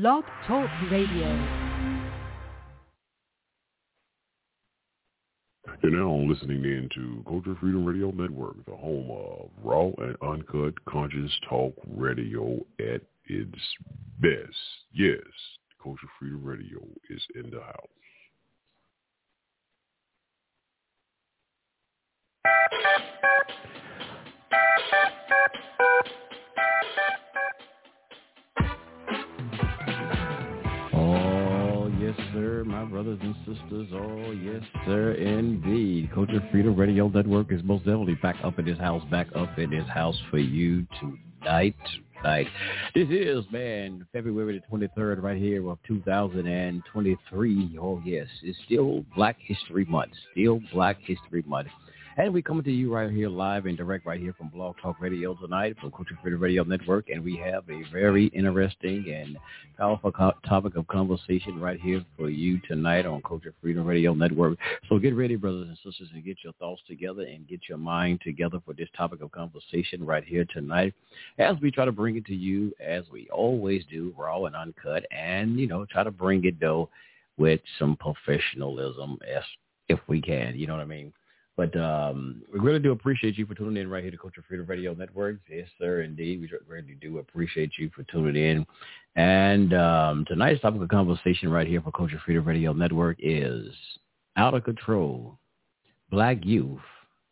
Blog Talk Radio. You're now listening in to Culture Freedom Radio Network, the home of raw and uncut conscious talk radio at its best. Yes, Culture Freedom Radio is in the house. Sir, my brothers and sisters. Oh, yes, sir, indeed. Culture Freedom Radio Network is most definitely back up in this house, back up in this house for you tonight. Tonight. This is, man, February the 23rd right here of 2023. Oh, yes, it's still Black History Month. Still Black History Month. And we coming to you right here live and direct right here from Blog Talk Radio tonight from Culture Freedom Radio Network. And we have a very interesting and powerful co- topic of conversation right here for you tonight on Culture Freedom Radio Network. So get ready, brothers and sisters, and get your thoughts together and get your mind together for this topic of conversation right here tonight as we try to bring it to you as we always do, raw and uncut, and, you know, try to bring it, though, with some professionalism as if we can. You know what I mean? But um, we really do appreciate you for tuning in right here to Culture Freedom Radio Network. Yes, sir, indeed. We really do appreciate you for tuning in. And um, tonight's topic of conversation right here for Culture Freedom Radio Network is out of control, black youth,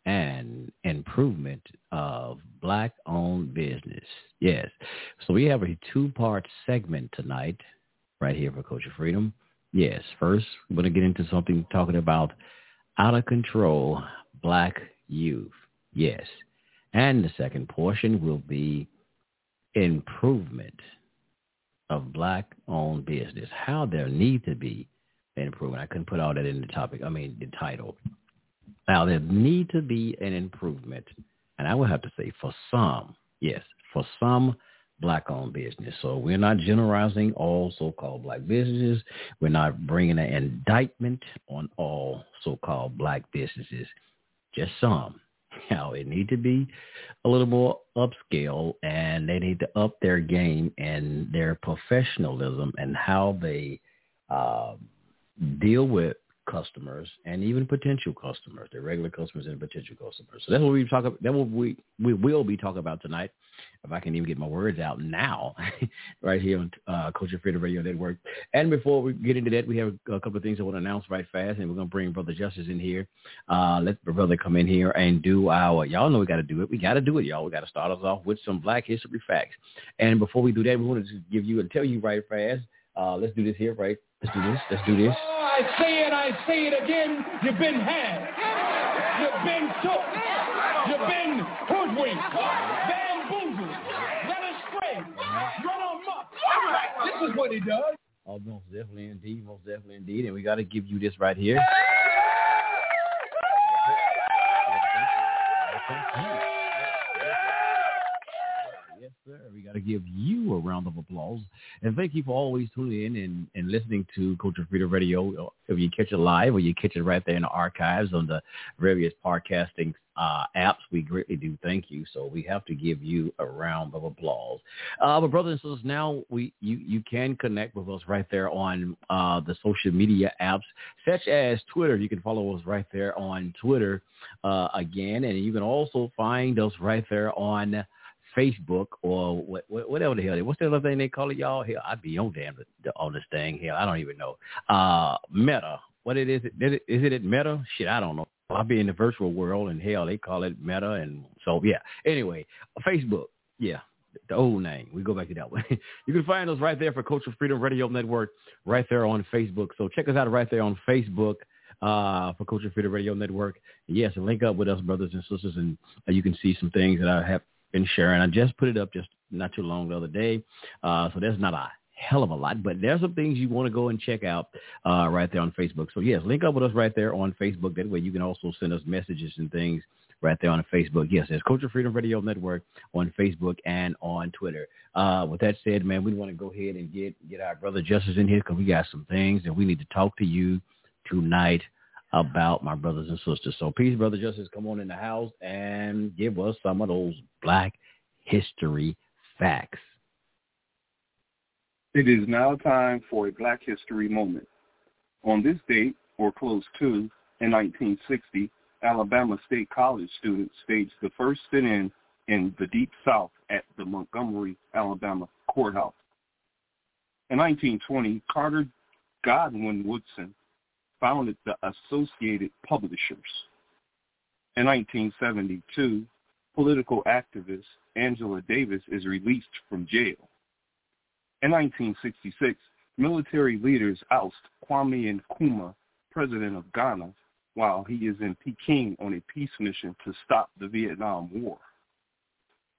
and improvement of black-owned business. Yes. So we have a two-part segment tonight right here for Culture Freedom. Yes. First, we're going to get into something talking about out of control black youth. Yes. And the second portion will be improvement of black owned business. How there need to be an improvement. I couldn't put all that in the topic. I mean the title. Now there need to be an improvement. And I would have to say for some, yes, for some black owned business. So we're not generalizing all so-called black businesses. We're not bringing an indictment on all so-called black businesses, just some. Now, it need to be a little more upscale and they need to up their game and their professionalism and how they uh, deal with customers and even potential customers, the regular customers and potential customers. So that's what we talk about. That what we we will be talking about tonight, if I can even get my words out now, right here on uh, Culture Freedom Radio Network. And before we get into that, we have a couple of things I want to announce right fast, and we're gonna bring Brother Justice in here. Uh, let brother come in here and do our. Y'all know we got to do it. We got to do it, y'all. We got to start us off with some Black History facts. And before we do that, we wanted to give you and tell you right fast. Uh, let's do this here, right? Let's do this. Let's do this. I say it, I say it again. You've been had. You've been took. You've been hoodwinked, bamboozled, led astray, run amok. This is what he does. Oh, most definitely indeed, most definitely indeed. And we got to give you this right here. Sir. We got to give you a round of applause. And thank you for always tuning in and, and listening to Culture Freedom Radio. If you catch it live or you catch it right there in the archives on the various podcasting uh, apps, we greatly do thank you. So we have to give you a round of applause. Uh, but brothers and sisters, now we you, you can connect with us right there on uh, the social media apps, such as Twitter. You can follow us right there on Twitter uh, again. And you can also find us right there on Facebook or what, whatever the hell. What's the other thing they call it, y'all? Hell, I'd be on damn on this thing. Hell, I don't even know. Uh, Meta. What it is? Is it at Meta? Shit, I don't know. I'll be in the virtual world, and hell, they call it Meta, and so yeah. Anyway, Facebook. Yeah, the old name. We go back to that one. you can find us right there for Cultural Freedom Radio Network, right there on Facebook. So check us out right there on Facebook uh, for Cultural Freedom Radio Network. Yes, and link up with us, brothers and sisters, and uh, you can see some things that I have been sharing. I just put it up just not too long the other day. Uh, so there's not a hell of a lot, but there's some things you want to go and check out uh, right there on Facebook. So yes, link up with us right there on Facebook. That way you can also send us messages and things right there on Facebook. Yes, there's Culture Freedom Radio Network on Facebook and on Twitter. Uh, with that said, man, we want to go ahead and get get our brother Justice in here because we got some things that we need to talk to you tonight about my brothers and sisters. So peace, brother Justice, come on in the house and give us some of those black history facts. It is now time for a Black History moment. On this date, or close to, in 1960, Alabama State College students staged the first sit-in in the Deep South at the Montgomery, Alabama courthouse. In 1920, Carter Godwin Woodson founded the Associated Publishers. In 1972, political activist Angela Davis is released from jail. In 1966, military leaders oust Kwame Nkrumah, president of Ghana, while he is in Peking on a peace mission to stop the Vietnam War.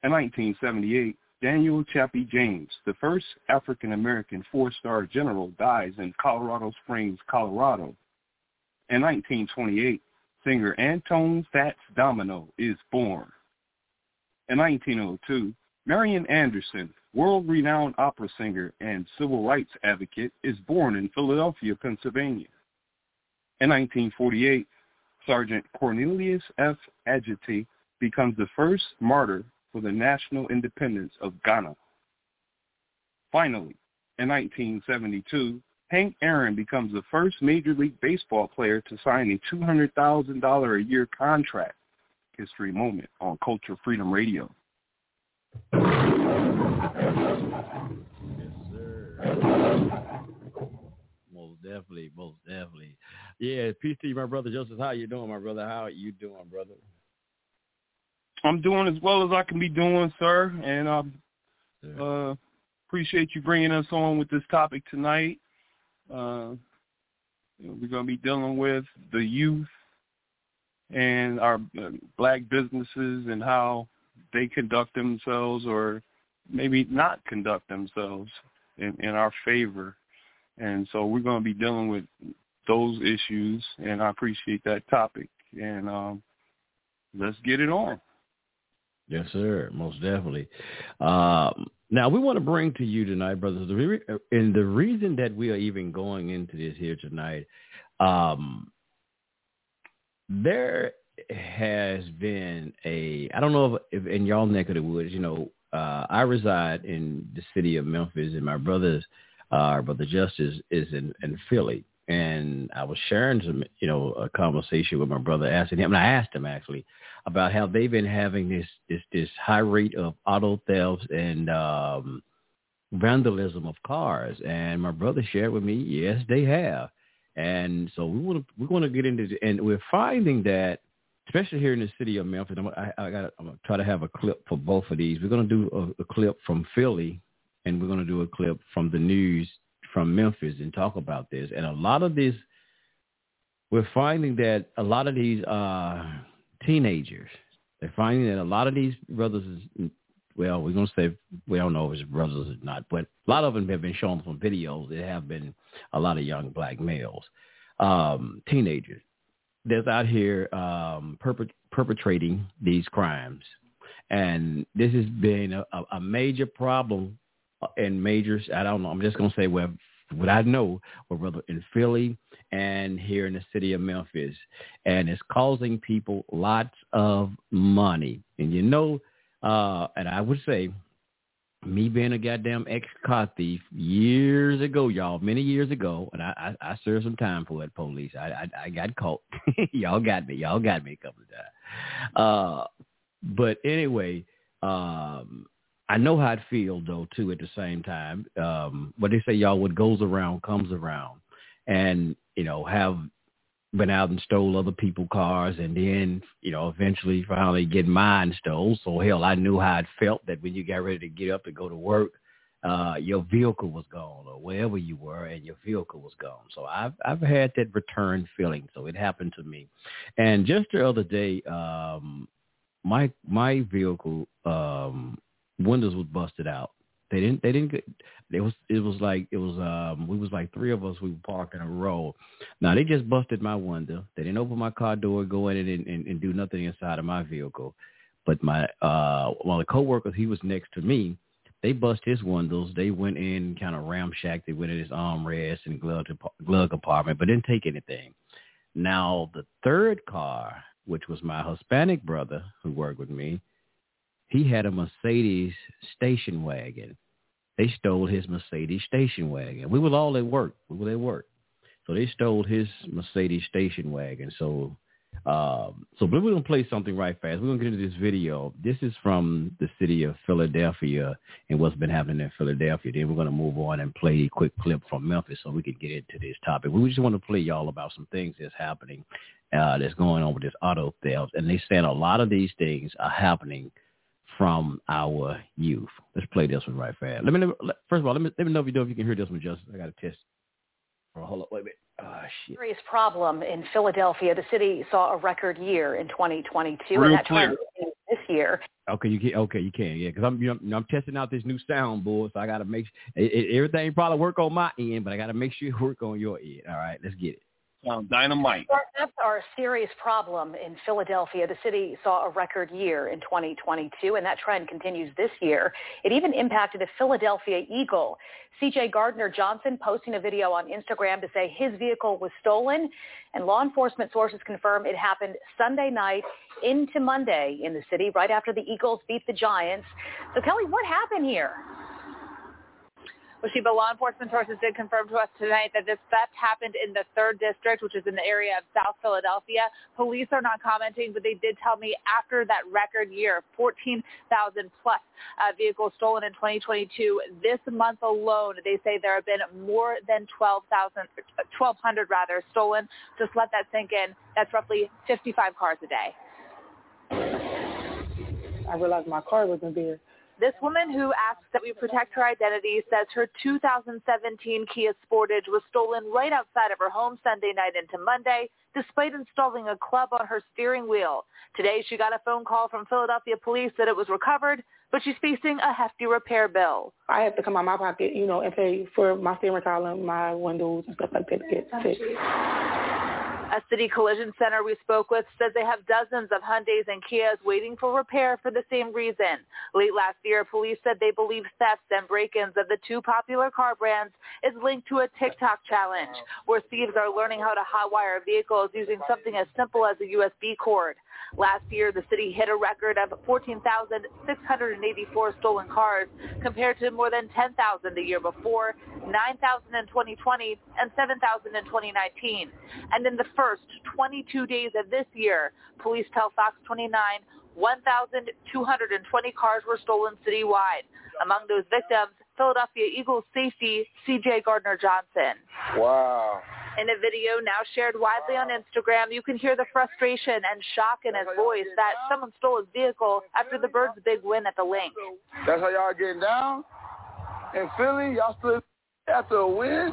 In 1978, Daniel Chappie James, the first African-American four-star general, dies in Colorado Springs, Colorado. In 1928, singer Antoine Fats Domino is born. In 1902, Marian Anderson, world-renowned opera singer and civil rights advocate, is born in Philadelphia, Pennsylvania. In 1948, Sergeant Cornelius F. Adjetey becomes the first martyr for the national independence of Ghana. Finally, in 1972, Hank Aaron becomes the first Major League Baseball player to sign a $200,000 a year contract. History moment on Culture Freedom Radio. Yes, sir. Most definitely, most definitely. Yeah, peace to you, my brother Joseph. How you doing, my brother? How are you doing, brother? I'm doing as well as I can be doing, sir, and I uh, appreciate you bringing us on with this topic tonight. Uh, we're going to be dealing with the youth and our uh, black businesses and how they conduct themselves or maybe not conduct themselves in, in our favor. And so we're going to be dealing with those issues, and I appreciate that topic. And um, let's get it on. Yes, sir. Most definitely. Um, now we want to bring to you tonight, brothers, and the reason that we are even going into this here tonight, um, there has been a I don't know if, if in y'all neck of the woods, you know, uh, I reside in the city of Memphis, and my brother's uh, brother Justice is in, in Philly, and I was sharing some, you know, a conversation with my brother, asking him, and I asked him actually about how they've been having this this this high rate of auto thefts and um, vandalism of cars, and my brother shared with me, yes, they have, and so we want to we want to get into, and we're finding that. Especially here in the city of Memphis, I'm, I, I got. I'm gonna try to have a clip for both of these. We're gonna do a, a clip from Philly, and we're gonna do a clip from the news from Memphis and talk about this. And a lot of this, we're finding that a lot of these uh, teenagers, they're finding that a lot of these brothers, is, well, we're going to say, we don't know if it's brothers or not, but a lot of them have been shown from videos. There have been a lot of young black males, um, teenagers, that's out here um, perpet- perpetrating these crimes. And this has been a, a major problem in majors. I don't know. I'm just gonna say where what I know, or rather in Philly and here in the city of Memphis, and it's causing people lots of money. And you know, uh, and I would say, me being a goddamn ex-car thief years ago, y'all, many years ago, and I, I, I served some time for it, police. I, I, I got caught. y'all got me. Y'all got me a couple of times. Uh, but anyway, um, I know how it feels though too at the same time. Um, but they say y'all what goes around comes around, and you know have been out and stole other people's cars, and then you know eventually finally get mine stole. So hell, I knew how it felt that when you got ready to get up and go to work, uh, your vehicle was gone or wherever you were, and your vehicle was gone. So I've I've had that return feeling. So it happened to me, and just the other day, um, my my vehicle um windows was busted out. They didn't. They didn't get. It was. It was like. It was. Um. We was like three of us. We were parked in a row. Now they just busted my window. They didn't open my car door, go in and, and, and do nothing inside of my vehicle. But my uh, of the coworkers, he was next to me. They bust his windows. They went in, kind of ramshacked. They went in his armrest and glove glove compartment, but didn't take anything. Now the third car, which was my Hispanic brother who worked with me, he had a Mercedes station wagon. they stole his Mercedes station wagon. We were all at work. We were at work. So they stole his Mercedes station wagon. So um, so we're going to play something right fast. We're going to get into this video. This is from the city of Philadelphia and what's been happening in Philadelphia. Then we're going to move on and play a quick clip from Memphis so we can get into this topic. We just want to play y'all about some things that's happening, uh, that's going on with this auto theft. And they said a lot of these things are happening from our youth. Let's play this one right fast. Let me first of all, let me let me know if you know if you can hear this one, Justice. I got to test. Oh, hold on, wait a minute. Oh, shit. Serious problem in Philadelphia. The city saw a record year in 2022, Real and that clear. trend this year. Okay, you can. Okay, you can. Yeah, because I'm you know, I'm testing out this new soundboard, so I got to make it, it, everything probably work on my end, but I got to make sure it work on your end. All right, let's get it. Sound dynamite. Are a serious problem in Philadelphia. The city saw a record year in 2022, and that trend continues this year. It even impacted a Philadelphia Eagle. CJ Gardner Johnson posting a video on Instagram to say his vehicle was stolen, and law enforcement sources confirm it happened Sunday night into Monday in the city, right after the Eagles beat the Giants. So, Kelly, what happened here? Well, Sheba, law enforcement sources did confirm to us tonight that this theft happened in the 3rd District, which is in the area of South Philadelphia. Police are not commenting, but they did tell me after that record year, 14,000 plus uh, vehicles stolen in 2022, this month alone, they say there have been more than 12,000, 1,200 rather, stolen. Just let that sink in. That's roughly 55 cars a day. I realized my car wasn't there. This woman who asks that we protect her identity says her 2017 Kia Sportage was stolen right outside of her home Sunday night into Monday, despite installing a club on her steering wheel. Today, she got a phone call from Philadelphia police that it was recovered, but she's facing a hefty repair bill. I have to come out of my pocket, you know, and pay for my steering column, my windows, and stuff like that to get fixed. A city collision center we spoke with says they have dozens of Hyundais and Kias waiting for repair for the same reason. Late last year, police said they believe thefts and break-ins of the two popular car brands is linked to a TikTok challenge, where thieves are learning how to hotwire vehicles using something as simple as a USB cord. Last year, the city hit a record of 14,684 stolen cars compared to more than 10,000 the year before, 9,000 in 2020, and 7,000 in 2019. And in the first 22 days of this year, police tell Fox 29 1,220 cars were stolen citywide. Among those victims, Philadelphia Eagles safety CJ Gardner Johnson. Wow. In a video now shared widely on Instagram, you can hear the frustration and shock in his voice that someone stole his vehicle after the Birds' big win at the Linc. That's how y'all getting down? In Philly, y'all still after a win?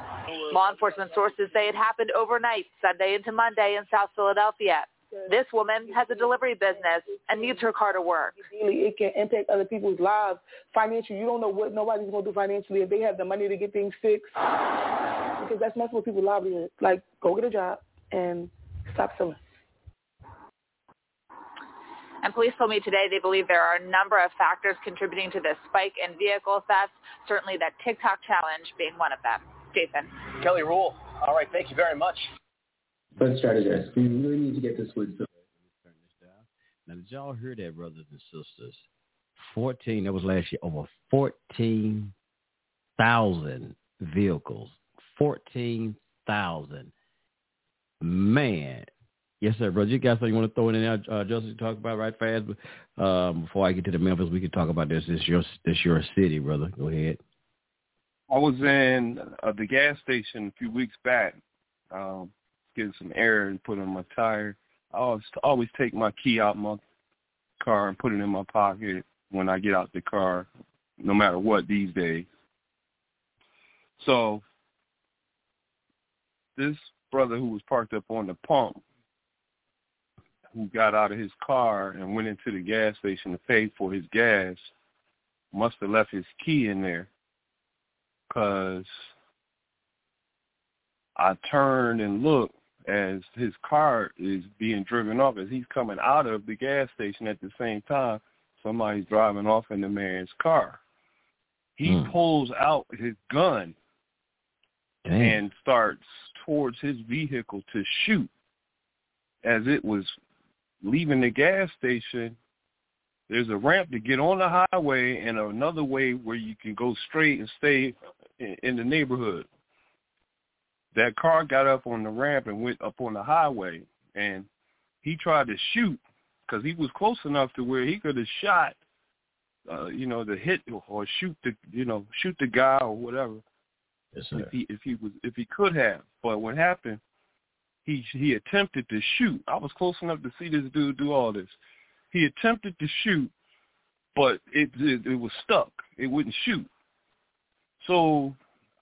Law enforcement sources say it happened overnight, Sunday into Monday in South Philadelphia. This woman has a delivery business and needs her car to work. It can impact other people's lives financially. You don't know what nobody's going to do financially if they have the money to get things fixed. Because that's messing with people's livelihoods. Like, go get a job and stop selling. And police told me today they believe there are a number of factors contributing to this spike in vehicle theft, certainly that TikTok challenge being one of them. Jason. Kelly Rule. All right, thank you very much. Let's strategize. We really need to get this one. Turn down. Now, did y'all hear that, brothers and sisters? 14, that was last year, over 14,000 vehicles. 14,000. Man. Yes, sir, brother. You got something you want to throw in there, uh, to talk about right fast? Um, before I get to the Memphis, we can talk about this. This your, this your city, brother. Go ahead. I was in uh, the gas station a few weeks back, um, getting some air and putting on my tire. I always always take my key out my car and put it in my pocket when I get out the car, no matter what these days. So this brother who was parked up on the pump, who got out of his car and went into the gas station to pay for his gas, must have left his key in there because I turned and looked as his car is being driven off as he's coming out of the gas station at the same time somebody's driving off in the man's car. He Hmm. pulls out his gun Damn. and starts towards his vehicle to shoot. As it was leaving the gas station, there's a ramp to get on the highway and another way where you can go straight and stay in, the neighborhood. That car got up on the ramp and went up on the highway, and he tried to shoot because he was close enough to where he could have shot, uh, you know, the hit or shoot the, you know, shoot the guy or whatever. Yes, if he if he was if he could have, but what happened? He he attempted to shoot. I was close enough to see this dude do all this. He attempted to shoot, but it it, it was stuck. It wouldn't shoot. So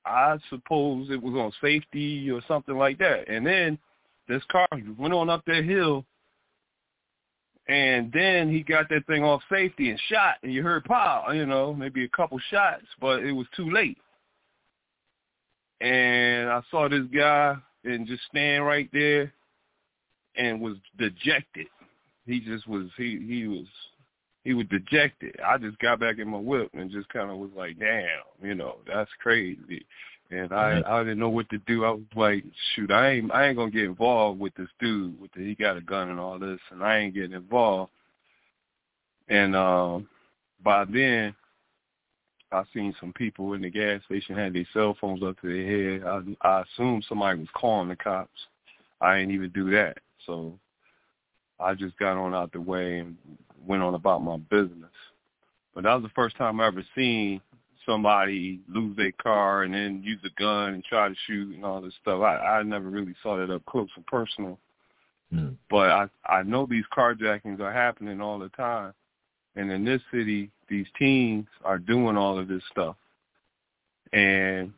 I suppose it was on safety or something like that. And then this car went on up that hill and then he got that thing off safety and shot and you heard pow, you know, maybe a couple shots, but it was too late. And I saw this guy and just stand right there and was dejected. He just was he he was he was dejected. I just got back in my whip and just kind of was like, damn, you know, that's crazy. And I I didn't know what to do. I was like, shoot, I ain't I ain't gonna get involved with this dude. With the, he got a gun and all this, and I ain't getting involved. And um, by then, I seen some people in the gas station had their cell phones up to their head. I I assumed somebody was calling the cops. I ain't even do that. So I just got on out the way and went on about my business. But that was the first time I ever seen somebody lose their car and then use a gun and try to shoot and all this stuff. I, I never really saw that up close and personal. Mm. But I I know these carjackings are happening all the time. And in this city, these teens are doing all of this stuff. And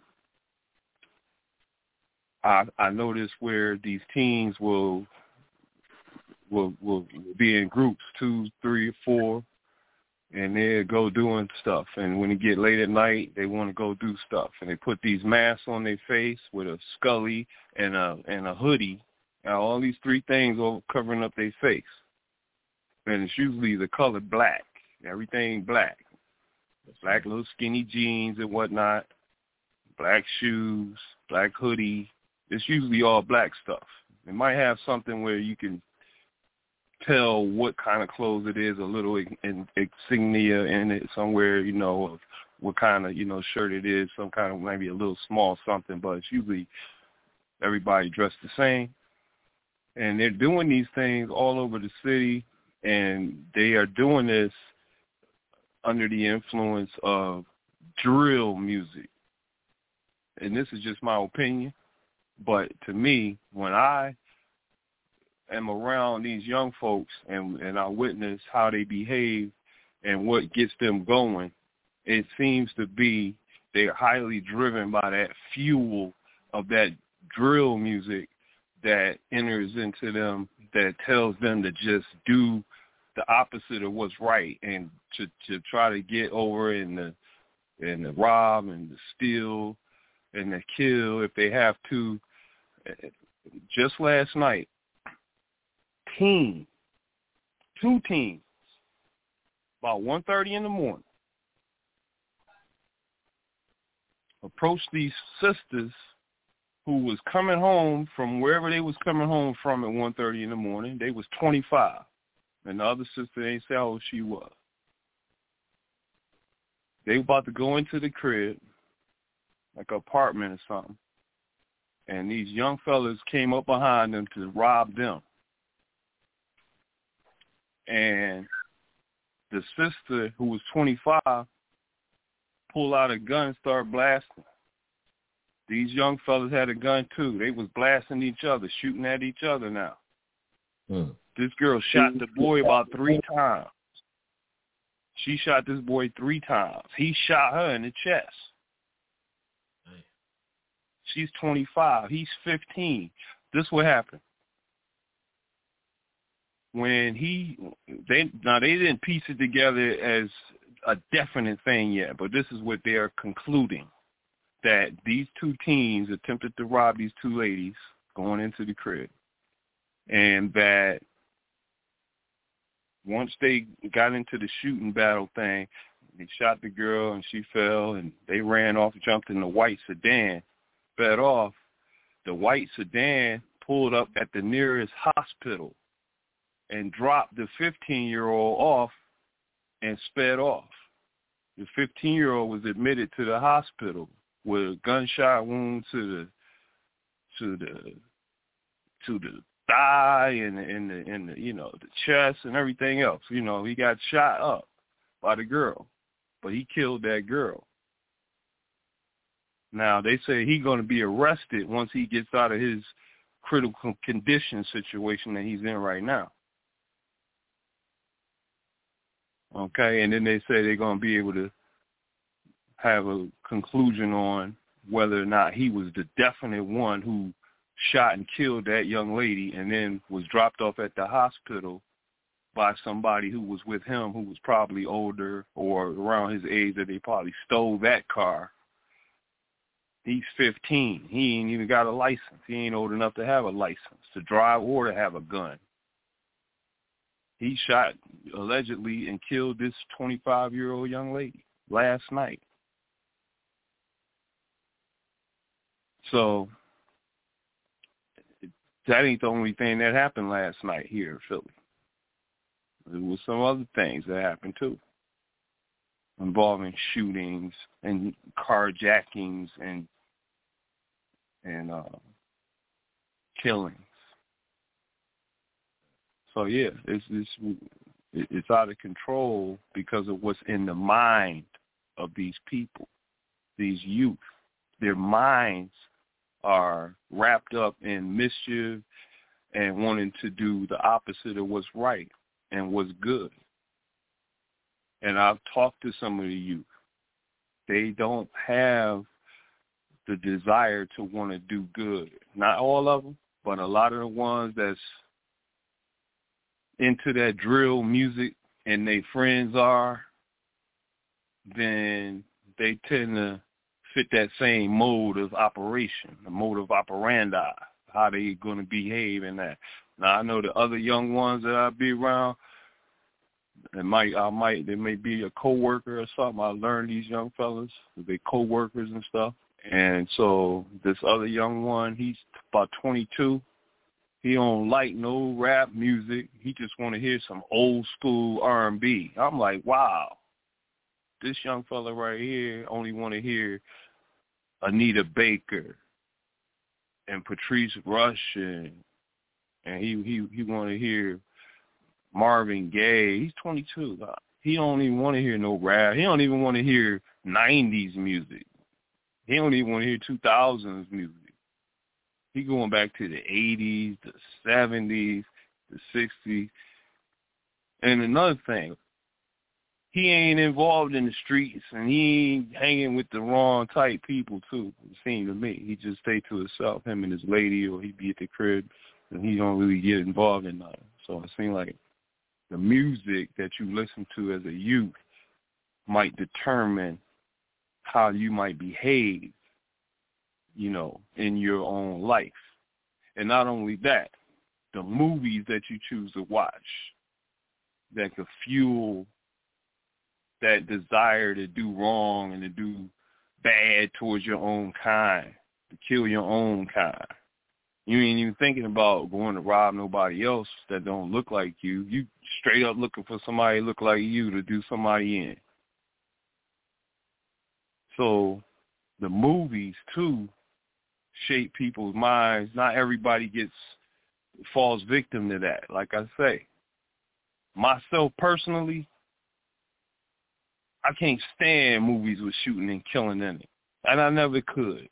I I notice where these teens will will will be in groups, two, three, four, and they go doing stuff. And when it get late at night, they want to go do stuff, and they put these masks on their face with a scully and a and a hoodie, and all these three things all covering up their face. And it's usually the color black, everything black, black little skinny jeans and whatnot, black shoes, black hoodie. It's usually all black stuff. It might have something where you can tell what kind of clothes it is, a little in, insignia in it somewhere, you know, of what kind of, you know, shirt it is, some kind of maybe a little small something, but it's usually everybody dressed the same. And they're doing these things all over the city, and they are doing this under the influence of drill music. And this is just my opinion, but to me, when I am around these young folks and and I witness how they behave and what gets them going, it seems to be they're highly driven by that fuel of that drill music that enters into them that tells them to just do the opposite of what's right and to to try to get over and the and the rob and the steal and the kill if they have to. Just last night, team, two teams, about 1.30 in the morning, approached these sisters who was coming home from wherever they was coming home from at 1.30 in the morning. They was 25. And the other sister ain't say how she was. They about to go into the crib, like an apartment or something. And these young fellas came up behind them to rob them and the sister who was 25 pulled out a gun and started blasting. These young fellas had a gun too. They was blasting each other, shooting at each other now. Hmm. This girl shot the boy about three times. She shot this boy three times. He shot her in the chest. She's 25. He's 15. This what happened when he they now they didn't piece it together as a definite thing yet, but this is what they're concluding that these two teens attempted to rob these two ladies going into the crib, and that once they got into the shooting battle thing, they shot the girl and she fell, and they ran off, jumped in the white sedan, sped off. The white sedan pulled up at the nearest hospital and dropped the 15-year-old off and sped off. The 15-year-old was admitted to the hospital with a gunshot wound to the to the to the thigh and and the and the you know the chest and everything else. You know, he got shot up by the girl, but he killed that girl. Now they say he's going to be arrested once he gets out of his critical condition situation that he's in right now. Okay, and then they say they're going to be able to have a conclusion on whether or not he was the definite one who shot and killed that young lady and then was dropped off at the hospital by somebody who was with him who was probably older or around his age that they probably stole that car. He's 15. He ain't even got a license. He ain't old enough to have a license to drive or to have a gun. He shot allegedly and killed this 25-year-old young lady last night. So that ain't the only thing that happened last night here in Philly. There was some other things that happened too, involving shootings and carjackings and and uh, killings. So yeah, it's it's it's out of control because of what's in the mind of these people, these youth. Their minds are wrapped up in mischief and wanting to do the opposite of what's right and what's good. And I've talked to some of the youth. They don't have the desire to want to do good. Not all of them, but a lot of the ones that's into that drill music and they friends are, then they tend to fit that same mode of operation, the mode of operandi, how they going to behave in that. Now I know the other young ones that I be around, it might I might they may be a coworker or something. I learned these young fellas, they coworkers and stuff. And so this other young one, he's about 22. He don't like no rap music. He just want to hear some old school R&B. I'm like, wow, this young fella right here only want to hear Anita Baker and Patrice Rushen, and he he he want to hear Marvin Gaye. He's 22. He don't even want to hear no rap. He don't even want to hear 90s music. He don't even want to hear 2000s music. He going back to the 80s, the 70s, the 60s. And another thing, he ain't involved in the streets and he ain't hanging with the wrong type people too. It seems to me he just stay to himself, him and his lady, or he be at the crib and he don't really get involved in nothing. So it seems like the music that you listen to as a youth might determine how you might behave, you know, in your own life. And not only that, the movies that you choose to watch that could fuel that desire to do wrong and to do bad towards your own kind, to kill your own kind. You ain't even thinking about going to rob nobody else that don't look like you. You straight up looking for somebody look like you to do somebody in. So the movies too shape people's minds. Not everybody gets falls victim to that. Like I say, myself personally, I can't stand movies with shooting and killing in it, and I never could.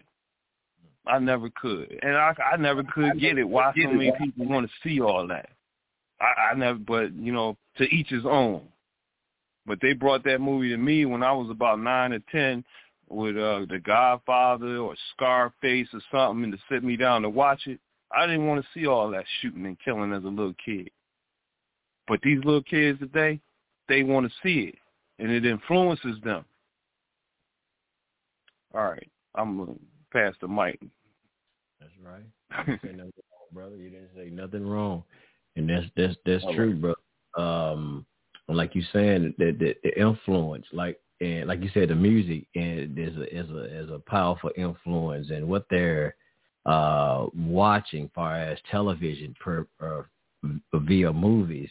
I never could, and I I never could get it. Why so many people want to see all that? I, I never, but you know, to each his own. But they brought that movie to me when I was about nine or ten, with uh The Godfather or Scarface or something, and to sit me down to watch it. I didn't want to see all that shooting and killing as a little kid. But these little kids today, they want to see it and it influences them. All right, I'm gonna pass the mic. That's right. You say nothing wrong, brother. You didn't say nothing wrong, and that's that's that's All true, right. bro. Um, like you saying, the, the the influence, like and like you said, the music and is a is a is a powerful influence, and what they're uh watching, far as television per uh, via movies,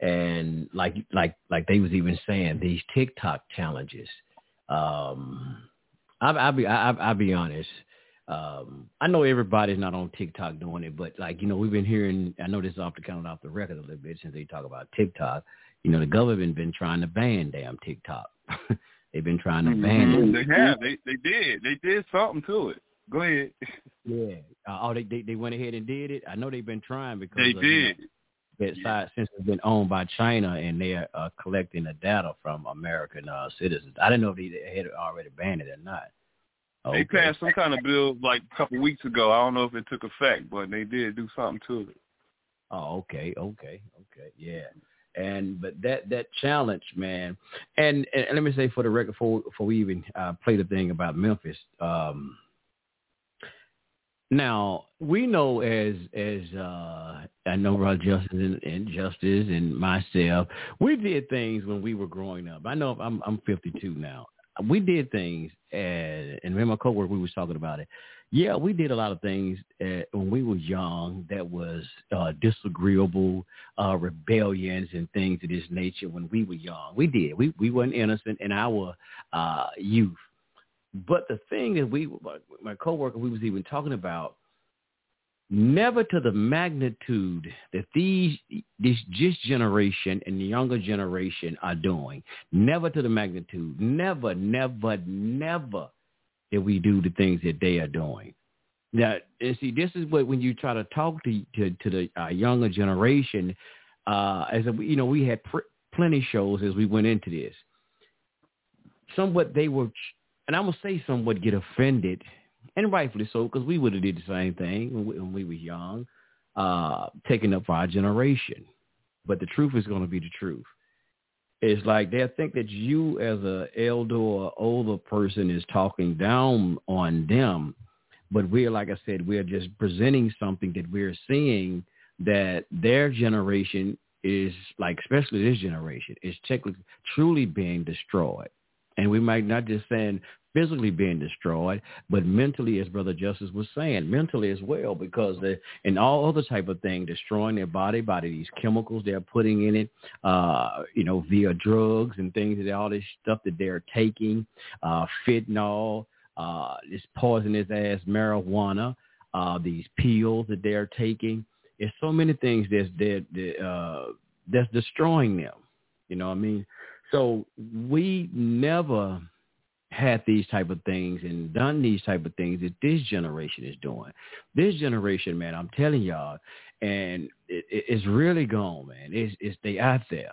and like like like they was even saying these TikTok challenges. Um, I'll, I'll be I, I'll be honest. Um, I know everybody's not on TikTok doing it, but like you know, we've been hearing. I know this is off the count off the record a little bit since they talk about TikTok. You know, the government been trying to ban damn TikTok. They've been trying to ban mm-hmm. it. They have. They they did. They did something to it. Go ahead. Yeah. Uh, oh, they, they they went ahead and did it. I know they've been trying because they of, did. You know, that side since it's been owned by China and they're uh, collecting the data from American uh, citizens. I didn't know if they had already banned it or not. Okay. They passed some kind of bill like a couple weeks ago. I don't know if it took effect, but they did do something to it. Oh, okay, okay, okay, yeah. And but that that challenge, man, and, and let me say for the record, before before we even uh, play the thing about Memphis. Um, now we know as as uh, I know Brother Justice and, and Justice and myself, we did things when we were growing up. I know I'm I'm 52 now. We did things, and and me my coworker we was talking about it. Yeah, we did a lot of things uh, when we were young that was uh, disagreeable, uh, rebellions and things of this nature when we were young. We did. We we weren't innocent in our uh, youth. But the thing that we, my coworker, we was even talking about, never to the magnitude that these this generation and the younger generation are doing. Never to the magnitude. Never, never, never that we do the things that they are doing. Now, and see, this is what when you try to talk to to, to the uh, younger generation, uh, as a, you know, we had pr- plenty shows as we went into this. Somewhat they were, and I'm gonna say some would get offended, and rightfully so, because we would have did the same thing when we, when we were young, uh, taking up for our generation. But the truth is going to be the truth. It's like they think that you as a elder or older person is talking down on them. But we're, like I said, we're just presenting something that we're seeing that their generation is like, especially this generation, is technically truly being destroyed. And we might not just saying physically being destroyed, but mentally, as Brother Justice was saying, mentally as well, because they, and all other type of thing, destroying their body by these chemicals they're putting in it, uh, you know, via drugs and things, all this stuff that they're taking, uh, fentanyl, uh, this poisonous ass marijuana, uh, these pills that they're taking. There's so many things that's that, that uh, that's destroying them. You know what I mean? So we never had these type of things and done these type of things that this generation is doing. This generation, man, I'm telling y'all, and it, it, it's really gone, man. It's, it's they out there.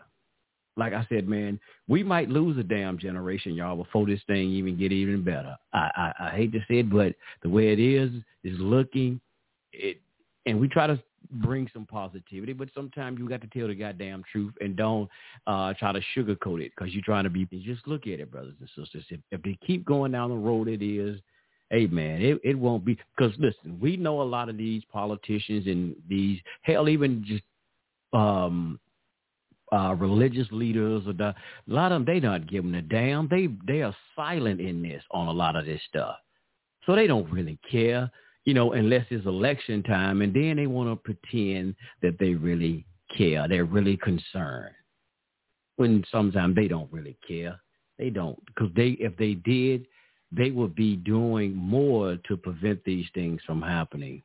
Like I said, man, we might lose a damn generation, y'all, before this thing even get even better. I, I, I hate to say it, but the way it is is looking, it, and we try to bring some positivity, but sometimes you got to tell the goddamn truth and don't uh, try to sugarcoat it because you're trying to be. Just look at it, brothers and sisters. If, if they keep going down the road it is, hey man, it, it won't be because listen, we know a lot of these politicians and these hell even just um uh religious leaders or the, a lot of them they not giving a damn. They they are silent in this on a lot of this stuff, so they don't really care you know, unless it's election time, and then they want to pretend that they really care, they're really concerned. When sometimes they don't really care, they don't, because they if they did, they would be doing more to prevent these things from happening.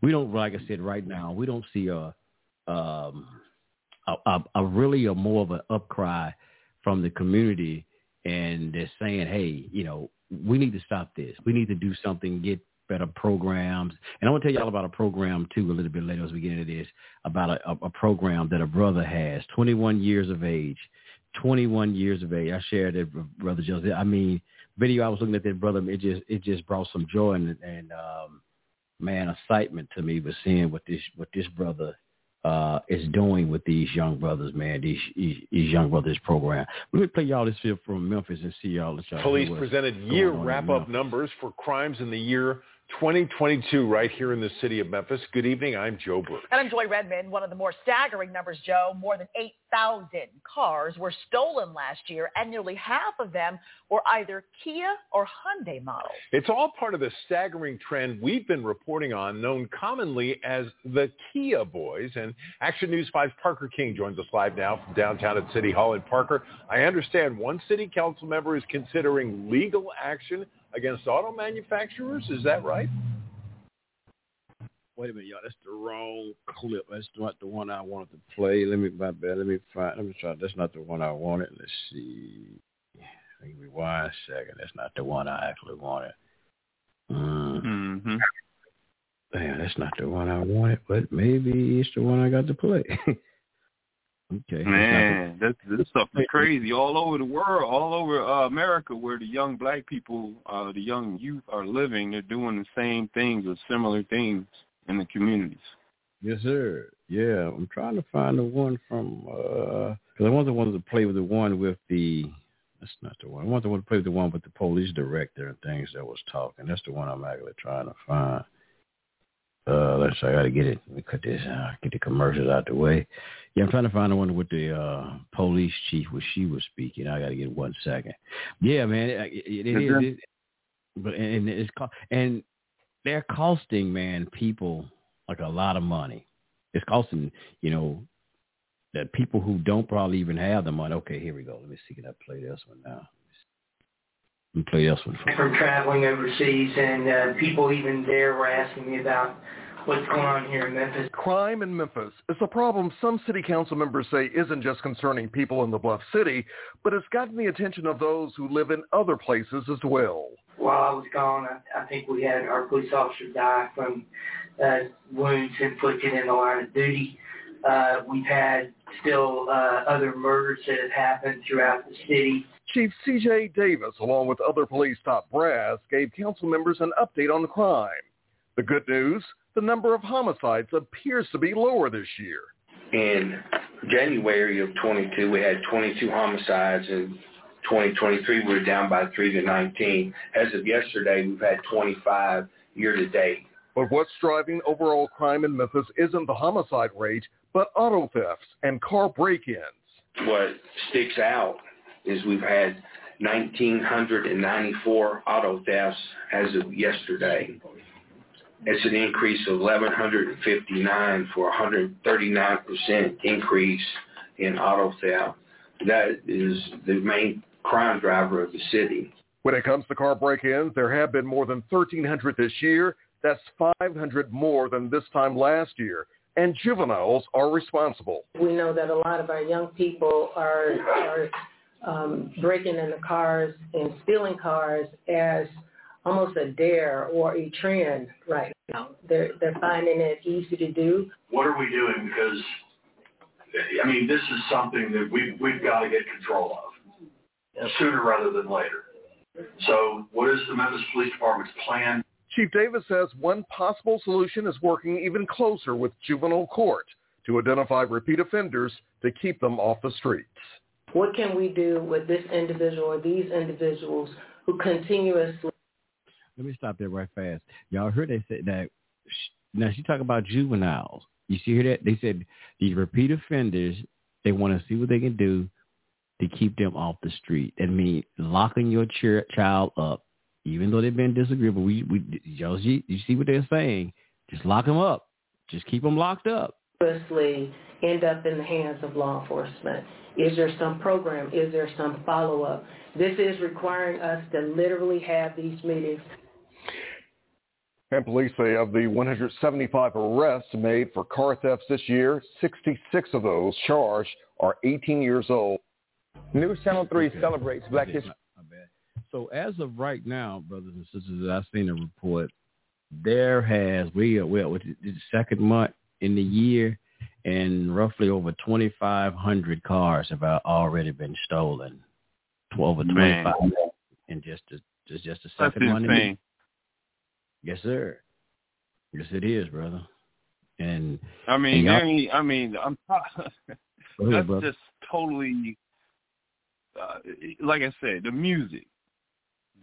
We don't, like I said, right now, we don't see a um, a, a, a really a more of an upcry from the community, and they're saying, hey, you know, we need to stop this. We need to do something, get better programs. And I want to tell y'all about a program too a little bit later as we get into this about a, a, a program that a brother has, 21 years of age, 21 years of age. I shared it, with brother Joseph. I mean, video I was looking at that brother, it just it just brought some joy and and um, man, excitement to me was seeing what this what this brother uh, is doing with these young brothers, man. These, these, these young brothers program. Let me play y'all this film from Memphis and see y'all. Police presented year wrap-up numbers for crimes in the year 2022 right here in the city of Memphis. Good evening. I'm Joe Birch. And I'm Joy Redmond. One of the more staggering numbers, Joe, more than 8,000 cars were stolen last year, and nearly half of them were either Kia or Hyundai models. It's all part of the staggering trend we've been reporting on, known commonly as the Kia Boys. And Action News 5's Parker King joins us live now from downtown at City Hall. And Parker, I understand one city council member is considering legal action against auto manufacturers. Is that right? Wait a minute, y'all. That's the wrong clip. That's not the one I wanted to play. Let me, my bad. Let me find. Let me try. That's not the one I wanted. Let's see. Give me one second. That's not the one I actually wanted. Mm. Mm-hmm. Damn, that's not the one I wanted, but maybe it's the one I got to play. okay. Man, this this stuff is crazy all over the world, all over uh, America, where the young black people, uh, the young youth are living. They're doing the same things or similar things in the communities. Yes, sir. Yeah, I'm trying to find the one from because uh, I want the one to play with the one with the. That's not the one. I want the one to play with the one with the police director and things that was talking. That's the one I'm actually trying to find. Uh, let's I got to get it. Let me cut this. Uh, get the commercials out the way. Yeah, I'm trying to find the one with the uh, police chief where she was speaking. I got to get one second. Yeah, man, it, it, it is. It, but and it's and they're costing man people like a lot of money. It's costing you know that people who don't probably even have the money. Okay, here we go. Let me see. Can I play this one now? Let me play this one. From traveling overseas, and uh, people even there were asking me about what's going on here in Memphis. Crime in Memphis is a problem some city council members say isn't just concerning people in the Bluff City, but it's gotten the attention of those who live in other places as well. While I was gone, I, I think we had our police officer die from uh, wounds inflicted in the line of duty. Uh, we've had still uh, other murders that have happened throughout the city. Chief C.J. Davis, along with other police top brass, gave council members an update on crime. The good news, the number of homicides appears to be lower this year. In January of 22, we had 22 homicides. In 2023, we were down by 3 to 19. As of yesterday, we've had 25 year to date. But what's driving overall crime in Memphis isn't the homicide rate, but auto thefts and car break-ins. What sticks out is we've had 1,994 auto thefts as of yesterday. It's an increase of 1,159 for 139% increase in auto theft. That is the main crime driver of the city. When it comes to car break-ins, there have been more than 1,300 this year. That's 500 more than this time last year. And juveniles are responsible. We know that a lot of our young people are, are um, breaking into cars and stealing cars as almost a dare or a trend right now. They're they're finding it easy to do. What are we doing? Because I mean, this is something that we we've got to get control of sooner rather than later. So, what is the Memphis Police Department's plan? Chief Davis says one possible solution is working even closer with juvenile court to identify repeat offenders to keep them off the streets. What can we do with this individual or these individuals who continuously let me stop there right fast. Y'all heard they said that. Now she talk about juveniles. You see hear that? They said these repeat offenders. They want to see what they can do to keep them off the street. That means locking your ch- child up, even though they've been disagreeable. We, we, y'all, you, you see what they're saying? Just lock them up. Just keep them locked up. Firstly, end up in the hands of law enforcement. Is there some program? Is there some follow-up? This is requiring us to literally have these meetings and police say of the 175 arrests made for car thefts this year, 66 of those charged are 18 years old. News Channel 3 okay. celebrates Black History. So as of right now, brothers and sisters, I've seen a report. There has we are well, it's the second month in the year, and roughly over 2,500 cars have already been stolen. Over 25 in just a, just just a second That's. Insane. Yes, sir. Yes, it is, brother. And I mean, and I mean, I mean, I'm ahead, that's brother. just totally, uh, like I said, the music,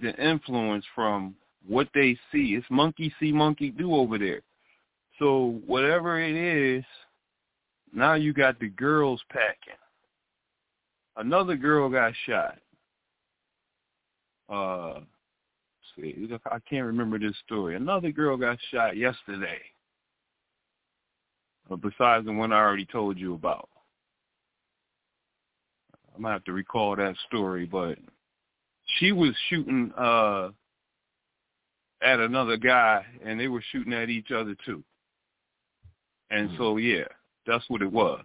the influence from what they see. It's monkey see, monkey do over there. So whatever it is, now you got the girls packing. Another girl got shot. Uh, see, I can't remember this story. Another girl got shot yesterday. Besides the one I already told you about. I'm gonna have to recall that story, but she was shooting uh at another guy and they were shooting at each other too. And mm-hmm. so yeah, that's what it was.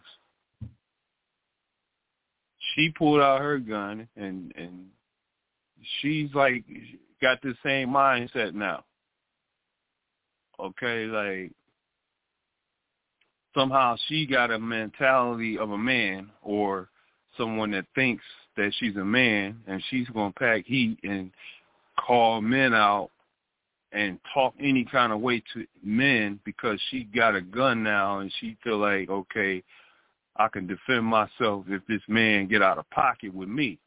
She pulled out her gun and and she's like got the same mindset now. Okay, like somehow she got a mentality of a man or someone that thinks that she's a man and she's going to pack heat and call men out and talk any kind of way to men because she got a gun now and she feel like okay I can defend myself if this man get out of pocket with me.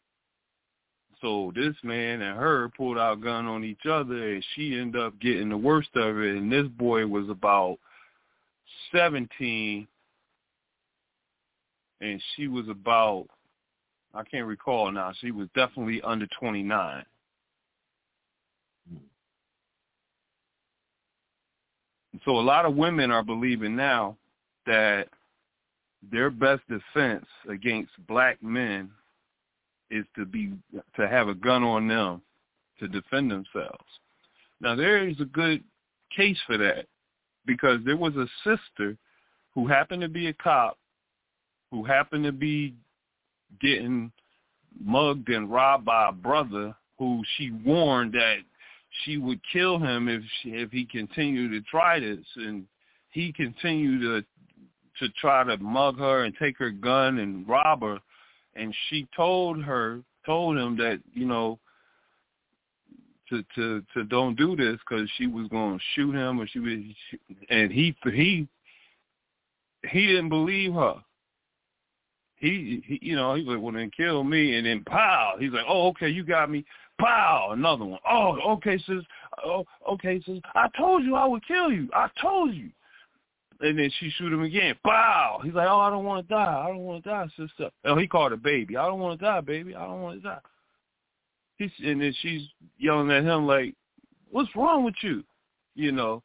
So this man and her pulled out gun on each other and she ended up getting the worst of it and this boy was about 17 and she was about I can't recall now. She was definitely under 29. So a lot of women are believing now that their best defense against black men is to be to have a gun on them to defend themselves. Now there is a good case for that because there was a sister who happened to be a cop who happened to be getting mugged and robbed by a brother who she warned that she would kill him if she, if he continued to try this and he continued to to try to mug her and take her gun and rob her and she told her told him that you know to to to don't do this because she was going to shoot him or she was and he he he didn't believe her he, he you know, he's like, well, then kill me, and then pow. He's like, oh, okay, you got me. Pow, another one. Oh, okay, sis. Oh, okay, sis. I told you I would kill you. I told you. And then she shoot him again. Pow. He's like, oh, I don't want to die. I don't want to die, sister. Oh, he called her baby. I don't want to die, baby. I don't want to die. He's and then she's yelling at him like, what's wrong with you? You know.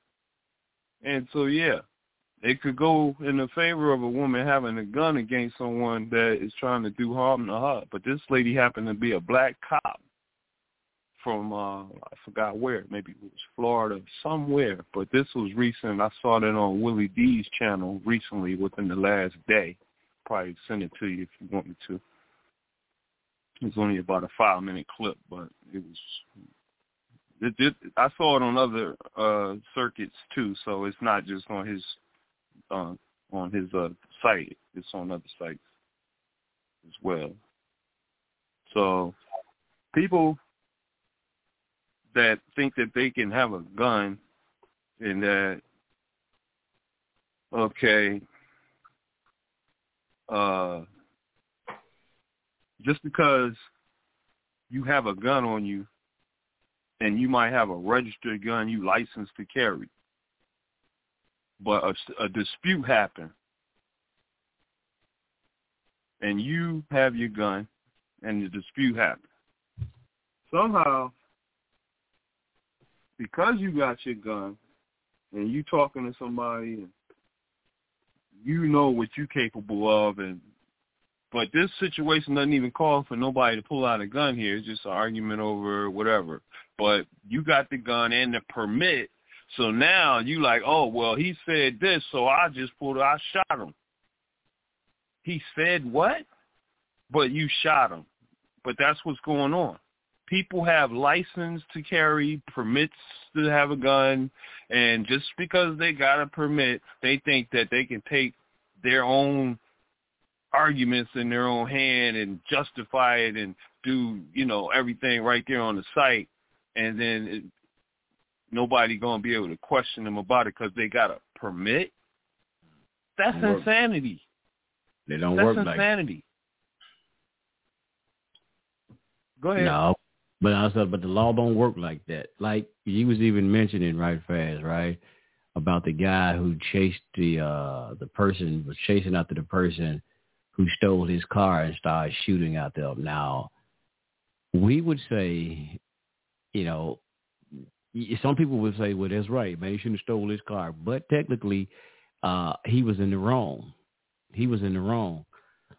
And so yeah, it could go in the favor of a woman having a gun against someone that is trying to do harm to her. But this lady happened to be a black cop from uh I forgot where, maybe it was Florida, somewhere. But this was recent. I saw that on Willie D's channel recently within the last day. Probably send it to you if you want me to. It's only about a five minute clip, but it was it, it, I saw it on other uh circuits too, so it's not just on his uh, on his uh, site. It's on other sites as well. So people that think that they can have a gun and that okay uh just because you have a gun on you and you might have a registered gun you licensed to carry but a, a dispute happened, and you have your gun, and the dispute happened. Somehow, because you got your gun, and you talking to somebody, and you know what you're capable of, and but this situation doesn't even call for nobody to pull out a gun here. It's just an argument over whatever. But you got the gun and the permit so now you like, oh well, he said this, so I just pulled, I shot him. He said what? But you shot him. But that's what's going on. People have license to carry, permits to have a gun, and just because they got a permit, they think that they can take their own arguments in their own hand and justify it and do, you know, everything right there on the site and then nobody gonna be able to question them about it because they got a permit. That's Work. insanity. They don't That's work like insanity. Go ahead. No, But I said, but the law don't work like that. Like you was even mentioning right fast, right? About the guy who chased the uh the person was chasing after the person who stole his car and started shooting at them. Now, we would say, you know, some people would say, well, that's right, man, he shouldn't have stole his car. But technically, uh, he was in the wrong. He was in the wrong.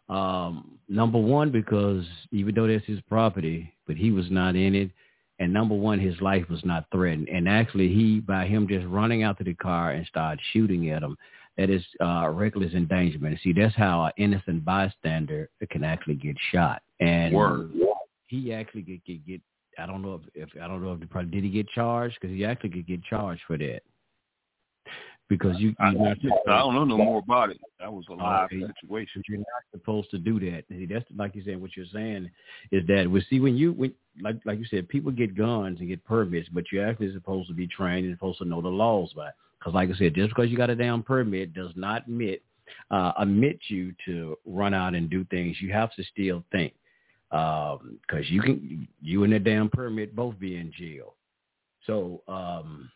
Um, number one, because even though that's his property, but he was not in it. And number one, his life was not threatened. And actually, he, by him just running out to the car and start shooting at him, that is uh, reckless endangerment. See, that's how an innocent bystander can actually get shot. And Word. he actually get, get get. I don't know if, if I don't know if the, probably did he get charged because he actually could get charged for that. Because you, I, you're not I don't know no more about it. That was a live Okay. situation. But you're not supposed to do that. That's like you said. What you're saying is that we see when you when like like you said, people get guns and get permits, but you're actually supposed to be trained and supposed to know the laws by. Because like I said, just because you got a damn permit does not admit uh, admit you to run out and do things. You have to still think because you can you and that damn permit both be in jail. So um,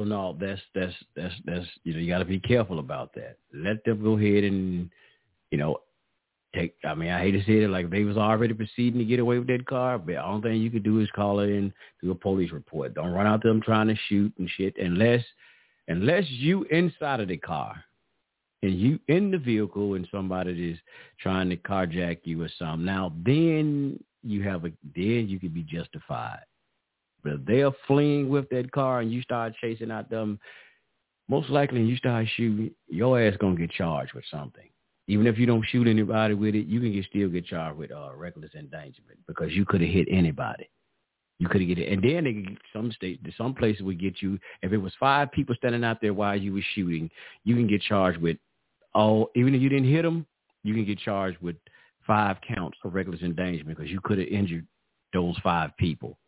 so no, that's that's that's that's you know you got to be careful about that. Let them go ahead and you know take. I mean, I hate to say it, like they was already proceeding to get away with that car, but the only thing you could do is call it in, do a police report. Don't run out them trying to shoot and shit unless unless you inside of the car and you in the vehicle and somebody is trying to carjack you or something. Now then you have a then you could be justified. But if they're fleeing with that car and you start chasing out them, most likely you start shooting, your ass gonna get charged with something. Even if you don't shoot anybody with it, you can get, still get charged with uh, reckless endangerment because you could have hit anybody. You could have get it, and then they, some states, some places would get you. If it was five people standing out there while you were shooting, you can get charged with all. Even if you didn't hit them, you can get charged with five counts of reckless endangerment because you could have injured those five people.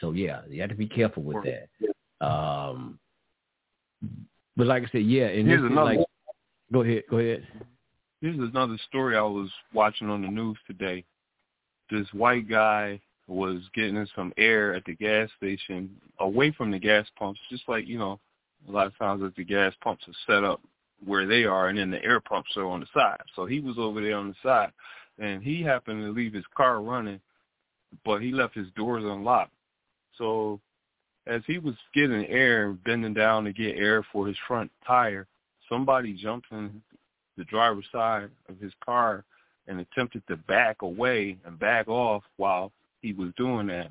So yeah, you have to be careful with that. Um, but like I said, yeah, and Here's this another- like, go ahead, go ahead. Here's another story I was watching on the news today. This white guy was getting some air at the gas station away from the gas pumps, just like, you know, a lot of times that the gas pumps are set up where they are and then the air pumps are on the side. So he was over there on the side and he happened to leave his car running, but he left his doors unlocked. So as he was getting air, bending down to get air for his front tire, somebody jumped in the driver's side of his car and attempted to back away and back off while he was doing that.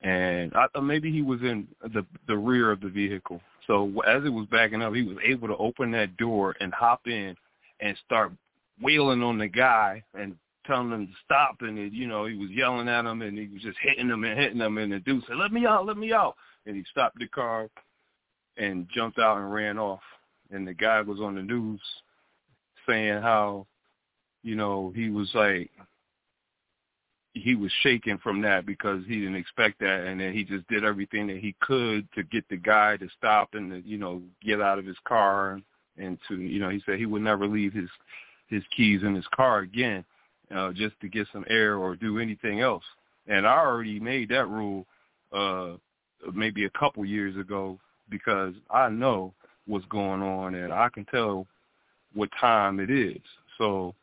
And I thought maybe he was in the the rear of the vehicle. So as it was backing up, he was able to open that door and hop in and start wailing on the guy and telling him to stop. And it, you know, he was yelling at him and he was just hitting him and hitting him. And the dude said, "Let me out, let me out!" And he stopped the car and jumped out and ran off. And the guy was on the news saying how, you know, he was like he was shaking from that because he didn't expect that and then he just did everything that he could to get the guy to stop and to, you know, get out of his car and, and to you know, he said he would never leave his his keys in his car again, uh, just to get some air or do anything else. And I already made that rule uh maybe a couple years ago because I know what's going on and I can tell what time it is. So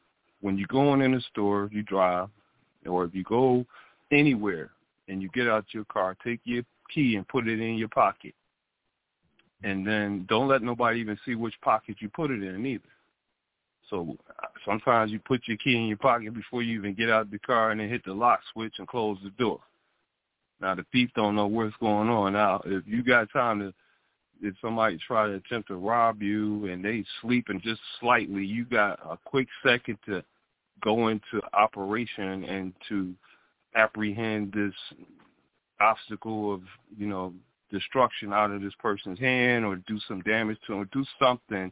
when you're going in the store, you drive, or if you go anywhere and you get out your car, take your key and put it in your pocket. And then don't let nobody even see which pocket you put it in either. So sometimes you put your key in your pocket before you even get out of the car and then hit the lock switch and close the door. Now the thief don't know what's going on. Now if you got time to if somebody try to attempt to rob you and they sleeping just slightly, you got a quick second to go into operation and to apprehend this obstacle of, you know, destruction out of this person's hand or do some damage to them or do something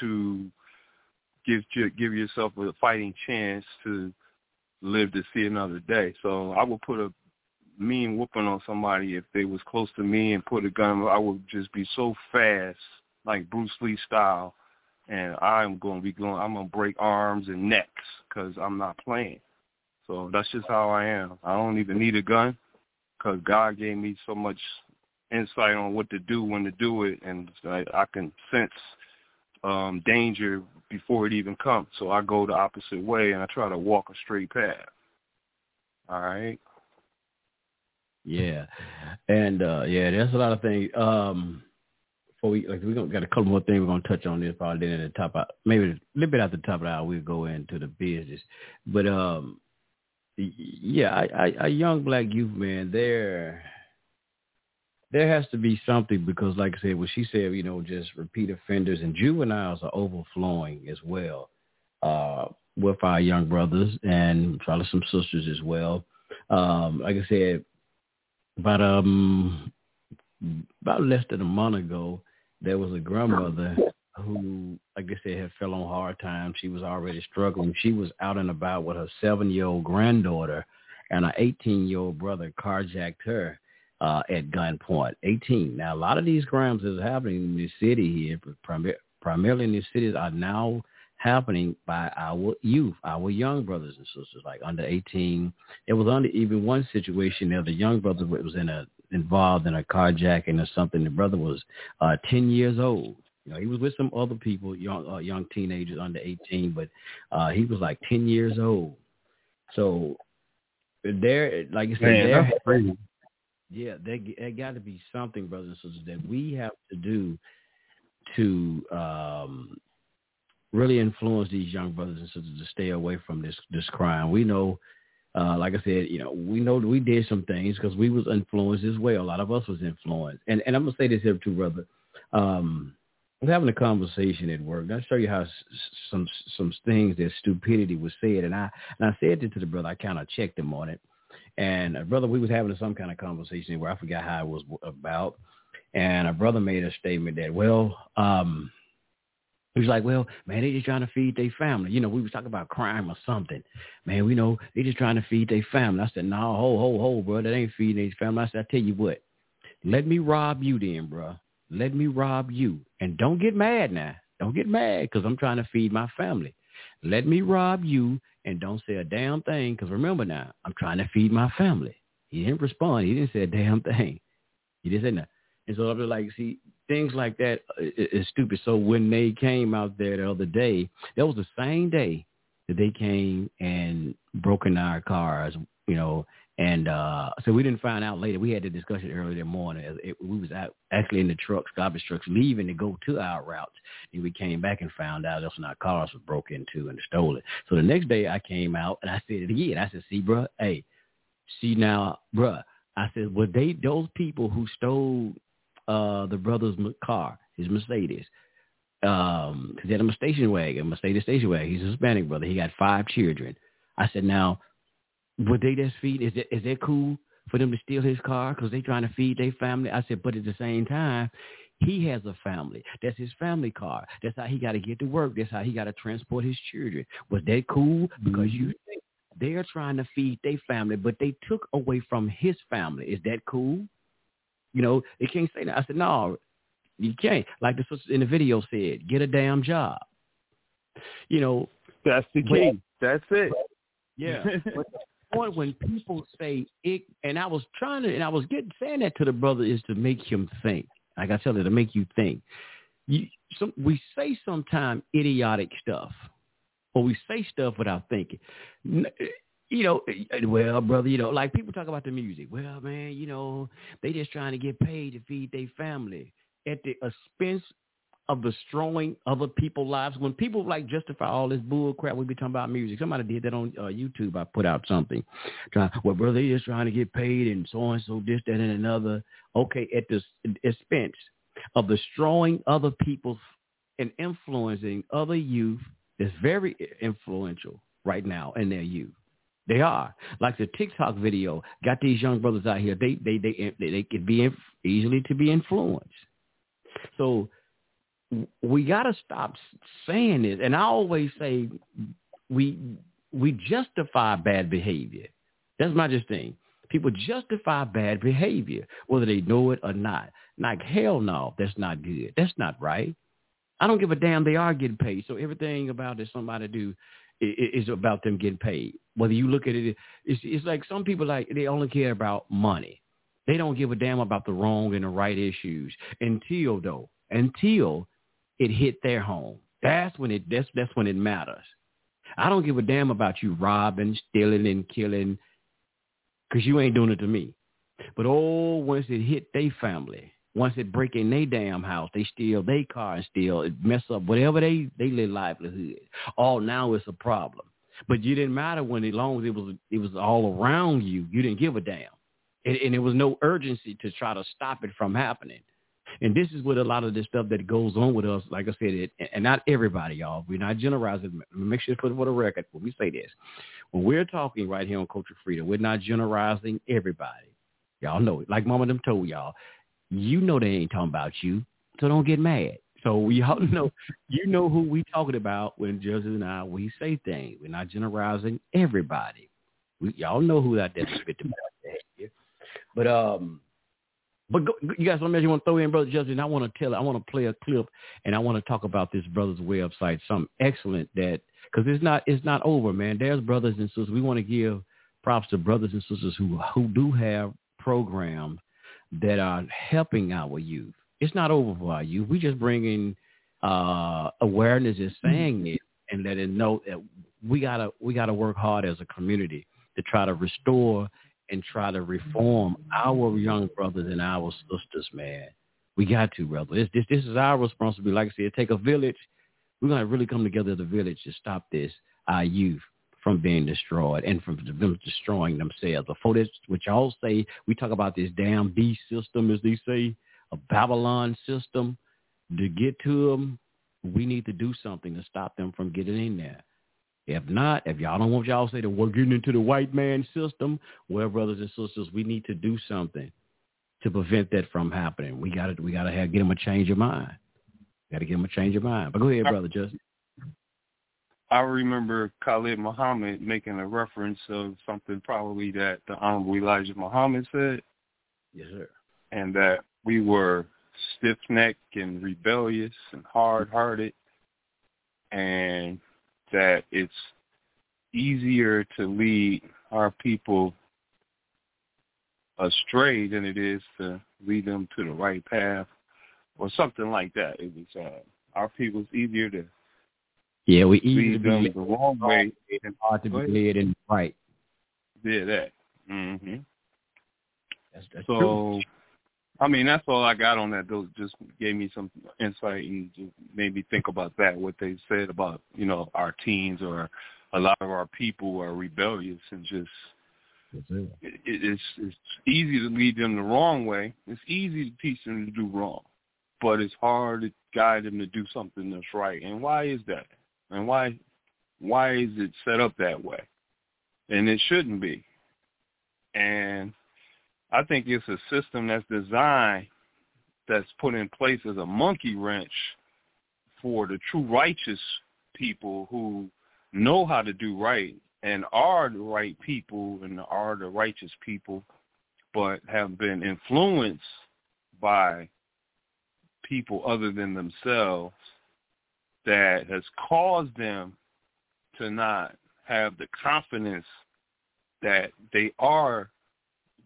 to give give yourself a fighting chance to live to see another day. So I would put a mean whooping on somebody if they was close to me and put a gun. I would just be so fast, like Bruce Lee style, and I'm going to be going. I'm going to break arms and necks because I'm not playing. So that's just how I am. I don't even need a gun because God gave me so much insight on what to do, when to do it, and I, I can sense um, danger before it even comes. So I go the opposite way and I try to walk a straight path. All right. Yeah, and uh yeah, there's a lot of things. Um, before we like we got a couple more things we're gonna touch on this probably then at the top. Of, maybe a little bit at the top of the hour we'll go into the business, but um, yeah, I, I, a young black youth man, there there has to be something because, like I said, what she said, you know, just repeat offenders and juveniles are overflowing as well uh, with our young brothers and probably some sisters as well. Um, like I said, about um about less than a month ago, there was a grandmother who, like I said, had fell on hard times. She was already struggling. She was out and about with her seven-year-old granddaughter, and her 18-year-old brother carjacked her uh, at gunpoint. 18. Now, a lot of these crimes is happening in the city here, prim- primarily in these cities, are now happening by our youth, our young brothers and sisters, like under 18. It was under even one situation there, the young brother was in a involved in a carjacking or something. The brother was uh, 10 years old. You know, he was with some other people, young uh, young teenagers under 18, but uh, he was like 10 years old. So there, like you said, Man. Yeah, there, there got to be something, brothers and sisters, that we have to do to um, really influence these young brothers and sisters to stay away from this this crime. We know uh, like I said, you know, we know we did some things because we was influenced as well. A lot of us was influenced. And and I'm gonna say this here too, brother. Um, I'm having a conversation at work. I'll show you how some some things that stupidity was said, and I and I said it to the brother. I kind of checked him on it, and a brother, we was having some kind of conversation where I forgot how it was about, and a brother made a statement that, well, um, he was like, well, man, they just trying to feed their family. You know, we was talking about crime or something. Man, we know they just trying to feed their family. I said, no, nah, ho, ho, ho, bro. That ain't feeding their family. I said, I tell you what, let me rob you then, bro. Let me rob you. And don't get mad now. Don't get mad because I'm trying to feed my family. Let me rob you and don't say a damn thing because remember now, I'm trying to feed my family. He didn't respond. He didn't say a damn thing. He didn't say nothing. And so I was like, see, things like that uh, is, stupid. So when they came out there the other day, that was the same day that they came and broke in our cars, you know, and uh so we didn't find out later. We had the discussion earlier that morning. It, we was out actually in the trucks, garbage trucks, leaving to go to our routes. And we came back and found out that's when our cars was broke into and stolen. So the next day I came out and I said it again. I said, see, bro, hey, see now, bruh. I said, well, they those people who stole uh, the brother's car, his Mercedes. Um, he had a station wagon, a Mercedes station wagon. He's a Hispanic brother. He got five children. I said, now, would they just feed? Is that is that cool for them to steal his car because they trying to feed their family? I said, but at the same time, he has a family. That's his family car. That's how he got to get to work. That's how he got to transport his children. Was that cool? Because you mm-hmm. think they're trying to feed their family, but they took away from his family. Is that cool? You know, they can't say that. I said, no, you can't. Like the in the video said, get a damn job. You know, that's the key. That's it. Yeah. but point when people say it, and I was trying to, and I was getting saying that to the brother is to make him think. Like I tell you, to make you think. You, some, we say sometimes idiotic stuff, or we say stuff without thinking you know, well, brother, you know, like people talk about the music. Well, man, you know, they just trying to get paid to feed their family at the expense of destroying other people's lives. When people like justify all this bull crap, we be talking about music. Somebody did that on uh, YouTube. I put out something. Trying, well, brother, just trying to get paid and so and so, this, that, and another. Okay, at the expense of destroying other people's and influencing other youth that's very influential right now in their youth. They are like the TikTok video got these young brothers out here. They they they they, they could be easily to be influenced. So we got to stop saying this. And I always say we we justify bad behavior. That's my just thing. People justify bad behavior, whether they know it or not. Like hell no, that's not good. That's not right. I don't give a damn. They are getting paid. So everything about that somebody do is about them getting paid. Whether you look at it, it's, it's like some people like they only care about money. They don't give a damn about the wrong and the right issues until though until it hit their home. That's when it that's that's when it matters. I don't give a damn about you robbing, stealing, and killing, because you ain't doing it to me. But oh, once it hit their family, once it break in their damn house, they steal their car and steal, it mess up whatever they they live livelihood. All now it's a problem. But you didn't matter when as long as it was it was all around you. You didn't give a damn, and, and there was no urgency to try to stop it from happening. And this is what a lot of this stuff that goes on with us. Like I said, it, and not everybody, y'all. We're not generalizing. Make sure for, for the record when we say this, when we're talking right here on Culture Freedom, we're not generalizing everybody. Y'all know it. Like Mama them told y'all, you know they ain't talking about you, so don't get mad. So y'all know, you know who we talking about when Justice and I we say things. We're not generalizing everybody. We, y'all know who that is. But um, but go, you guys, something you want to throw in, brother Justice? I want to tell. I want to play a clip, and I want to talk about this brother's website. Something excellent that because it's not it's not over, man. There's brothers and sisters. We want to give props to brothers and sisters who who do have programs that are helping our youth. It's not over for our youth. We just bringing uh, awareness and saying it and letting know that we gotta we gotta work hard as a community to try to restore and try to reform our young brothers and our sisters, man. We got to, brother. This this this is our responsibility. Like I said, take a village. We're gonna really come together as a village to stop this, our youth from being destroyed and from them destroying themselves. Before this, which y'all say, we talk about this damn beast system, as they say, a Babylon system. To get to them, we need to do something to stop them from getting in there. If not, if y'all don't want y'all to say that we're getting into the white man system, well, brothers and sisters, we need to do something to prevent that from happening. We got to we got to have get them a change of mind. Got to get them a change of mind. But go ahead, brother Justice. I remember Khalid Muhammad making a reference of something probably that the Honorable Elijah Muhammad said. Yes, sir. And that we were stiff-necked and rebellious and hard-hearted, and that it's easier to lead our people astray than it is to lead them to the right path or something like that. It was uh, our people's easier to yeah, we easy lead them the wrong way and hard to be led in right. Yeah, that. Mhm. That's, that's so, true. I mean, that's all I got on that. Those just gave me some insight and just made me think about that. What they said about you know our teens or a lot of our people are rebellious and just it. It, it's it's easy to lead them the wrong way. It's easy to teach them to do wrong, but it's hard to guide them to do something that's right. And why is that? And why why is it set up that way? And it shouldn't be. And I think it's a system that's designed that's put in place as a monkey wrench for the true righteous people who know how to do right and are the right people and are the righteous people, but have been influenced by people other than themselves that has caused them to not have the confidence that they are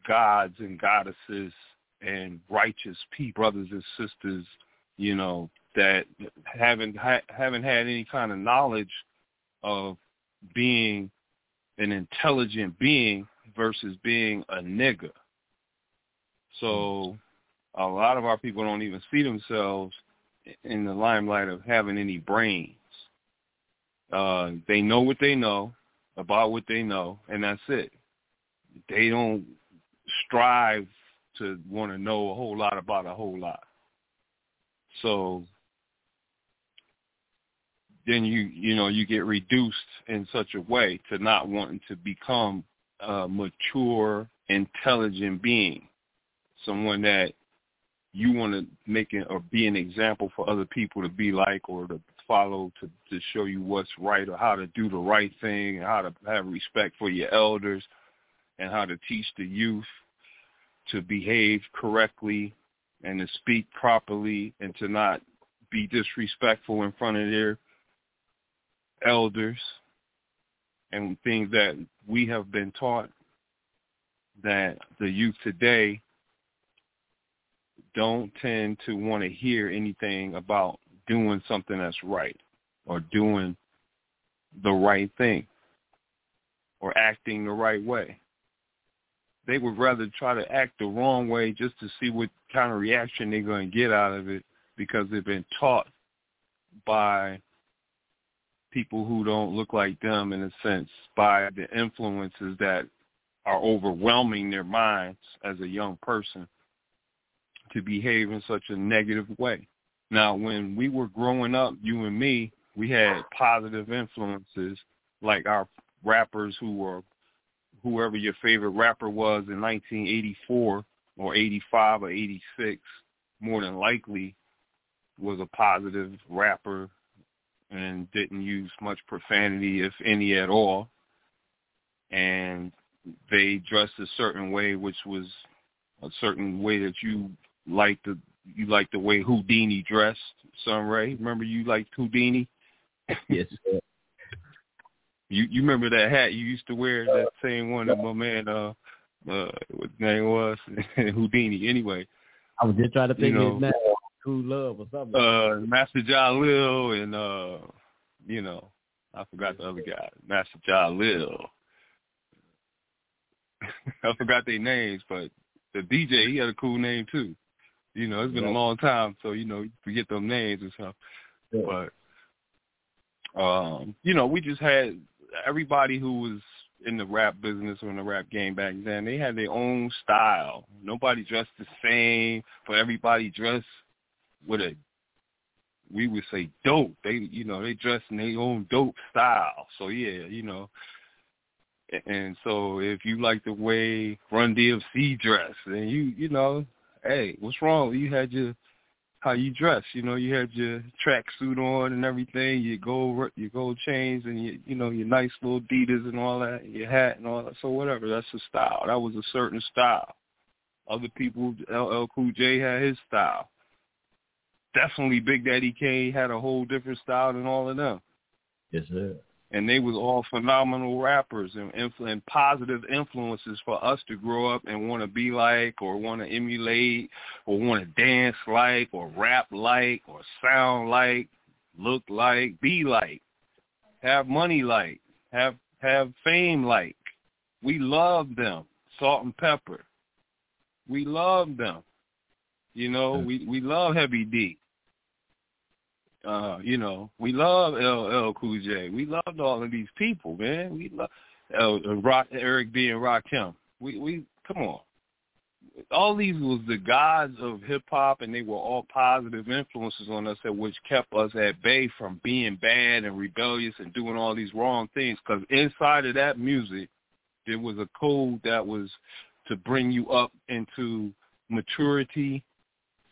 gods and goddesses and righteous people, brothers and sisters, you know, that haven't ha- haven't had any kind of knowledge of being an intelligent being versus being a nigger. So a lot of our people don't even see themselves in the limelight of having any brains. Uh, they know what they know about what they know, and that's it. They don't strive to want to know a whole lot about a whole lot. So then you you know you get reduced in such a way to not wanting to become a mature, intelligent being, someone that you want to make it or be an example for other people to be like or to follow to to show you what's right or how to do the right thing and how to have respect for your elders and how to teach the youth to behave correctly and to speak properly and to not be disrespectful in front of their elders and things that we have been taught that the youth today don't tend to want to hear anything about doing something that's right or doing the right thing or acting the right way. They would rather try to act the wrong way just to see what kind of reaction they're going to get out of it because they've been taught by people who don't look like them in a sense, by the influences that are overwhelming their minds as a young person to behave in such a negative way. Now, when we were growing up, you and me, we had positive influences like our rappers who were whoever your favorite rapper was in 1984 or 85 or 86, more than likely was a positive rapper and didn't use much profanity, if any at all. And they dressed a certain way, which was a certain way that you liked the you liked the way Whodini dressed, Sunray. Remember you liked Whodini? Yes. Sir. You you remember that hat you used to wear, that same one that my man uh uh what his name was? Whodini. Anyway. I was just trying to think you know, his name. Cool Love or something. Uh Master Jalil and uh you know, I forgot the other guy. Master Jalil. I forgot their names, but the DJ he had a cool name too. You know, it's been Yeah. a long time, so you know, you forget them names and stuff. But um, you know, we just had everybody who was in the rap business or in the rap game back then, they had their own style. Nobody dressed the same, but everybody dressed with a we would say dope. They you know, they dressed in their own dope style. So yeah, you know. And so if you like the way Run DMC dress, then you you know, hey, what's wrong? You had your how you dress. You know, you had your track suit on and everything, your gold your gold chains and your you know your nice little Adidas and all that, your hat and all that. So whatever, that's a style. That was a certain style. Other people, LL Cool J had his style. Definitely, Big Daddy Kane had a whole different style than all of them Yes, sir. And they was all phenomenal rappers and, influ- and positive influences for us to grow up and want to be like or want to emulate or want to dance like or rap like or sound like, look like, be like, have money like, have have fame like. We love them. Salt-N-Pepa. We love them. You know, we we love Heavy D. Uh, you know, we love LL Cool J. We loved all of these people, man. We love uh, Rock, Eric B. and Rakim. We we come on. All these was the gods of hip hop, and they were all positive influences on us, that which kept us at bay from being bad and rebellious and doing all these wrong things. Because inside of that music, there was a code that was to bring you up into maturity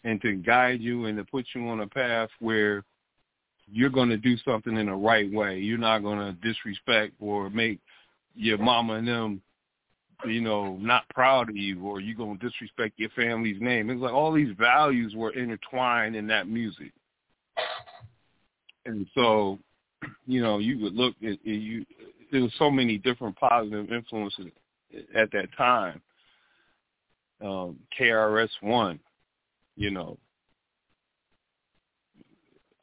and to guide you and to put you on a path where you're going to do something in the right way. You're not going to disrespect or make your mama and them, you know, not proud of you or you're going to disrespect your family's name. It's like all these values were intertwined in that music. And so, you know, you would look at you. There was so many different positive influences at that time. Um, KRS One, you know,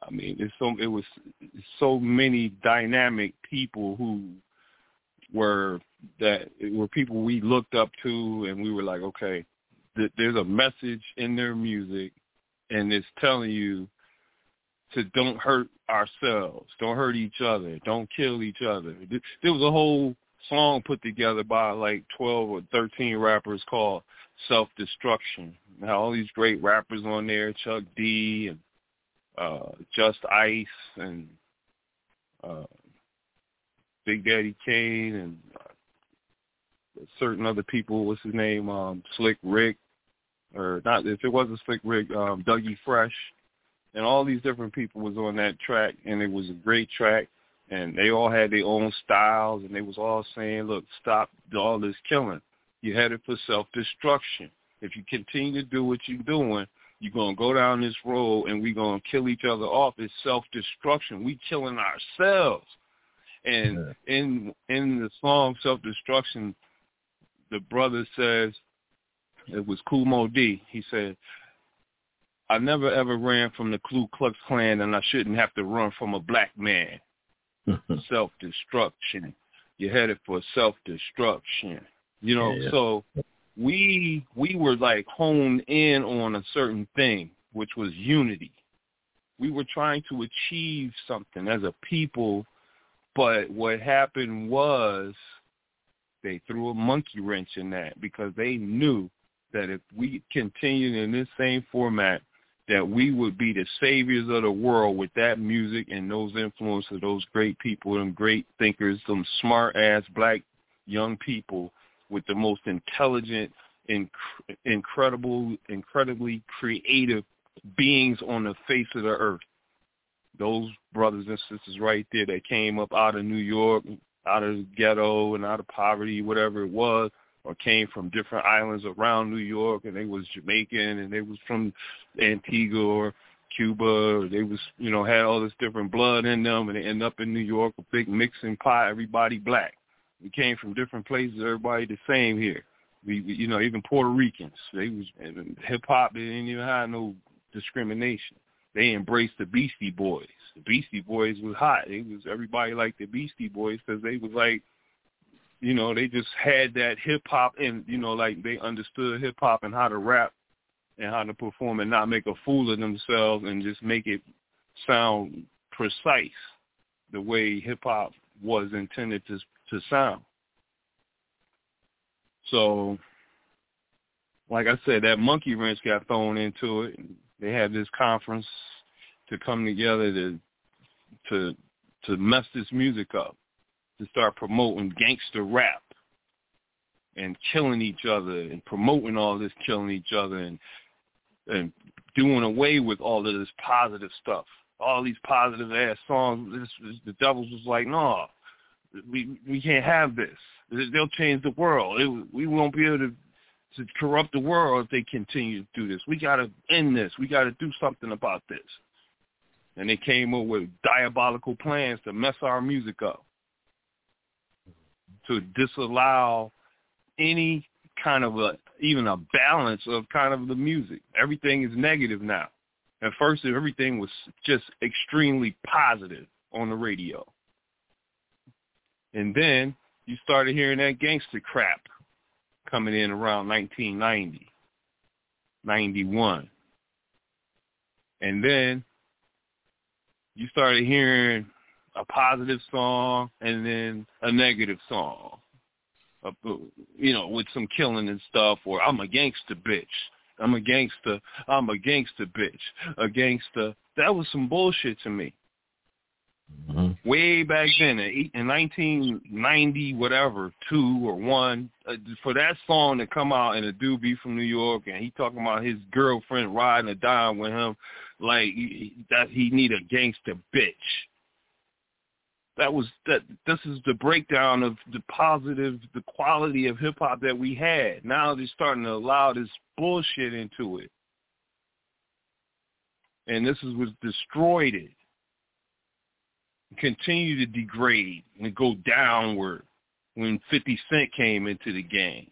I mean, it's so it was so many dynamic people who were that were people we looked up to, and we were like, okay, th- there's a message in their music, and it's telling you to don't hurt ourselves, don't hurt each other, don't kill each other. There was a whole song put together by like 12 or 13 rappers called Self Destruction. Now all these great rappers on there, Chuck D and uh, Just Ice and uh, Big Daddy Kane and uh, certain other people. What's his name? Um, Slick Rick, or not? If it wasn't Slick Rick, um, Dougie Fresh, and all these different people was on that track, and it was a great track. And they all had their own styles, and they was all saying, "Look, stop all this killing. You're headed for self-destruction. If you continue to do what you're doing, you're gonna go down this road and we're gonna kill each other off. It's self destruction. We killing ourselves. And in in the song Self Destruction, the brother says it was Moe Dee. He said, I never ever ran from the Ku Klux Klan and I shouldn't have to run from a black man. self destruction. You're headed for self destruction. You know, Yeah. so we we were like honed in on a certain thing, which was unity. We were trying to achieve something as a people, but what happened was they threw a monkey wrench in that because they knew that if we continued in this same format, that we would be the saviors of the world with that music and those influences those great people, them great thinkers, some smart ass black young people with the most intelligent, inc- incredible, incredibly creative beings on the face of the earth. Those brothers and sisters right there that came up out of New York, out of the ghetto and out of poverty, whatever it was, or came from different islands around New York and they was Jamaican and they was from Antigua or Cuba or they was, you know, had all this different blood in them and they end up in New York, a big mixing pot, everybody black. We came from different places, everybody the same here. We, we you know, even Puerto Ricans, they was hip hop. They didn't even have no discrimination. They embraced the Beastie Boys. The Beastie Boys was hot. It was everybody liked the Beastie Boys because they was like, you know, they just had that hip hop and you know, like they understood hip hop and how to rap and how to perform and not make a fool of themselves and just make it sound precise the way hip hop was intended to to sound. So, like I said, that monkey wrench got thrown into it. They had this conference to come together to to to mess this music up, to start promoting gangster rap and killing each other and promoting all this killing each other and and doing away with all of this positive stuff. All these positive ass songs. This, this, the devils was like, no, we we can't have this. They'll change the world. It, we won't be able to to corrupt the world if they continue to do this. We got to end this. We got to do something about this. And they came up with diabolical plans to mess our music up, to disallow any kind of a even a balance of kind of the music. Everything is negative now. At first, everything was just extremely positive on the radio. And then you started hearing that gangster crap coming in around 1990, 91. And then you started hearing a positive song and then a negative song. Uh, you know, with some killing and stuff, or I'm a gangster bitch. I'm a gangster. I'm a gangster bitch. A gangster. That was some bullshit to me. Mm-hmm. Way back then, in eight- in 1990, whatever, two or one, uh, for that song to come out and a dude be from New York and he talking about his girlfriend riding or dying with him, like that he need a gangster bitch. That was that. This is the breakdown of the positive, the quality of hip hop that we had. Now they're starting to allow this bullshit into it, and this is what destroyed it. Continue to degrade and go downward when 50 Cent came into the game.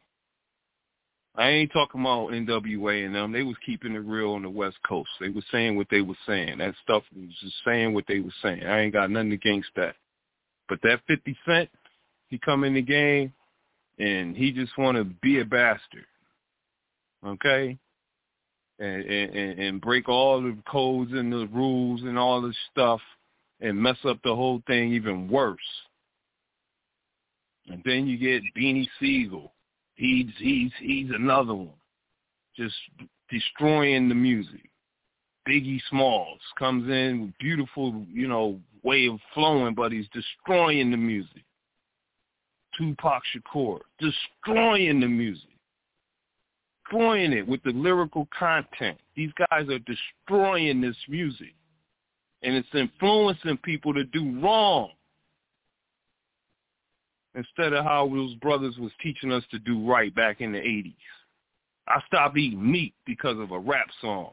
I ain't talking about NWA and them. They was keeping it real on the West Coast. They was saying what they was saying. That stuff was just saying what they was saying. I ain't got nothing against that. But that 50 Cent, he come in the game and he just want to be a bastard. Okay? And, and and break all the codes and the rules and all this stuff and mess up the whole thing even worse. And then you get Beanie Sigel. He's he's he's another one. Just destroying the music. Biggie Smalls comes in with beautiful, you know, way of flowing, but he's destroying the music. Tupac Shakur, destroying the music. Destroying it with the lyrical content. These guys are destroying this music. And it's influencing people to do wrong. Instead of how those brothers was teaching us to do right back in the 80s. I stopped eating meat because of a rap song.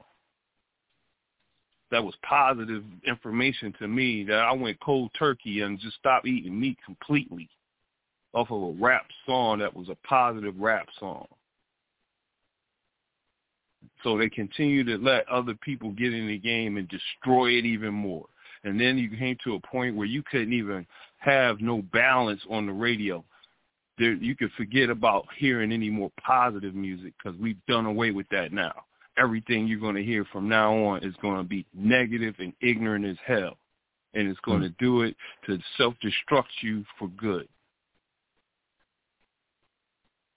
that was positive information to me that I went cold turkey and just stopped eating meat completely off of a rap song that was a positive rap song. So they continue to let other people get in the game and destroy it even more. And then you came to a point where you couldn't even have no balance on the radio. There, you could forget about hearing any more positive music because we've done away with that now. Everything you're going to hear from now on is going to be negative and ignorant as hell. And it's going to hmm. do it to self-destruct you for good.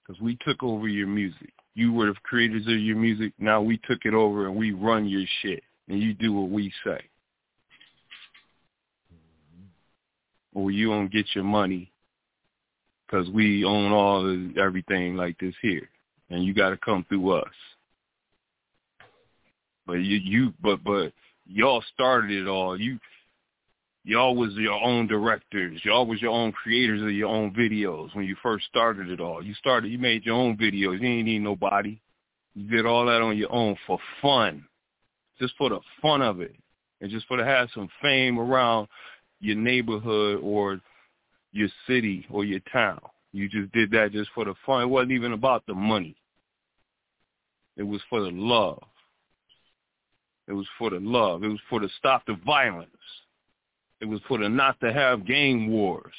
Because we took over your music. You were the creators of your music. Now we took it over and we run your shit. And you do what we say. Or you don't get your money because we own all of everything like this here. And you got to come through us. But you, you, but, but y'all started it all. You, y'all was your own directors. Y'all was your own creators of your own videos when you first started it all. You started, you made your own videos. You ain't need nobody. You did all that on your own for fun, just for the fun of it, and just for to have some fame around your neighborhood or your city or your town. You just did that just for the fun. It wasn't even about the money. It was for the love. It was for the love. It was for to stop the violence. It was for the not to have gang wars.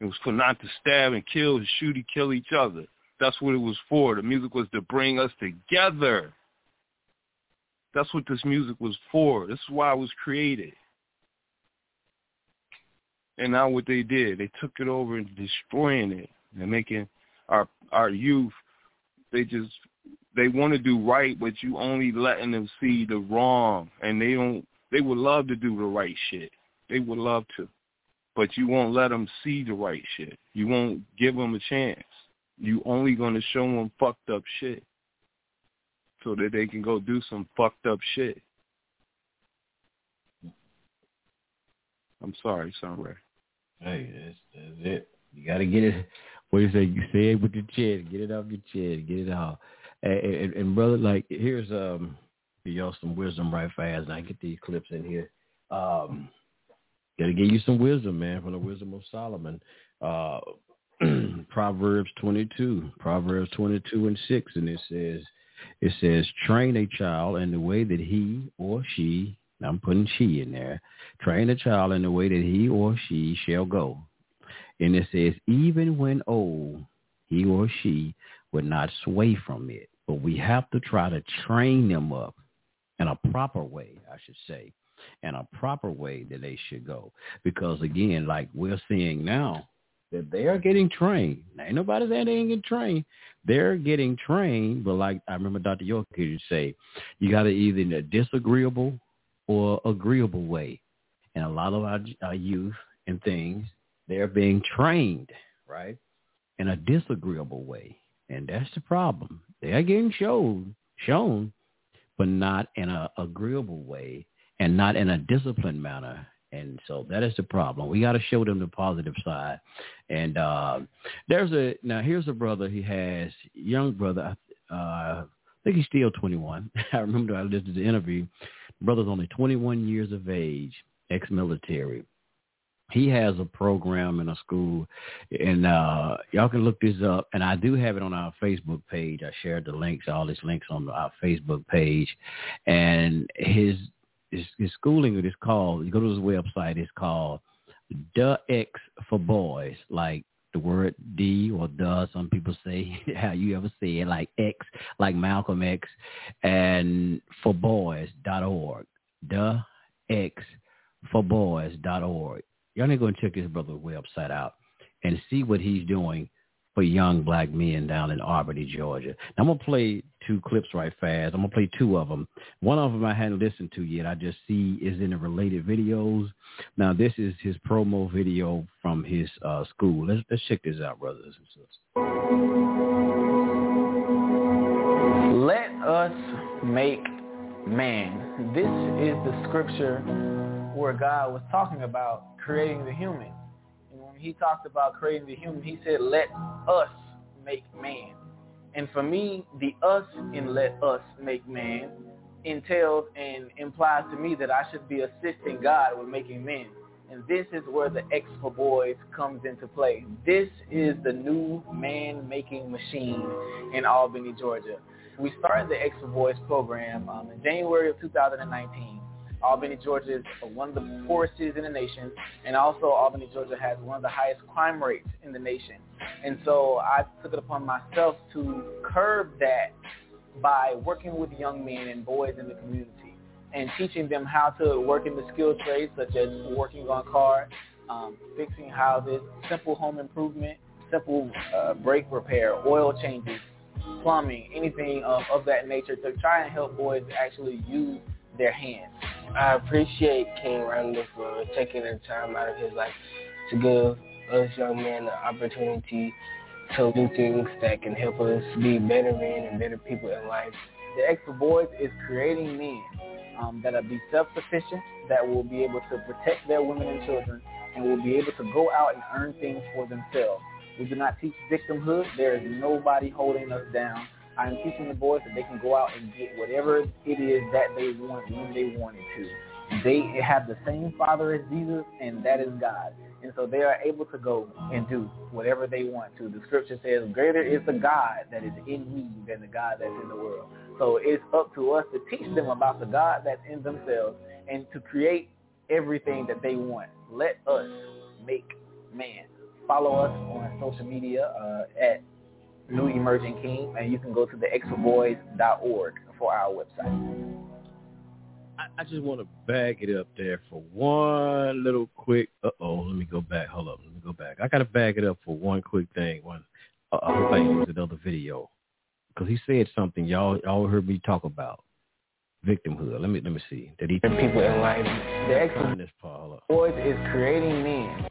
It was for not to stab and kill and shoot and kill each other. That's what it was for. The music was to bring us together. That's what this music was for. This is why it was created. And now what they did, they took it over and destroying it and making our our youth they just they want to do right, but you only letting them see the wrong, and they don't. They would love to do the right shit. They would love to, but you won't let them see the right shit. You won't give them a chance. You only gonna show them fucked up shit, so that they can go do some fucked up shit. I'm sorry, Sunray. Hey, that's, that's it. You got to get it. What you say? You say it with your chest. Get it off your chest. Get it off. And, and, and brother, like here's um, y'all some wisdom right fast. I get these clips in here. Um, got to give you some wisdom, man, from the wisdom of Solomon. Uh, Proverbs 22, Proverbs 22 and 6, and it says, it says, train a child in the way that he or she, I'm putting she in there, train a child in the way that he or she shall go. And it says, even when old, he or she would not sway from it. But we have to try to train them up in a proper way, I should say, in a proper way that they should go. Because again, like we're seeing now, that they are getting trained. Now, ain't nobody saying they ain't getting trained. They're getting trained, but like I remember Dr. York used to say, you got to either in a disagreeable or agreeable way. And a lot of our, our youth and things, they're being trained, right, in a disagreeable way. And that's the problem. They are getting shown, shown, but not in an agreeable way and not in a disciplined manner. And so that is the problem. We got to show them the positive side. And uh, there's a now here's a brother he has young brother. Uh, I think he's still 21. I remember I listened to the interview. The brother's only 21 years of age, ex-military he has a program in a school and uh y'all can look this up and i do have it on our facebook page i shared the links all these links on our facebook page and his his, his schooling is called you go to his website it's called the x for boys like the word D or the, some people say, how you ever say it, like X, like Malcolm X, and for boys dot org. The X for boys dot org. Y'all need to go and check this brother's website out and see what he's doing for young black men down in Albany, Georgia. Now, I'm going to play two clips right fast. I'm going to play two of them. One of them I hadn't listened to yet. I just see is in the related videos. Now, this is his promo video from his uh, school. Let's, let's check this out, brothers and sisters. Let us make man. This is the scripture where God was talking about creating the human. He talked about creating the human, he said, let us make man. And for me, the us in let us make man entails and implies to me that I should be assisting God with making men. And this is where the X for Boys comes into play. This is the new man-making machine in Albany, Georgia. We started the X for Boys program um, in January of 2019. Albany, Georgia is one of the poorest cities in the nation, and also Albany, Georgia has one of the highest crime rates in the nation. And so I took it upon myself to curb that by working with young men and boys in the community and teaching them how to work in the skilled trades such as working on cars, um, fixing houses, simple home improvement, simple uh, brake repair, oil changes, plumbing, anything of, of that nature to try and help boys actually use their hands. I appreciate King Randall for taking the time out of his life to give us young men the opportunity to do things that can help us be better men and better people in life. The X Boys is creating men um, that will be self-sufficient, that will be able to protect their women and children, and will be able to go out and earn things for themselves. We do not teach victimhood. There is nobody holding us down. I am teaching the boys that they can go out and get whatever it is that they want when they want it to. They have the same Father as Jesus, and that is God. And so they are able to go and do whatever they want to. The scripture says, greater is the God that is in me than the God that's in the world. So it's up to us to teach them about the God that's in themselves and to create everything that they want. Let us make man. Follow us on social media uh, at New Emerging King, and you can go to the xforboys.org for our website. I, I just want to bag it up there for one little quick. Uh oh, let me go back. Hold up, let me go back. I got to bag it up for one quick thing. One, uh, I hope I use another video because he said something y'all y'all heard me talk about victimhood. Let me let me see. Did he? People in life. The excellent. Boys is creating men.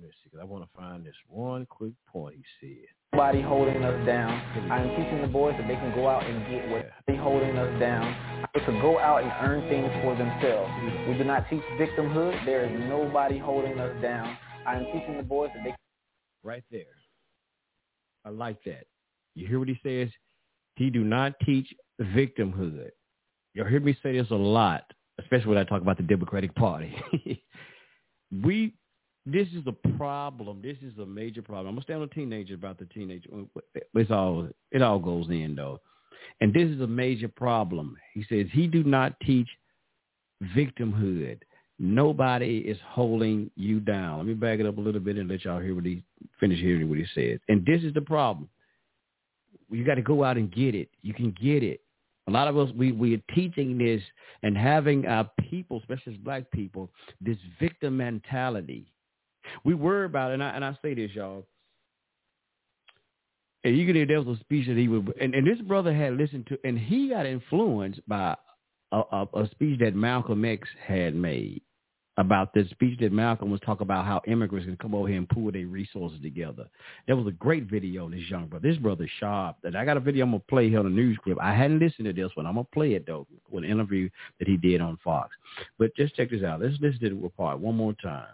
Let me see, because I want to find this one quick point he said. Nobody holding us down. I'm teaching the boys that they can go out and get what they holding us down. They can go out and earn things for themselves. We do not teach victimhood. There is nobody holding us down. I'm teaching the boys that they. Right there. I like that. You hear what he says? He do not teach victimhood. You'll hear me say this a lot, especially when I talk about the Democratic Party. we, this is a problem. This is a major problem. I'm gonna stay on the teenager about the teenager. It's all it all goes in though, and this is a major problem. He says he do not teach victimhood. Nobody is holding you down. Let me back it up a little bit and let y'all hear what he finish hearing what he says. And this is the problem you got to go out and get it. You can get it. A lot of us, we, we are teaching this and having our people, especially black people, this victim mentality. We worry about it, and I, and I say this, y'all. And you can hear there was a speech that he would, and, and this brother had listened to, and he got influenced by a, a, a speech that Malcolm X had made about the speech that Malcolm was talking about how immigrants can come over here and pool their resources together. That was a great video this young brother. This brother sharp. That I got a video I'm gonna play here on the news clip. I hadn't listened to this one. I'm gonna play it though with an interview that he did on Fox. But just check this out. Let's listen to the part one more time.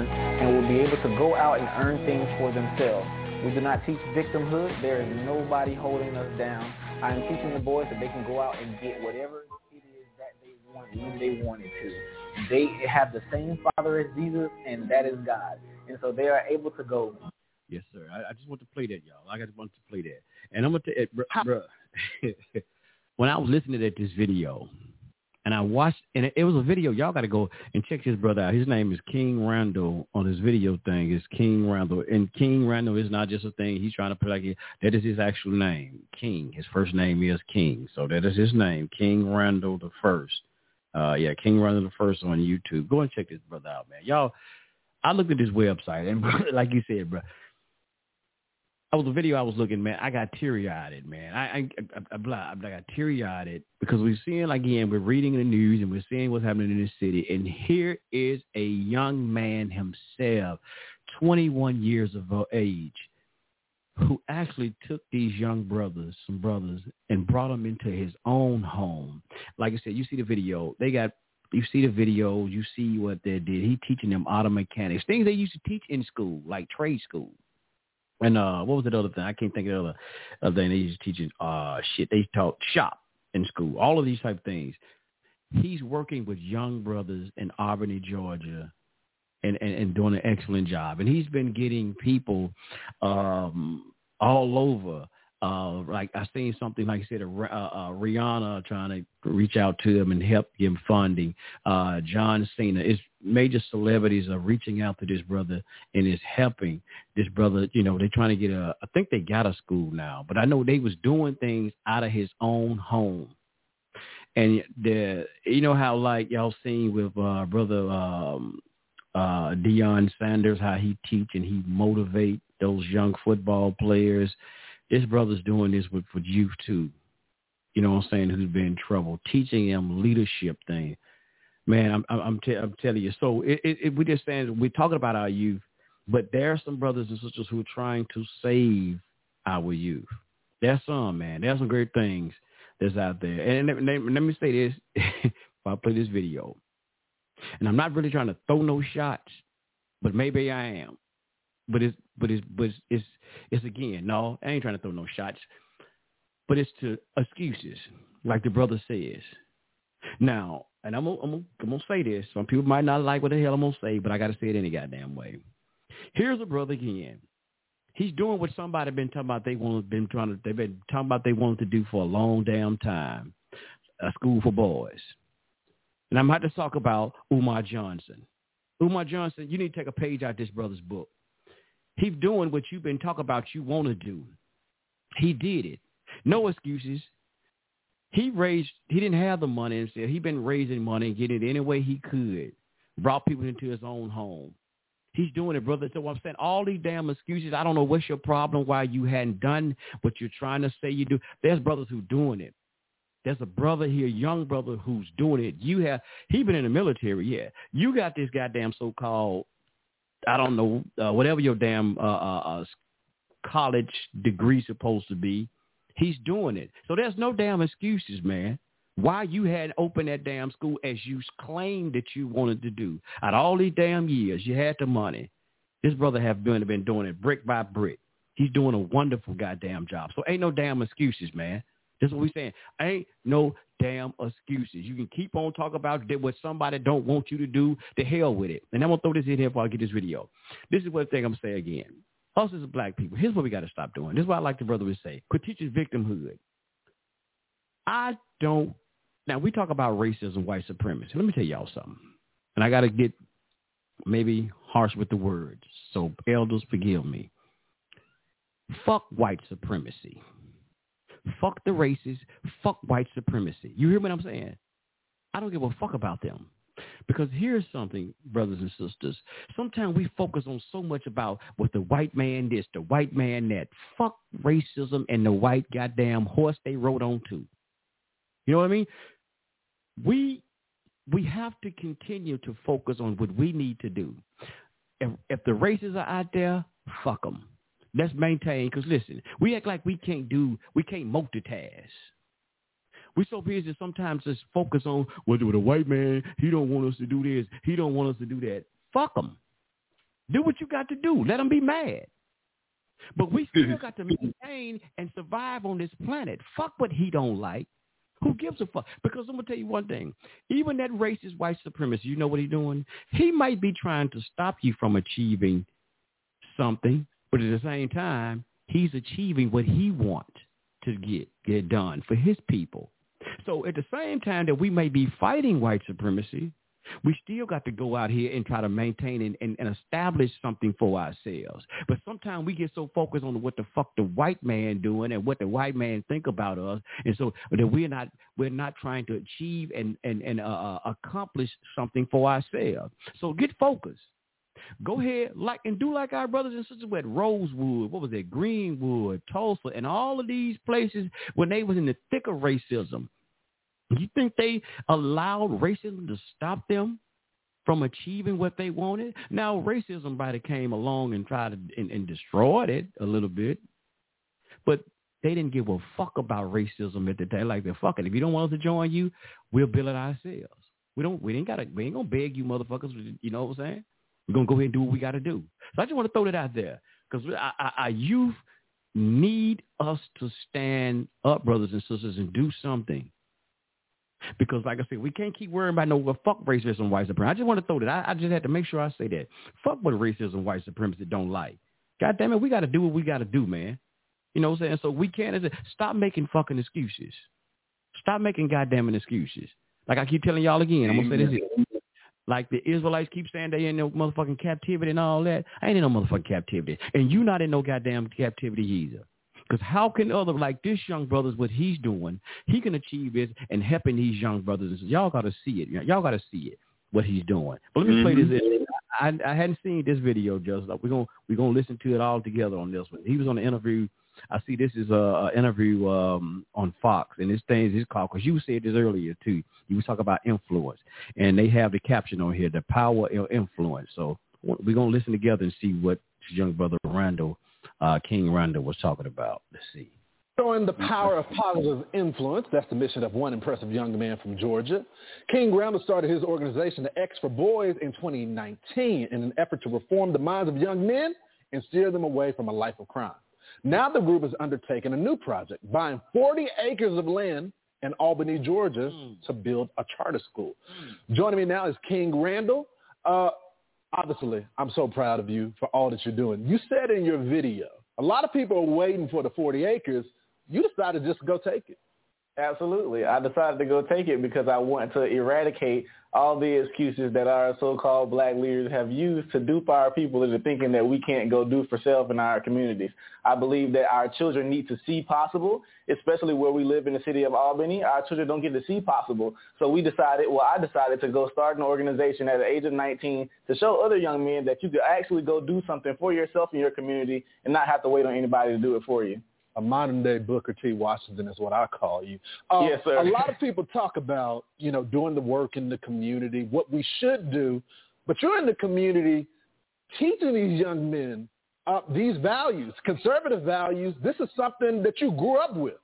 And will be able to go out and earn things for themselves. We do not teach victimhood. There is nobody holding us down. I am teaching the boys that they can go out and get whatever it is that they want when they want it to. They have the same Father as Jesus, and that is God. And so they are able to go. Yes, sir. I, I just want to play that, y'all. I just want to play that. And I'm gonna tell eh, you, bro. when I was listening to this video, and I watched, and it, it was a video. Y'all got to go and check his brother out. His name is King Randall on his video thing. Is King Randall, and King Randall is not just a thing. He's trying to put like that is his actual name, King. His first name is King, so that is his name, King Randall the First. Uh, yeah, King Randall the First on YouTube. Go and check this brother out, man. Y'all, I looked at this website, and like you said, bro, I was a video I was looking, man. I got teary eyed, man. I, I, I, I, I got teary eyed because we're seeing again, we're reading the news and we're seeing what's happening in this city, and here is a young man himself, 21 years of age, who actually took these young brothers, some brothers, and brought them into his own home. Like I said, you see the video. They got you see the video, you see what they did. He teaching them auto mechanics, things they used to teach in school, like trade school. And uh what was the other thing? I can't think of the other, other thing they used to teach uh shit. They taught shop. in school, all of these type of things. He's working with young brothers in Albany, Georgia, and, and, and doing an excellent job. And he's been getting people um, all over. Uh, like I seen something like I said, uh, uh, Rihanna trying to reach out to him and help give him funding. Uh, John Cena, it's major celebrities are reaching out to this brother and is helping this brother. You know, they're trying to get a. I think they got a school now, but I know they was doing things out of his own home. And the you know how like y'all seen with uh, brother um, uh, Deion Sanders how he teach and he motivate those young football players this brother's doing this with for youth too. You know what I'm saying? Who's been in trouble, teaching them leadership thing. Man, I'm I'm, telling you. So it, it, it, we just saying we're talking about our youth, but there are some brothers and sisters who are trying to save our youth. There's some man. There's some great things that's out there. And let, let, let me say this: if I play this video, and I'm not really trying to throw no shots, but maybe I am. But it's but it's but it's, it's it's again no, I ain't trying to throw no shots, but it's to excuses, like the brother says. Now, and I'm gonna, I'm gonna, I'm gonna say this. Some people might not like what the hell I'm gonna say, but I gotta say it any goddamn way. Here's a brother again. He's doing what somebody been talking about. They want been trying to. They've been talking about they wanted to do for a long damn time. A school for boys. And I'm about to talk about Umar Johnson. Umar Johnson, you need to take a page out of this brother's book. He's doing what you've been talking about you want to do. He did it. No excuses. He raised, he didn't have the money himself. he'd been raising money and getting it any way he could. Brought people into his own home. He's doing it, brother. So I'm saying all these damn excuses. I don't know what's your problem, why you hadn't done what you're trying to say you do. There's brothers who doing it. There's a brother here, young brother, who's doing it. You have he been in the military, yeah. You got this goddamn so-called I don't know, uh, whatever your damn uh, uh, uh, college degree supposed to be. He's doing it. So there's no damn excuses, man. Why you hadn't opened that damn school as you claimed that you wanted to do. Out all these damn years, you had the money. This brother have been, been doing it brick by brick. He's doing a wonderful goddamn job. So ain't no damn excuses, man. That's what we're saying. Ain't no damn excuses. You can keep on talking about what somebody don't want you to do. The hell with it. And I'm gonna throw this in here before I get this video. This is what thing I'm gonna say again. Us as black people, here's what we got to stop doing. This is what I like the brother would say. Quit teaching victimhood. I don't. Now we talk about racism, white supremacy. Let me tell y'all something. And I got to get maybe harsh with the words. So elders, forgive me. Fuck white supremacy. Fuck the races. Fuck white supremacy. You hear what I'm saying? I don't give a fuck about them. Because here's something, brothers and sisters. Sometimes we focus on so much about what the white man this, the white man that. Fuck racism and the white goddamn horse they rode on to. You know what I mean? We we have to continue to focus on what we need to do. If, if the races are out there, fuck them. Let's maintain, because listen, we act like we can't do, we can't multitask. We so busy sometimes just focus on well, the white man, he don't want us to do this, he don't want us to do that. Fuck him. Do what you got to do. Let him be mad. But we still got to maintain and survive on this planet. Fuck what he don't like. Who gives a fuck? Because I'm gonna tell you one thing. Even that racist white supremacist, you know what he's doing? He might be trying to stop you from achieving something but at the same time, he's achieving what he wants to get get done for his people. So at the same time that we may be fighting white supremacy, we still got to go out here and try to maintain and, and, and establish something for ourselves. But sometimes we get so focused on what the fuck the white man doing and what the white man think about us, and so that we're not we're not trying to achieve and and and uh, uh accomplish something for ourselves. So get focused. Go ahead, like and do like our brothers and sisters with Rosewood, what was it, Greenwood, Tulsa, and all of these places when they was in the thick of racism. You think they allowed racism to stop them from achieving what they wanted? Now racism by came along and tried to and, and destroyed it a little bit, but they didn't give a fuck about racism at the time. Like they're fucking. If you don't want us to join you, we'll build it ourselves. We don't. We ain't gotta. We ain't gonna beg you, motherfuckers. You know what I'm saying? We're to go ahead and do what we got to do. So I just want to throw that out there because our youth need us to stand up, brothers and sisters, and do something. Because like I said, we can't keep worrying about no well, fuck racism, white supremacy. I just want to throw that. I, I just had to make sure I say that. Fuck what racism, white supremacy don't like. God damn it, we got to do what we got to do, man. You know what I'm saying? So we can't stop making fucking excuses. Stop making goddamn excuses. Like I keep telling y'all again, I'm gonna say this. Here. Like the Israelites keep saying they in no motherfucking captivity and all that. I ain't in no motherfucking captivity, and you not in no goddamn captivity either. Because how can other like this young brothers what he's doing, he can achieve this and helping these young brothers. And Y'all got to see it. Y'all got to see it what he's doing. But let me mm-hmm. play this. I, I hadn't seen this video, just we're gonna we're gonna listen to it all together on this one. He was on the interview. I see this is a, a interview um, on Fox, and this thing is called because you said this earlier too. You was talking about influence, and they have the caption on here, the power of influence. So we're gonna listen together and see what young brother Randall uh, King Randall was talking about. Let's see. Showing the power of positive influence. That's the mission of one impressive young man from Georgia. King Randall started his organization, the X for Boys, in 2019 in an effort to reform the minds of young men and steer them away from a life of crime. Now the group has undertaken a new project, buying 40 acres of land in Albany, Georgia, mm. to build a charter school. Mm. Joining me now is King Randall. Uh, obviously, I'm so proud of you for all that you're doing. You said in your video, a lot of people are waiting for the 40 acres. You decided just to go take it. Absolutely. I decided to go take it because I want to eradicate all the excuses that our so-called black leaders have used to dupe our people into thinking that we can't go do for self in our communities. I believe that our children need to see possible, especially where we live in the city of Albany. Our children don't get to see possible. So we decided, well, I decided to go start an organization at the age of 19 to show other young men that you could actually go do something for yourself in your community and not have to wait on anybody to do it for you a modern day Booker T. Washington is what I call you. Um, yes, sir. A lot of people talk about, you know, doing the work in the community, what we should do, but you're in the community teaching these young men uh, these values, conservative values. This is something that you grew up with.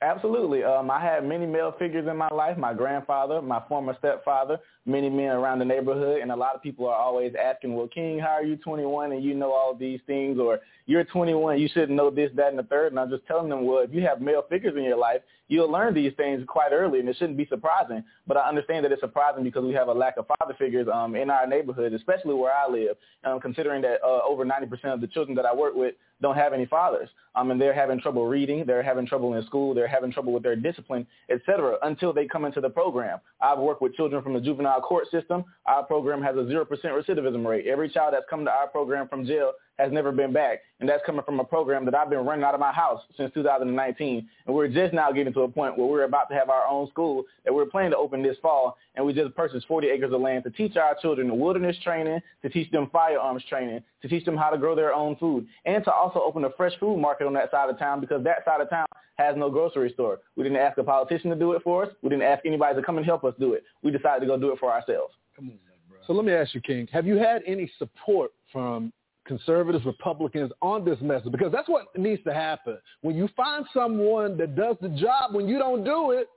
Absolutely. Um, I had many male figures in my life, my grandfather, my former stepfather, many men around the neighborhood, and a lot of people are always asking, well, King, how are you 21 and you know all these things? Or you're 21, you shouldn't know this, that, and the third. And I'm just telling them, well, if you have male figures in your life, you'll learn these things quite early, and it shouldn't be surprising. But I understand that it's surprising because we have a lack of father figures um, in our neighborhood, especially where I live, um, considering that uh, over 90% of the children that I work with don't have any fathers. Um, and they're having trouble reading, they're having trouble in school, they're having trouble with their discipline, et cetera, until they come into the program. I've worked with children from the juvenile court system. Our program has a 0% recidivism rate. Every child that's come to our program from jail has never been back. And that's coming from a program that I've been running out of my house since 2019. And we're just now getting to a point where we're about to have our own school that we're planning to open this fall. And we just purchased 40 acres of land to teach our children wilderness training, to teach them firearms training, to teach them how to grow their own food, and to also open a fresh food market on that side of town because that side of town has no grocery store. We didn't ask a politician to do it for us. We didn't ask anybody to come and help us do it. We decided to go do it for ourselves. Come on, bro. So let me ask you, King, have you had any support from conservatives, Republicans on this message because that's what needs to happen. When you find someone that does the job when you don't do it,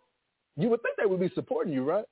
you would think they would be supporting you, right?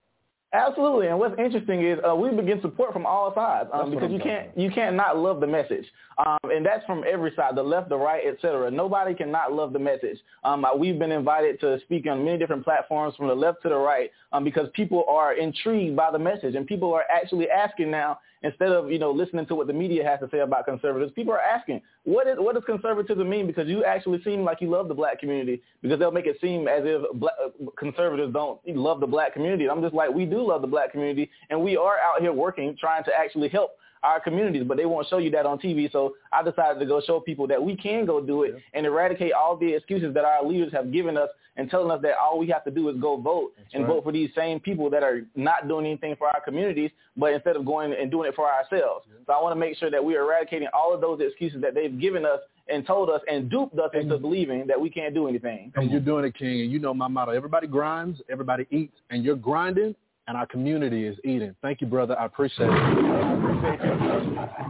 Absolutely, and what's interesting is uh, we begin support from all sides um, because you can't about. you can't not love the message, um, and that's from every side, the left, the right, etc. Nobody can not love the message. Um, we've been invited to speak on many different platforms from the left to the right um, because people are intrigued by the message, and people are actually asking now instead of you know listening to what the media has to say about conservatives, people are asking, what is what does conservatism mean? Because you actually seem like you love the black community, because they'll make it seem as if black, conservatives don't love the black community. I'm just like, we do love the black community, and we are out here working, trying to actually help our communities, but they won't show you that on TV. So I decided to go show people that we can go do it and eradicate all the excuses that our leaders have given us and telling us that all we have to do is go vote That's and right. vote for these same people that are not doing anything for our communities, but instead of going and doing it for ourselves. Yeah. So I want to make sure that we are eradicating all of those excuses that they've given us and told us and duped us into believing that we can't do anything. And you're doing it, King. And you know my motto: everybody grinds, everybody eats, and you're grinding and our community is eating. Thank you, brother. I appreciate it. I appreciate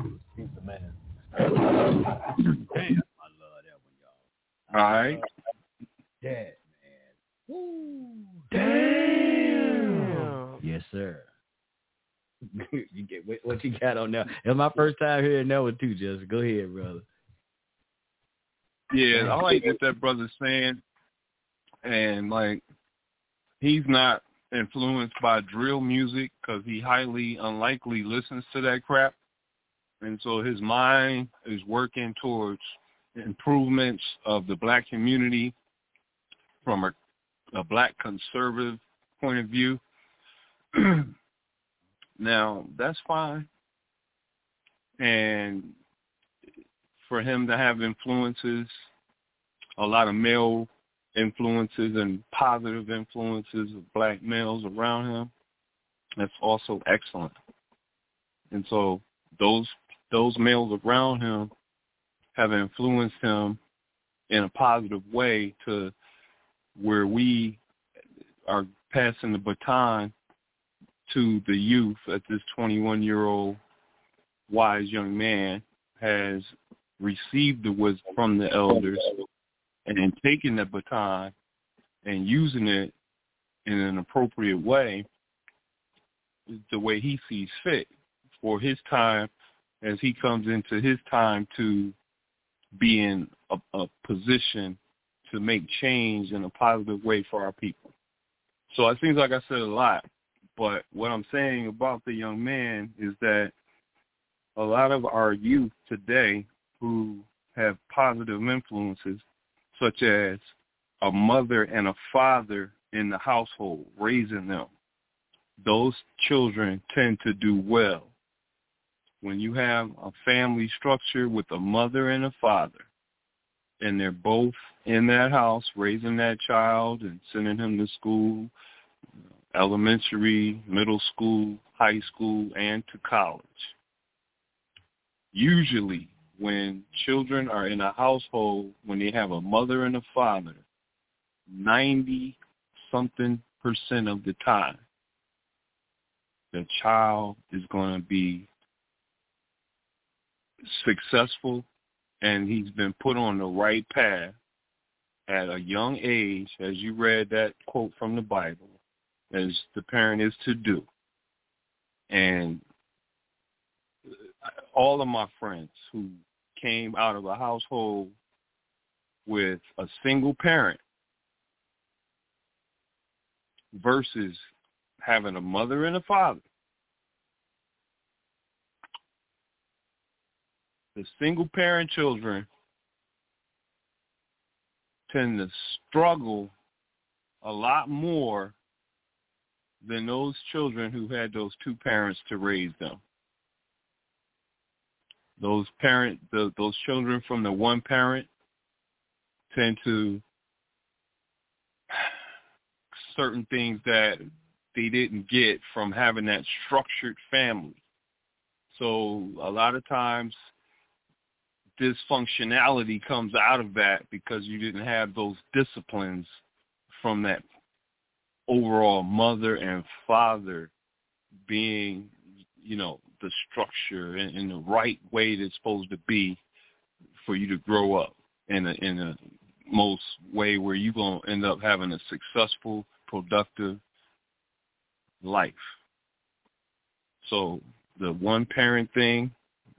you. He's the man. Damn, I love that one, y'all. All right. That man. Woo. Damn. Yes, sir. you get what you got on now. It's my first time hearing that one too, Justice. Go ahead, brother. Yeah, I like what that brother's saying, and like he's not influenced by drill music because he highly unlikely listens to that crap. And so his mind is working towards improvements of the black community from a, a black conservative point of view. now, that's fine. And for him to have influences, a lot of male influences and positive influences of black males around him, that's also excellent. And so those those males around him have influenced him in a positive way to where we are passing the baton to the youth that this 21 year old wise young man has received the wisdom from the elders and taking the baton and using it in an appropriate way the way he sees fit for his time as he comes into his time to be in a, a position to make change in a positive way for our people. So it seems like I said a lot, but what I'm saying about the young man is that a lot of our youth today who have positive influences, such as a mother and a father in the household raising them, those children tend to do well. When you have a family structure with a mother and a father, and they're both in that house raising that child and sending him to school, elementary, middle school, high school, and to college. Usually when children are in a household, when they have a mother and a father, 90 something percent of the time, the child is going to be successful and he's been put on the right path at a young age, as you read that quote from the Bible, as the parent is to do. And all of my friends who came out of a household with a single parent versus having a mother and a father. The single parent children tend to struggle a lot more than those children who had those two parents to raise them. Those parent, the, those children from the one parent tend to certain things that they didn't get from having that structured family. So a lot of times dysfunctionality comes out of that because you didn't have those disciplines from that overall mother and father being, you know, the structure in, the right way that's supposed to be for you to grow up in a in a most way where you're gonna end up having a successful, productive life. So the one parent thing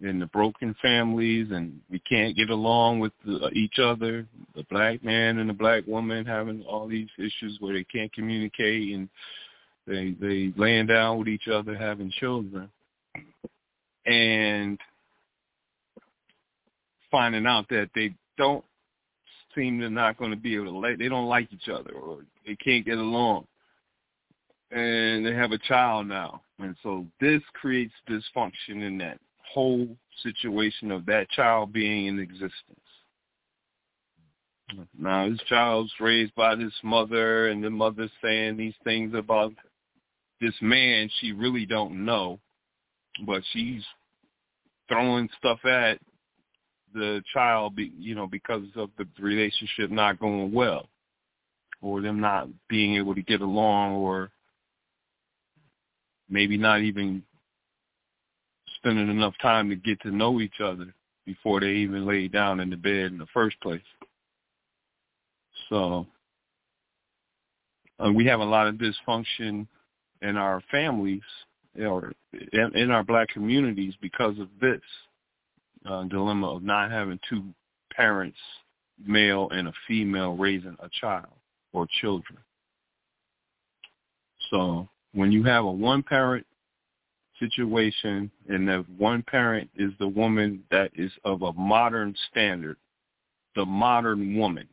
and the broken families and we can't get along with the, each other the black man and the black woman having all these issues where they can't communicate and they they laying down with each other having children and finding out that they don't seem to not going to be able to like they don't like each other or they can't get along. And they have a child now. And so this creates dysfunction in that whole situation of that child being in existence. Now, this child's raised by this mother, and the mother's saying these things about this man she really don't know, but she's throwing stuff at the child, be, you know, because of the relationship not going well, or them not being able to get along, or maybe not even spending enough time to get to know each other before they even lay down in the bed in the first place. So uh, we have a lot of dysfunction in our families or in our black communities because of this uh, dilemma of not having two parents, male and a female, raising a child or children. So when you have a one-parent situation and that one parent is the woman that is of a modern standard, the modern woman,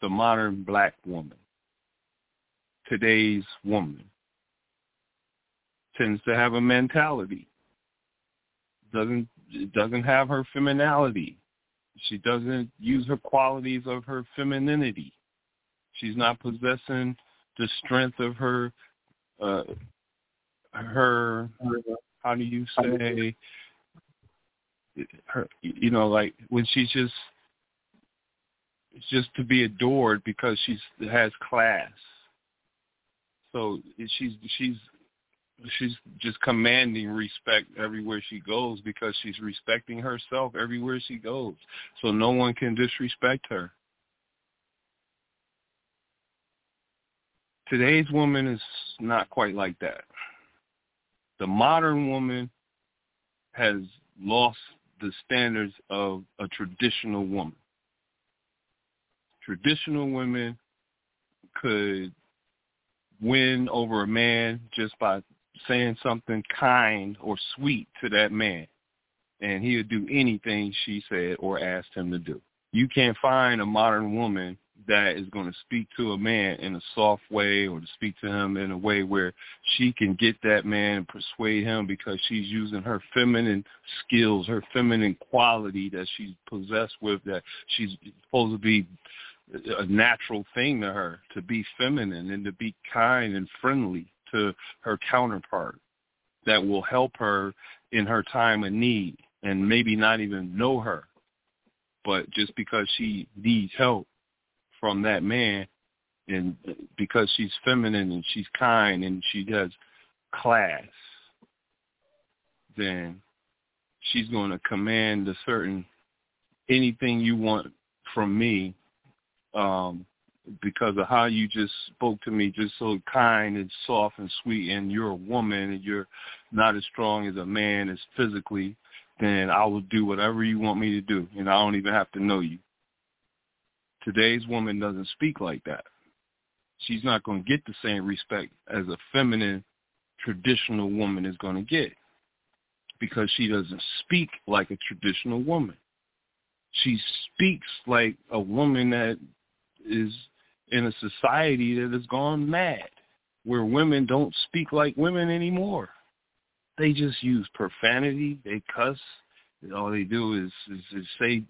the modern black woman, today's woman, tends to have a mentality. Doesn't doesn't have her femininity. She doesn't use her qualities of her femininity. She's not possessing the strength of her uh, her how do you say her you know like when she's just just to be adored because she's has class so she's she's she's just commanding respect everywhere she goes because she's respecting herself everywhere she goes. So no one can disrespect her. Today's woman is not quite like that. The modern woman has lost the standards of a traditional woman. Traditional women could win over a man just by saying something kind or sweet to that man. And he'll do anything she said or asked him to do. You can't find a modern woman that is going to speak to a man in a soft way or to speak to him in a way where she can get that man and persuade him because she's using her feminine skills, her feminine quality that she's possessed with that she's supposed to be a natural thing to her to be feminine and to be kind and friendly to her counterpart that will help her in her time of need and maybe not even know her but just because she needs help from that man and because she's feminine and she's kind and she has class then she's going to command a certain anything you want from me um because of how you just spoke to me just so kind and soft and sweet and you're a woman and you're not as strong as a man as physically then I will do whatever you want me to do and I don't even have to know you Today's woman doesn't speak like that. She's not going to get the same respect as a feminine, traditional woman is going to get because she doesn't speak like a traditional woman. She speaks like a woman that is in a society that has gone mad, where women don't speak like women anymore. They just use profanity. They cuss. All they do is, is, is say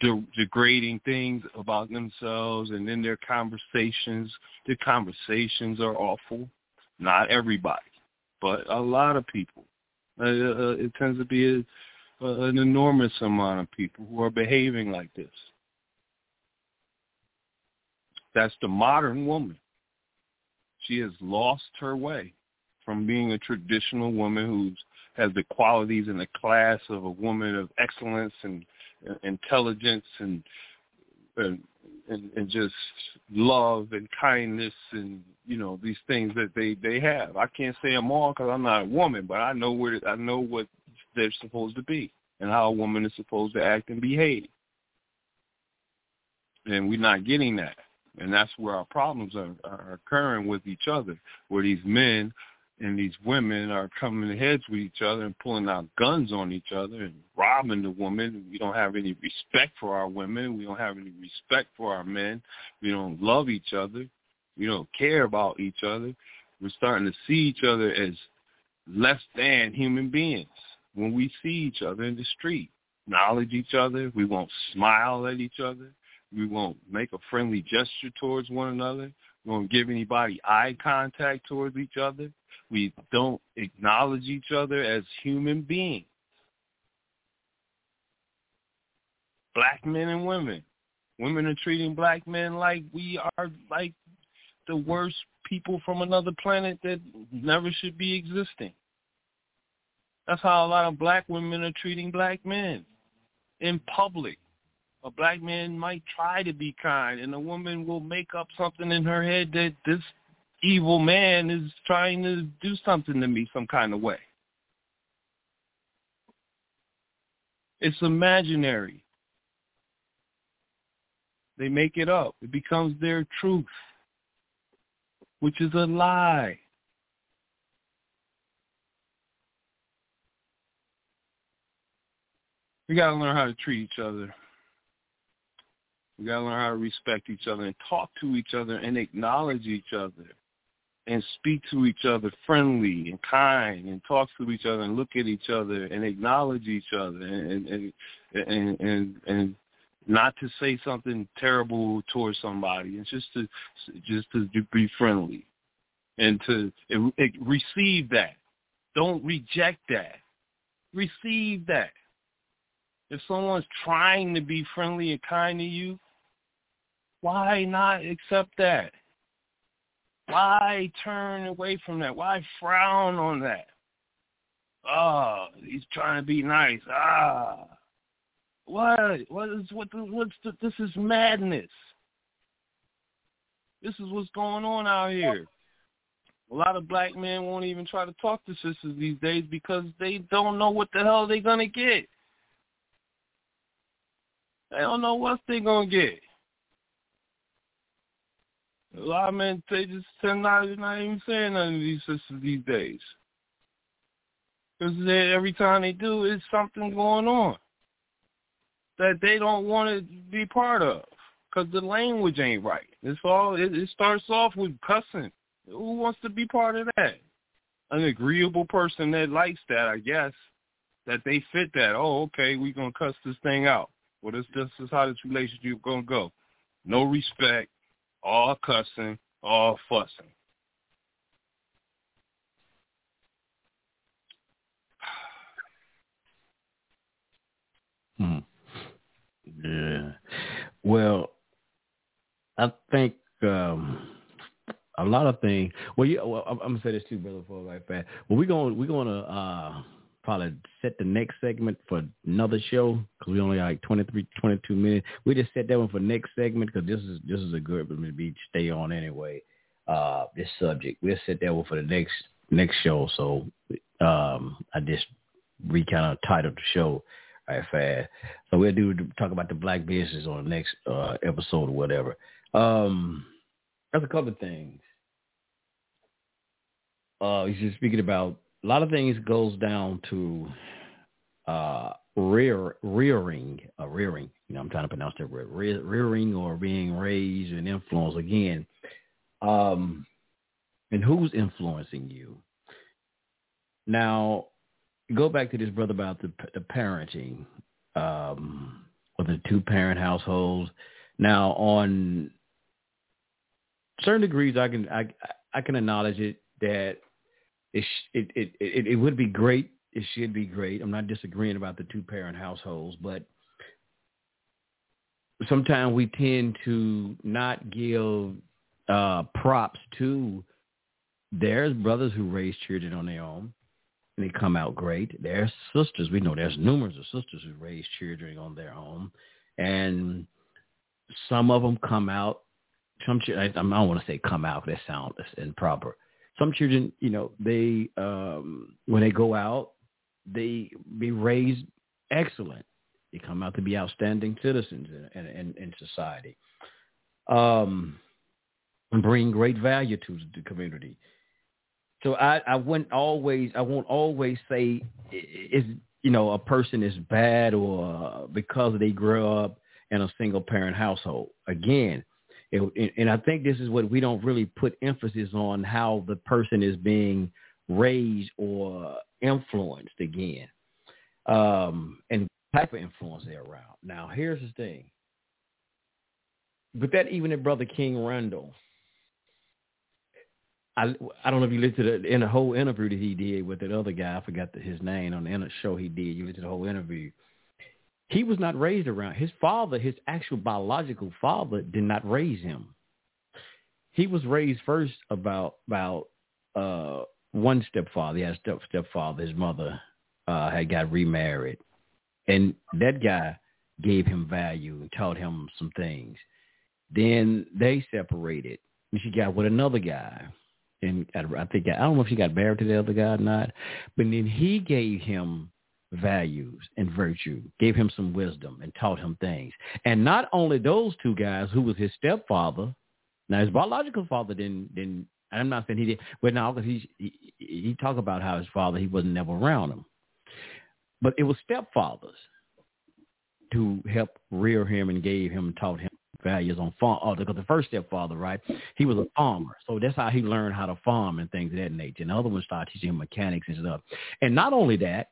de- degrading things about themselves and in their conversations. Their conversations are awful. Not everybody, but a lot of people. Uh, uh, it tends to be a, uh, an enormous amount of people who are behaving like this. That's the modern woman. She has lost her way from being a traditional woman who has the qualities and the class of a woman of excellence and intelligence and and and, and just love and kindness and you know these things that they they have. I can't say them all because I'm not a woman, but I know where I know what they're supposed to be and how a woman is supposed to act and behave. And we're not getting that, and that's where our problems are, are occurring with each other, where these men and these women are coming heads with each other and pulling out guns on each other and robbing the woman. We don't have any respect for our women. We don't have any respect for our men. We don't love each other. We don't care about each other. We're starting to see each other as less than human beings when we see each other in the street. Acknowledge each other. We won't smile at each other. We won't make a friendly gesture towards one another. We won't give anybody eye contact towards each other we don't acknowledge each other as human beings. Black men and women. Women are treating black men like we are like the worst people from another planet that never should be existing. That's how a lot of black women are treating black men in public. A black man might try to be kind, and a woman will make up something in her head that this evil man is trying to do something to me some kind of way. It's imaginary. They make it up. It becomes their truth. which is a lie. We got to learn how to treat each other. We got to learn how to respect each other and talk to each other and acknowledge each other and speak to each other friendly and kind and talk to each other and look at each other and acknowledge each other and and and and, and not to say something terrible towards somebody and just to just to be friendly and to receive that. Don't reject that. Receive that. If someone's trying to be friendly and kind to you why not accept that why turn away from that? Why frown on that? Oh, he's trying to be nice. Ah, what? What is what? What's the, this is madness. This is what's going on out here. A lot of black men won't even try to talk to sisters these days because they don't know what the hell they're gonna get. They don't know what they're gonna get. A lot of men they just tend not not even saying none of these sisters these days. Because every time they do, it's something going on that they don't want to be part of. Because the language ain't right. It's all it, it starts off with cussing. Who wants to be part of that? An agreeable person that likes that, I guess. That they fit that. Oh, okay, we're gonna cuss this thing out. Well, this this is how this relationship gonna go. No respect, all cussing, all fussing. Hmm. Yeah. Well, I think um, a lot of things. Well, yeah. Well, I'm, I'm gonna say this too, brother. For like that. Well, we're gonna we're gonna uh, probably set the next segment for another show because we only like 23, 22 minutes. We just set that one for next segment because this is this is a good one to be stay on anyway. Uh, this subject we'll set that one for the next next show. So um, I just re kind of titled the show right fast. So we'll do talk about the black business on the next uh, episode or whatever. Um, there's a couple of things. Uh, he's just speaking about a lot of things goes down to uh, rear rearing, uh, rearing. You know, I'm trying to pronounce that word, rear, rearing or being raised and influenced again. Um, and who's influencing you? Now, go back to this brother about the, the parenting um, with the two parent households. Now, on certain degrees, I can I I can acknowledge it that it, it, it, it, it would be great. It should be great. I'm not disagreeing about the two parent households, but sometimes we tend to not give uh, props to there's brothers who raise children on their own and they come out great. There's sisters. We know there's numerous of sisters who raise children on their own. And some of them come out. Some I don't want to say come out. That sounds improper some children, you know, they um, when they go out, they be raised excellent. They come out to be outstanding citizens in, in, in society, um, and bring great value to the community. So I, I wouldn't always, I won't always say is you know a person is bad or because they grew up in a single parent household. Again, it, and I think this is what we don't really put emphasis on how the person is being raised or influenced again, um, and type of influence they're around. Now, here's the thing. But that even in Brother King Randall, I I don't know if you listened to the, in the whole interview that he did with that other guy. I forgot the, his name on the show he did. You listened to the whole interview he was not raised around his father. His actual biological father did not raise him. He was raised first about about uh, one stepfather. He had step stepfather. His mother uh, had got remarried, and that guy gave him value and taught him some things. Then they separated, and she got with another guy. And I think I don't know if she got married to the other guy or not, but then he gave him values and virtue, gave him some wisdom and taught him things. And not only those two guys who was his stepfather, now his biological father didn't didn't I'm not saying he did, but now because he, he he talked about how his father he wasn't never around him, but it was stepfathers who helped rear him and gave him and taught him values on farm. Oh, because the first stepfather, right? He was a farmer, so that's how he learned how to farm and things of that nature. And the other one started teaching him mechanics and stuff. And not only that,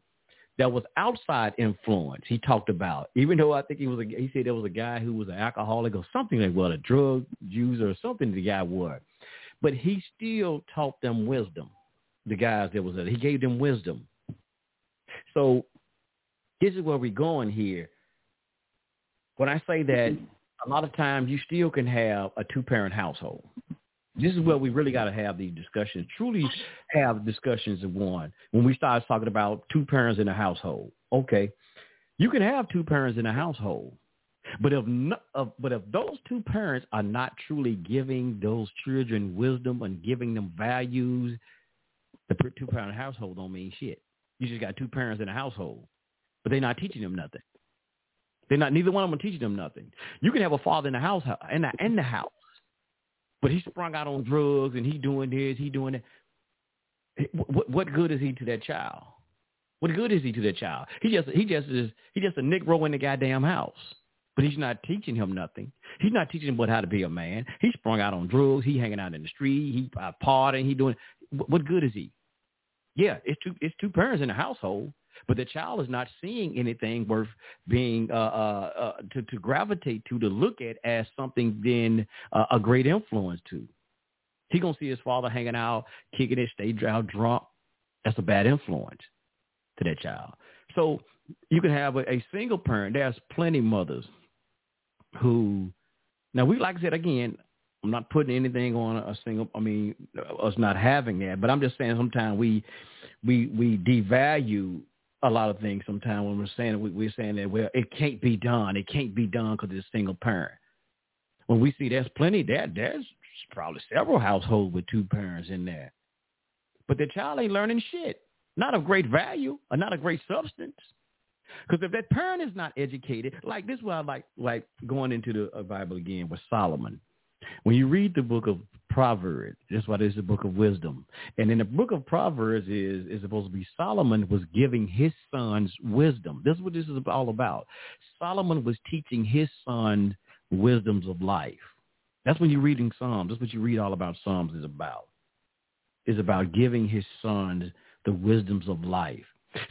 there was outside influence. He talked about, even though I think he was, a, he said there was a guy who was an alcoholic or something like what a drug user or something. The guy was, but he still taught them wisdom. The guys that was there, he gave them wisdom. So this is where we're going here. When I say that mm-hmm. a lot of times you still can have a two-parent household. This is where we really got to have these discussions. Truly have discussions of one. When we start talking about two parents in a household, okay, you can have two parents in a household, but if not, uh, but if those two parents are not truly giving those children wisdom and giving them values, the two-parent household don't mean shit. You just got two parents in a household, but they're not teaching them nothing. They're not. Neither one of them teaching them nothing. You can have a father in the house in the in the house, but he sprung out on drugs and he doing this, he doing that. What what good is he to that child? What good is he to that child? He just he just is he just a negro in the goddamn house. But he's not teaching him nothing. He's not teaching him what how to be a man. He sprung out on drugs. He hanging out in the street. He uh, partying. He doing. What good is he? Yeah, it's two it's two parents in the household, but the child is not seeing anything worth being uh, uh, uh, to, to gravitate to, to look at as something then uh, a great influence to. He gonna see his father hanging out, kicking it, stay out drunk. That's a bad influence to that child. So you can have a, a single parent. There's plenty mothers who, now we like I said again, I'm not putting anything on a single. I mean, us not having that, but I'm just saying sometimes we we we devalue a lot of things sometimes when we're saying we, we're saying that well it can't be done. It can't be done because it's a single parent. When we see there's plenty that there's probably several households with two parents in there. But the child ain't learning shit. Not of great value or not of great substance. Because if that parent is not educated like this is why i like like going into the bible again with solomon when you read the book of Proverbs, that's why there's a book of wisdom. And in the book of Proverbs is is supposed to be Solomon was giving his sons wisdom. This is what this is all about. Solomon was teaching his sons wisdoms of life. That's when you're reading Psalms. That's what you read all about Psalms is about. Is about giving his sons the wisdoms of life.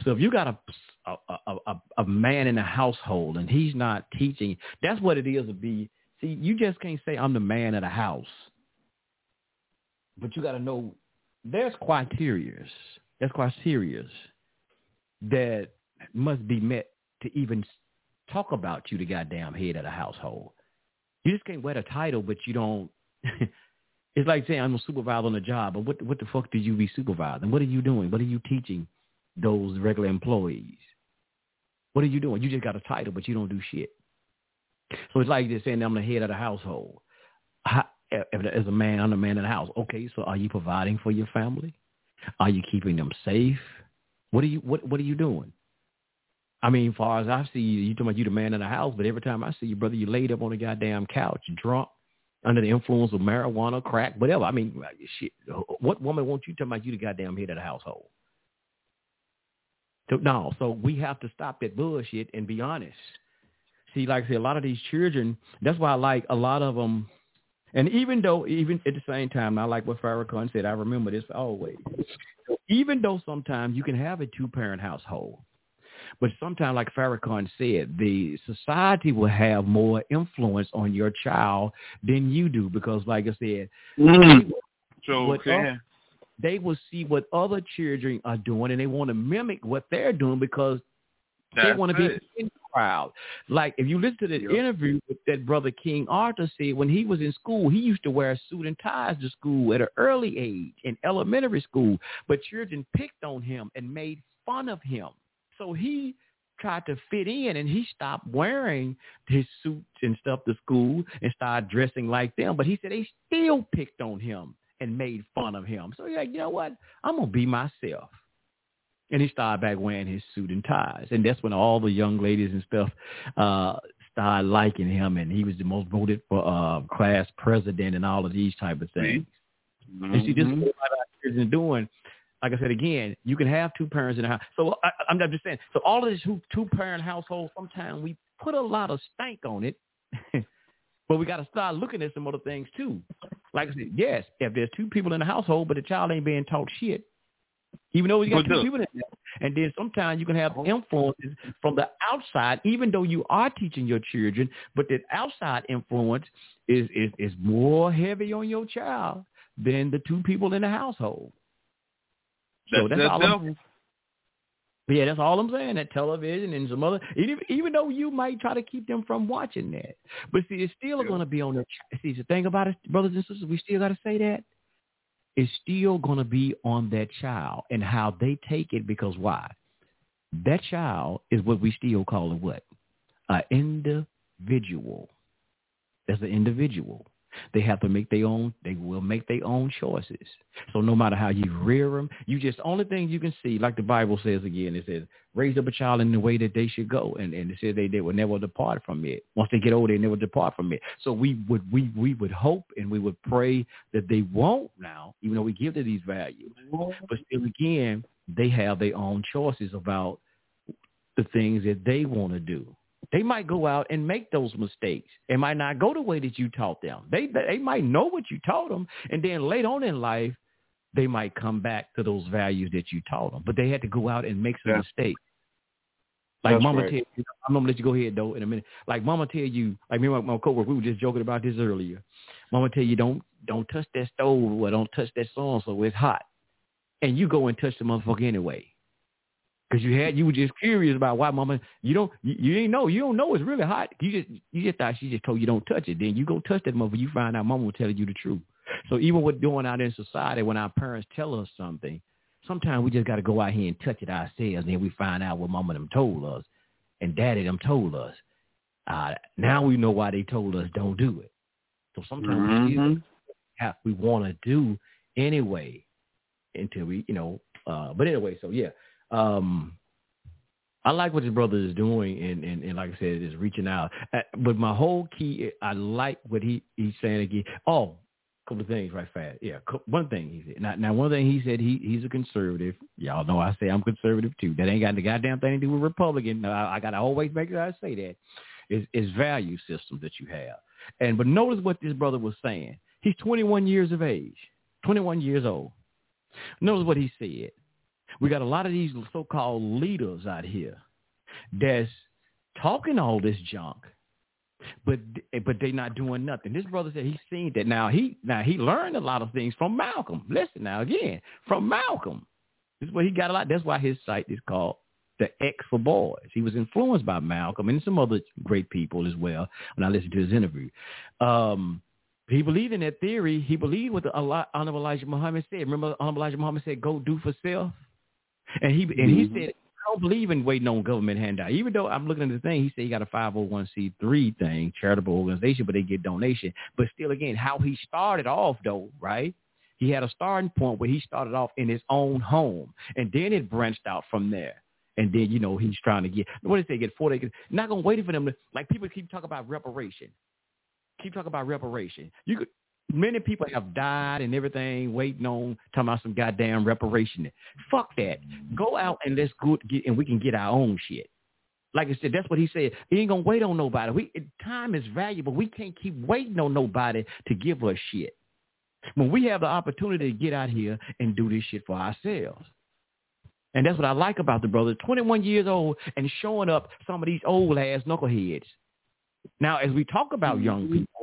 So if you got a a, a, a man in a household and he's not teaching, that's what it is to be See, you just can't say I'm the man of the house. But you got to know there's criteria. There's criteria that must be met to even talk about you, the goddamn head of the household. You just can't wear the title, but you don't. it's like saying I'm a supervisor on the job, but what what the fuck do you be supervising? What are you doing? What are you teaching those regular employees? What are you doing? You just got a title, but you don't do shit. So it's like they're saying I'm the head of the household. As a man, I'm the man of the house. Okay, so are you providing for your family? Are you keeping them safe? What are you what What are you doing? I mean, far as I see you, you talking about you the man of the house, but every time I see you, brother, you laid up on the goddamn couch, drunk, under the influence of marijuana, crack, whatever. I mean, shit. What woman wants you talking about you the goddamn head of the household? So, no, so we have to stop that bullshit and be honest. See, like I say, a lot of these children, that's why I like a lot of them. And even though, even at the same time, I like what Farrakhan said. I remember this always. Even though sometimes you can have a two-parent household, but sometimes, like Farrakhan said, the society will have more influence on your child than you do because, like I said, mm. so okay. they will see what other children are doing and they want to mimic what they're doing because That's they want to be it. in crowd. Like if you listen to the interview with that brother King Arthur said when he was in school, he used to wear a suit and ties to school at an early age in elementary school, but children picked on him and made fun of him. So he tried to fit in and he stopped wearing his suits and stuff to school and started dressing like them. But he said they still picked on him and made fun of him. So he's like, you know what? I'm gonna be myself. And he started back wearing his suit and ties. And that's when all the young ladies and stuff uh started liking him and he was the most voted for uh class president and all of these type of things. Mm-hmm. And see, this is what our kids are doing. Like I said again, you can have two parents in the house. So I, I'm just saying. So all of this two two parent household, sometimes we put a lot of stank on it. but we got to start looking at some other things too. Like I said, yes, if there's two people in the household, but the child ain't being taught shit, even though you got two people in there. And then sometimes you can have influences from the outside, even though you are teaching your children, but that outside influence is is, is more heavy on your child than the two people in the household. So that's, that's all. I'm, yeah, that's all I'm saying. That television and some other, even, even though you might try to keep them from watching that, but see, it's still yeah. going to be on their. See, the thing about it, brothers and sisters, we still got to say that is still going to be on that child and how they take it because why? That child is what we still call it what? An individual. As an individual. They have to make their own. They will make their own choices. So no matter how you rear them, you just only thing you can see, like the Bible says again, it says raise up a child in the way that they should go, and and it says they they will never depart from it. Once they get old, they never depart from it. So we would we we would hope and we would pray that they won't now, even though we give them these values. But still, again, they have their own choices about the things that they want to do. They might go out and make those mistakes. It might not go the way that you taught them. They they might know what you taught them, and then later on in life, they might come back to those values that you taught them. But they had to go out and make some yeah. mistakes. Like That's Mama right. tell you, I'm gonna let you go ahead though in a minute. Like Mama tell you, like me and my, my coworker, we were just joking about this earlier. Mama tell you don't don't touch that stove or don't touch that song so it's hot, and you go and touch the motherfucker anyway. Cause you had you were just curious about why mama you don't you, you didn't know you don't know it's really hot. You just you just thought she just told you don't touch it. Then you go touch that mother you find out mama will tell you the truth. So even with doing out in society when our parents tell us something sometimes we just got to go out here and touch it ourselves and then we find out what mama them told us and daddy them told us. Uh, now we know why they told us don't do it. So sometimes mm-hmm. we have we want to do anyway until we you know uh, but anyway so yeah um, I like what his brother is doing, and, and, and like I said, is reaching out. Uh, but my whole key, I like what he he's saying again. Oh, couple of things right fast. Yeah, one thing he said. Now, now one thing he said he he's a conservative. Y'all know I say I'm conservative too. That ain't got the goddamn thing to do with Republican. I, I got to always make sure I say that. Is is value system that you have. And but notice what this brother was saying. He's 21 years of age, 21 years old. Notice what he said. We got a lot of these so-called leaders out here that's talking all this junk, but but they not doing nothing. This brother said he's seen that now. He now he learned a lot of things from Malcolm. Listen now again from Malcolm. This is what he got a lot. That's why his site is called the X for Boys. He was influenced by Malcolm and some other great people as well. When I listened to his interview, um, he believed in that theory. He believed what the Honorable Elijah Muhammad said. Remember, Honorable Elijah Muhammad said, "Go do for self." And he and mm-hmm. he said, I don't believe in waiting on government handout. Even though I'm looking at the thing, he said he got a 501c3 thing, charitable organization, but they get donation. But still, again, how he started off though, right? He had a starting point where he started off in his own home, and then it branched out from there. And then you know he's trying to get what did they get? Four acres. Not gonna wait for them to like people keep talking about reparation. Keep talking about reparation. You could Many people have died and everything, waiting on talking about some goddamn reparation. Fuck that. Go out and let's go get and we can get our own shit. Like I said, that's what he said. He ain't gonna wait on nobody. We time is valuable. We can't keep waiting on nobody to give us shit. When we have the opportunity to get out here and do this shit for ourselves. And that's what I like about the brother. 21 years old and showing up some of these old ass knuckleheads. Now, as we talk about young mm-hmm. people,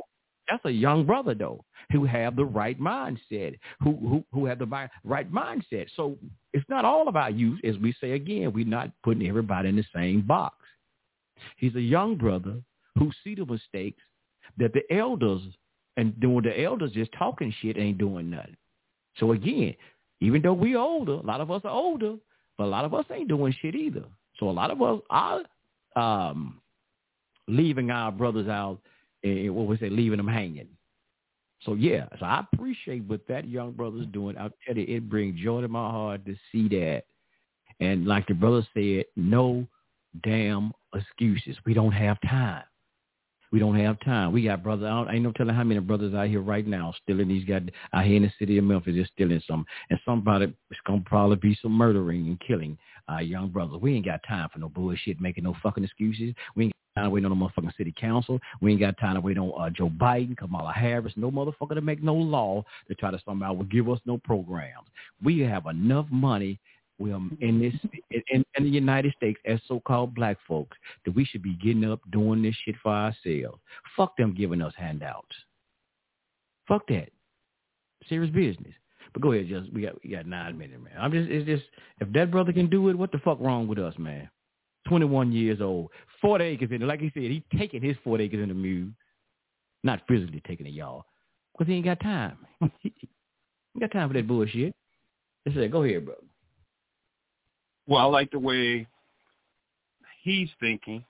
that's a young brother though, who have the right mindset, who who who have the right mindset. So it's not all about youth, as we say again. We're not putting everybody in the same box. He's a young brother who see the mistakes that the elders and doing the elders just talking shit ain't doing nothing. So again, even though we older, a lot of us are older, but a lot of us ain't doing shit either. So a lot of us are um, leaving our brothers out and what we say, leaving them hanging. So yeah, so I appreciate what that young brother's doing. I'll tell you, it brings joy to my heart to see that. And like the brother said, no damn excuses. We don't have time. We don't have time. We got brothers. out. Ain't no telling how many brothers out here right now stealing these guys out here in the city of Memphis. They're stealing some, and somebody it's gonna probably be some murdering and killing our young brothers. We ain't got time for no bullshit, making no fucking excuses. We ain't got time to wait on no motherfucking city council. We ain't got time to wait on uh, Joe Biden, Kamala Harris, no motherfucker to make no law to try to somehow give us no programs. We have enough money we are in this in, in the United States as so-called black folks that we should be getting up doing this shit for ourselves. Fuck them giving us handouts. Fuck that. Serious business. But go ahead, just we got we got nine minutes, man. I'm just it's just if that brother can do it, what the fuck wrong with us, man? Twenty one years old, forty acres in. Like he said, he taking his forty acres in the mule, not physically taking it, y'all, because he ain't got time. he ain't got time for that bullshit. They said, go ahead, brother. Well, I like the way he's thinking,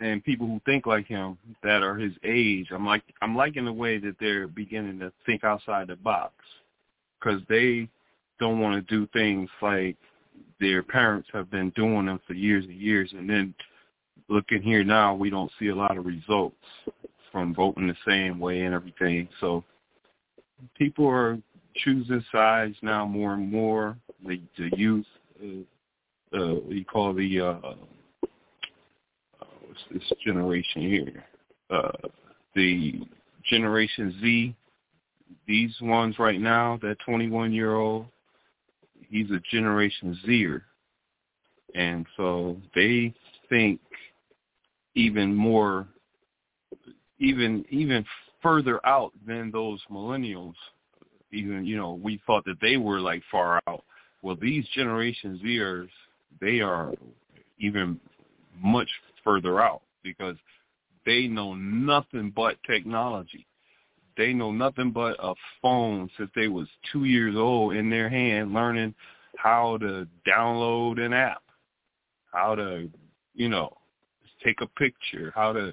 and people who think like him that are his age. I'm like I'm liking the way that they're beginning to think outside the box because they don't want to do things like their parents have been doing them for years and years, and then looking here now, we don't see a lot of results from voting the same way and everything. So people are choosing sides now more and more. The, the youth uh, what you call the uh, uh, what's this generation here? Uh, the Generation Z. These ones right now, that 21 year old, he's a Generation Zer, and so they think even more, even even further out than those millennials. Even you know, we thought that they were like far out well, these Generation Zers, they are even much further out because they know nothing but technology. They know nothing but a phone since they was two years old in their hand, learning how to download an app, how to, you know, take a picture, how to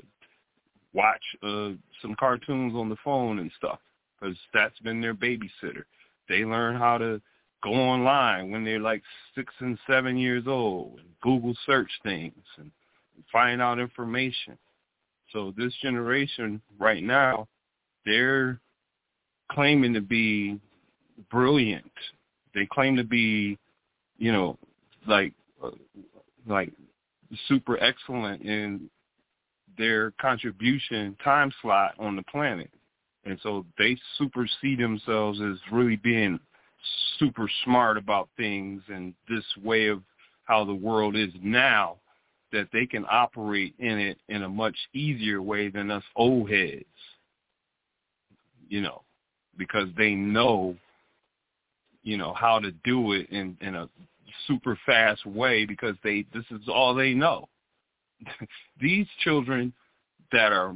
watch uh, some cartoons on the phone and stuff, because that's been their babysitter. They learn how to go online when they're like six and seven years old and Google search things and find out information. So this generation right now, they're claiming to be brilliant. They claim to be, you know, like uh, like super excellent in their contribution time slot on the planet. And so they supersede themselves as really being super smart about things and this way of how the world is now that they can operate in it in a much easier way than us old heads. You know, because they know, you know, how to do it in, in a super fast way because they this is all they know. These children that are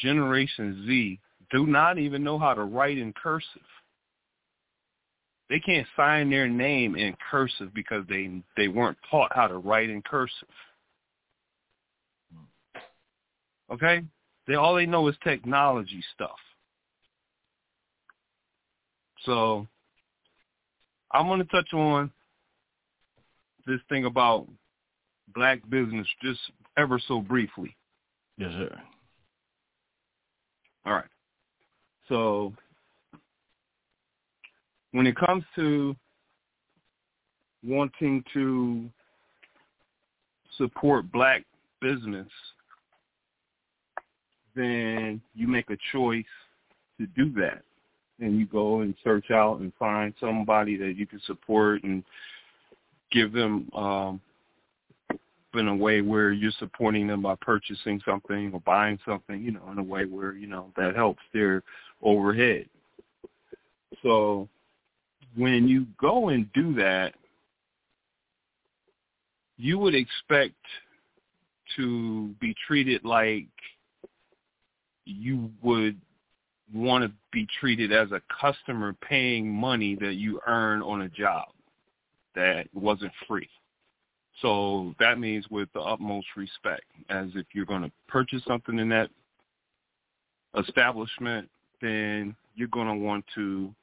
Generation Z do not even know how to write in cursive they can't sign their name in cursive because they they weren't taught how to write in cursive. Okay? They all they know is technology stuff. So I'm going to touch on this thing about black business just ever so briefly. Yes, sir. All right. So when it comes to wanting to support black business, then you make a choice to do that. And you go and search out and find somebody that you can support and give them um, in a way where you're supporting them by purchasing something or buying something, you know, in a way where, you know, that helps their overhead. So when you go and do that, you would expect to be treated like you would want to be treated as a customer paying money that you earn on a job that wasn't free. So that means with the utmost respect, as if you're going to purchase something in that establishment, then you're going to want to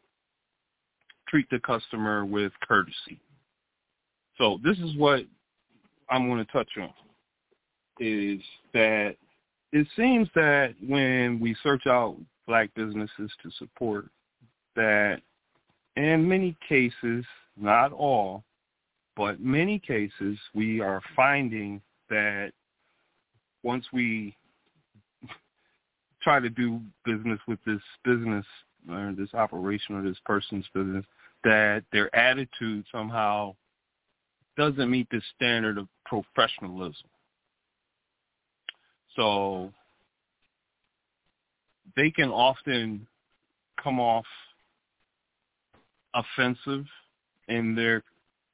treat the customer with courtesy. So this is what I'm going to touch on is that it seems that when we search out black businesses to support, that in many cases, not all, but many cases, we are finding that once we try to do business with this business or this operation or this person's business, that their attitude somehow doesn't meet the standard of professionalism. So they can often come off offensive in their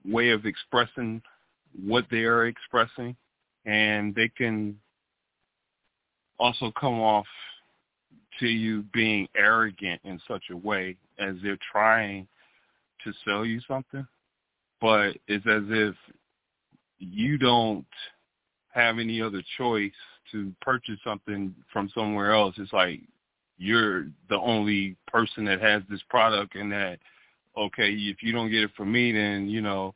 way of expressing what they are expressing and they can also come off to you being arrogant in such a way as they're trying to sell you something but it's as if you don't have any other choice to purchase something from somewhere else. It's like you're the only person that has this product and that okay, if you don't get it from me then, you know,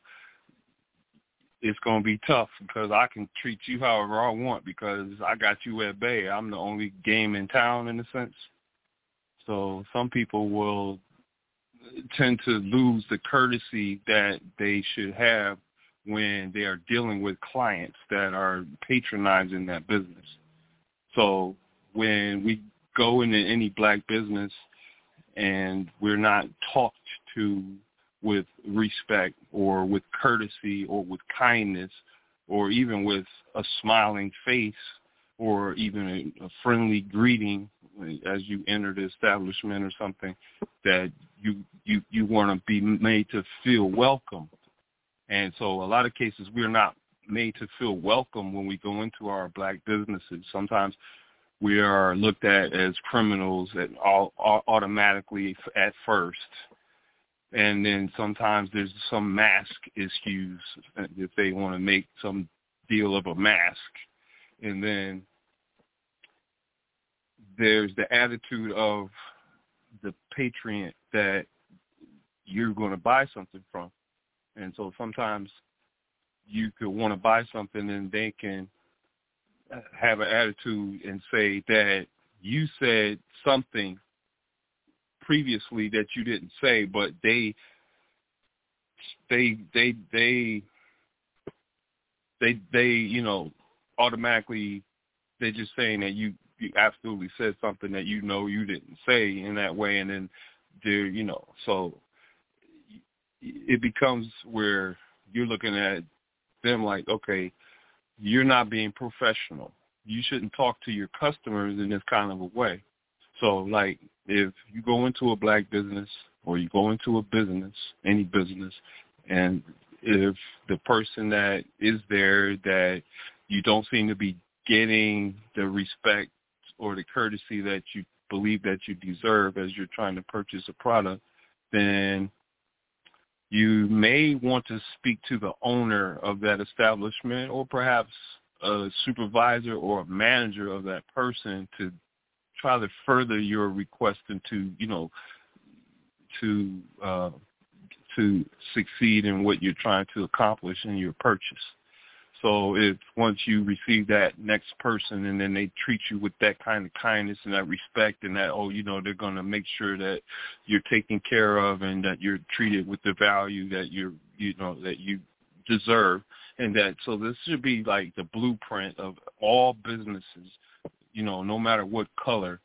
it's going to be tough because I can treat you however I want because I got you at bay. I'm the only game in town in a sense. So some people will tend to lose the courtesy that they should have when they are dealing with clients that are patronizing that business. So when we go into any black business and we're not talked to with respect or with courtesy or with kindness or even with a smiling face or even a, a friendly greeting as you enter the establishment or something that you you you want to be made to feel welcome. And so a lot of cases we're not made to feel welcome when we go into our black businesses. Sometimes we are looked at as criminals at all, all automatically at first. And then sometimes there's some mask issues if they want to make some deal of a mask. And then there's the attitude of the patriot that you're going to buy something from. And so sometimes you could want to buy something and they can have an attitude and say that you said something previously that you didn't say, but they they they they they they you know automatically they're just saying that you you absolutely said something that you know you didn't say in that way, and then there, you know, so it becomes where you're looking at them like, okay, you're not being professional. You shouldn't talk to your customers in this kind of a way. So like if you go into a black business or you go into a business, any business, and if the person that is there that you don't seem to be getting the respect or the courtesy that you believe that you deserve as you're trying to purchase a product, then you may want to speak to the owner of that establishment or perhaps a supervisor or a manager of that person to try to further your request and to, you know, to uh, to succeed in what you're trying to accomplish in your purchase. So if once you receive that next person and then they treat you with that kind of kindness and that respect and that, oh, you know, they're going to make sure that you're taken care of and that you're treated with the value that you're, you know, that you deserve. And that, so this should be like the blueprint of all businesses, you know, no matter what color,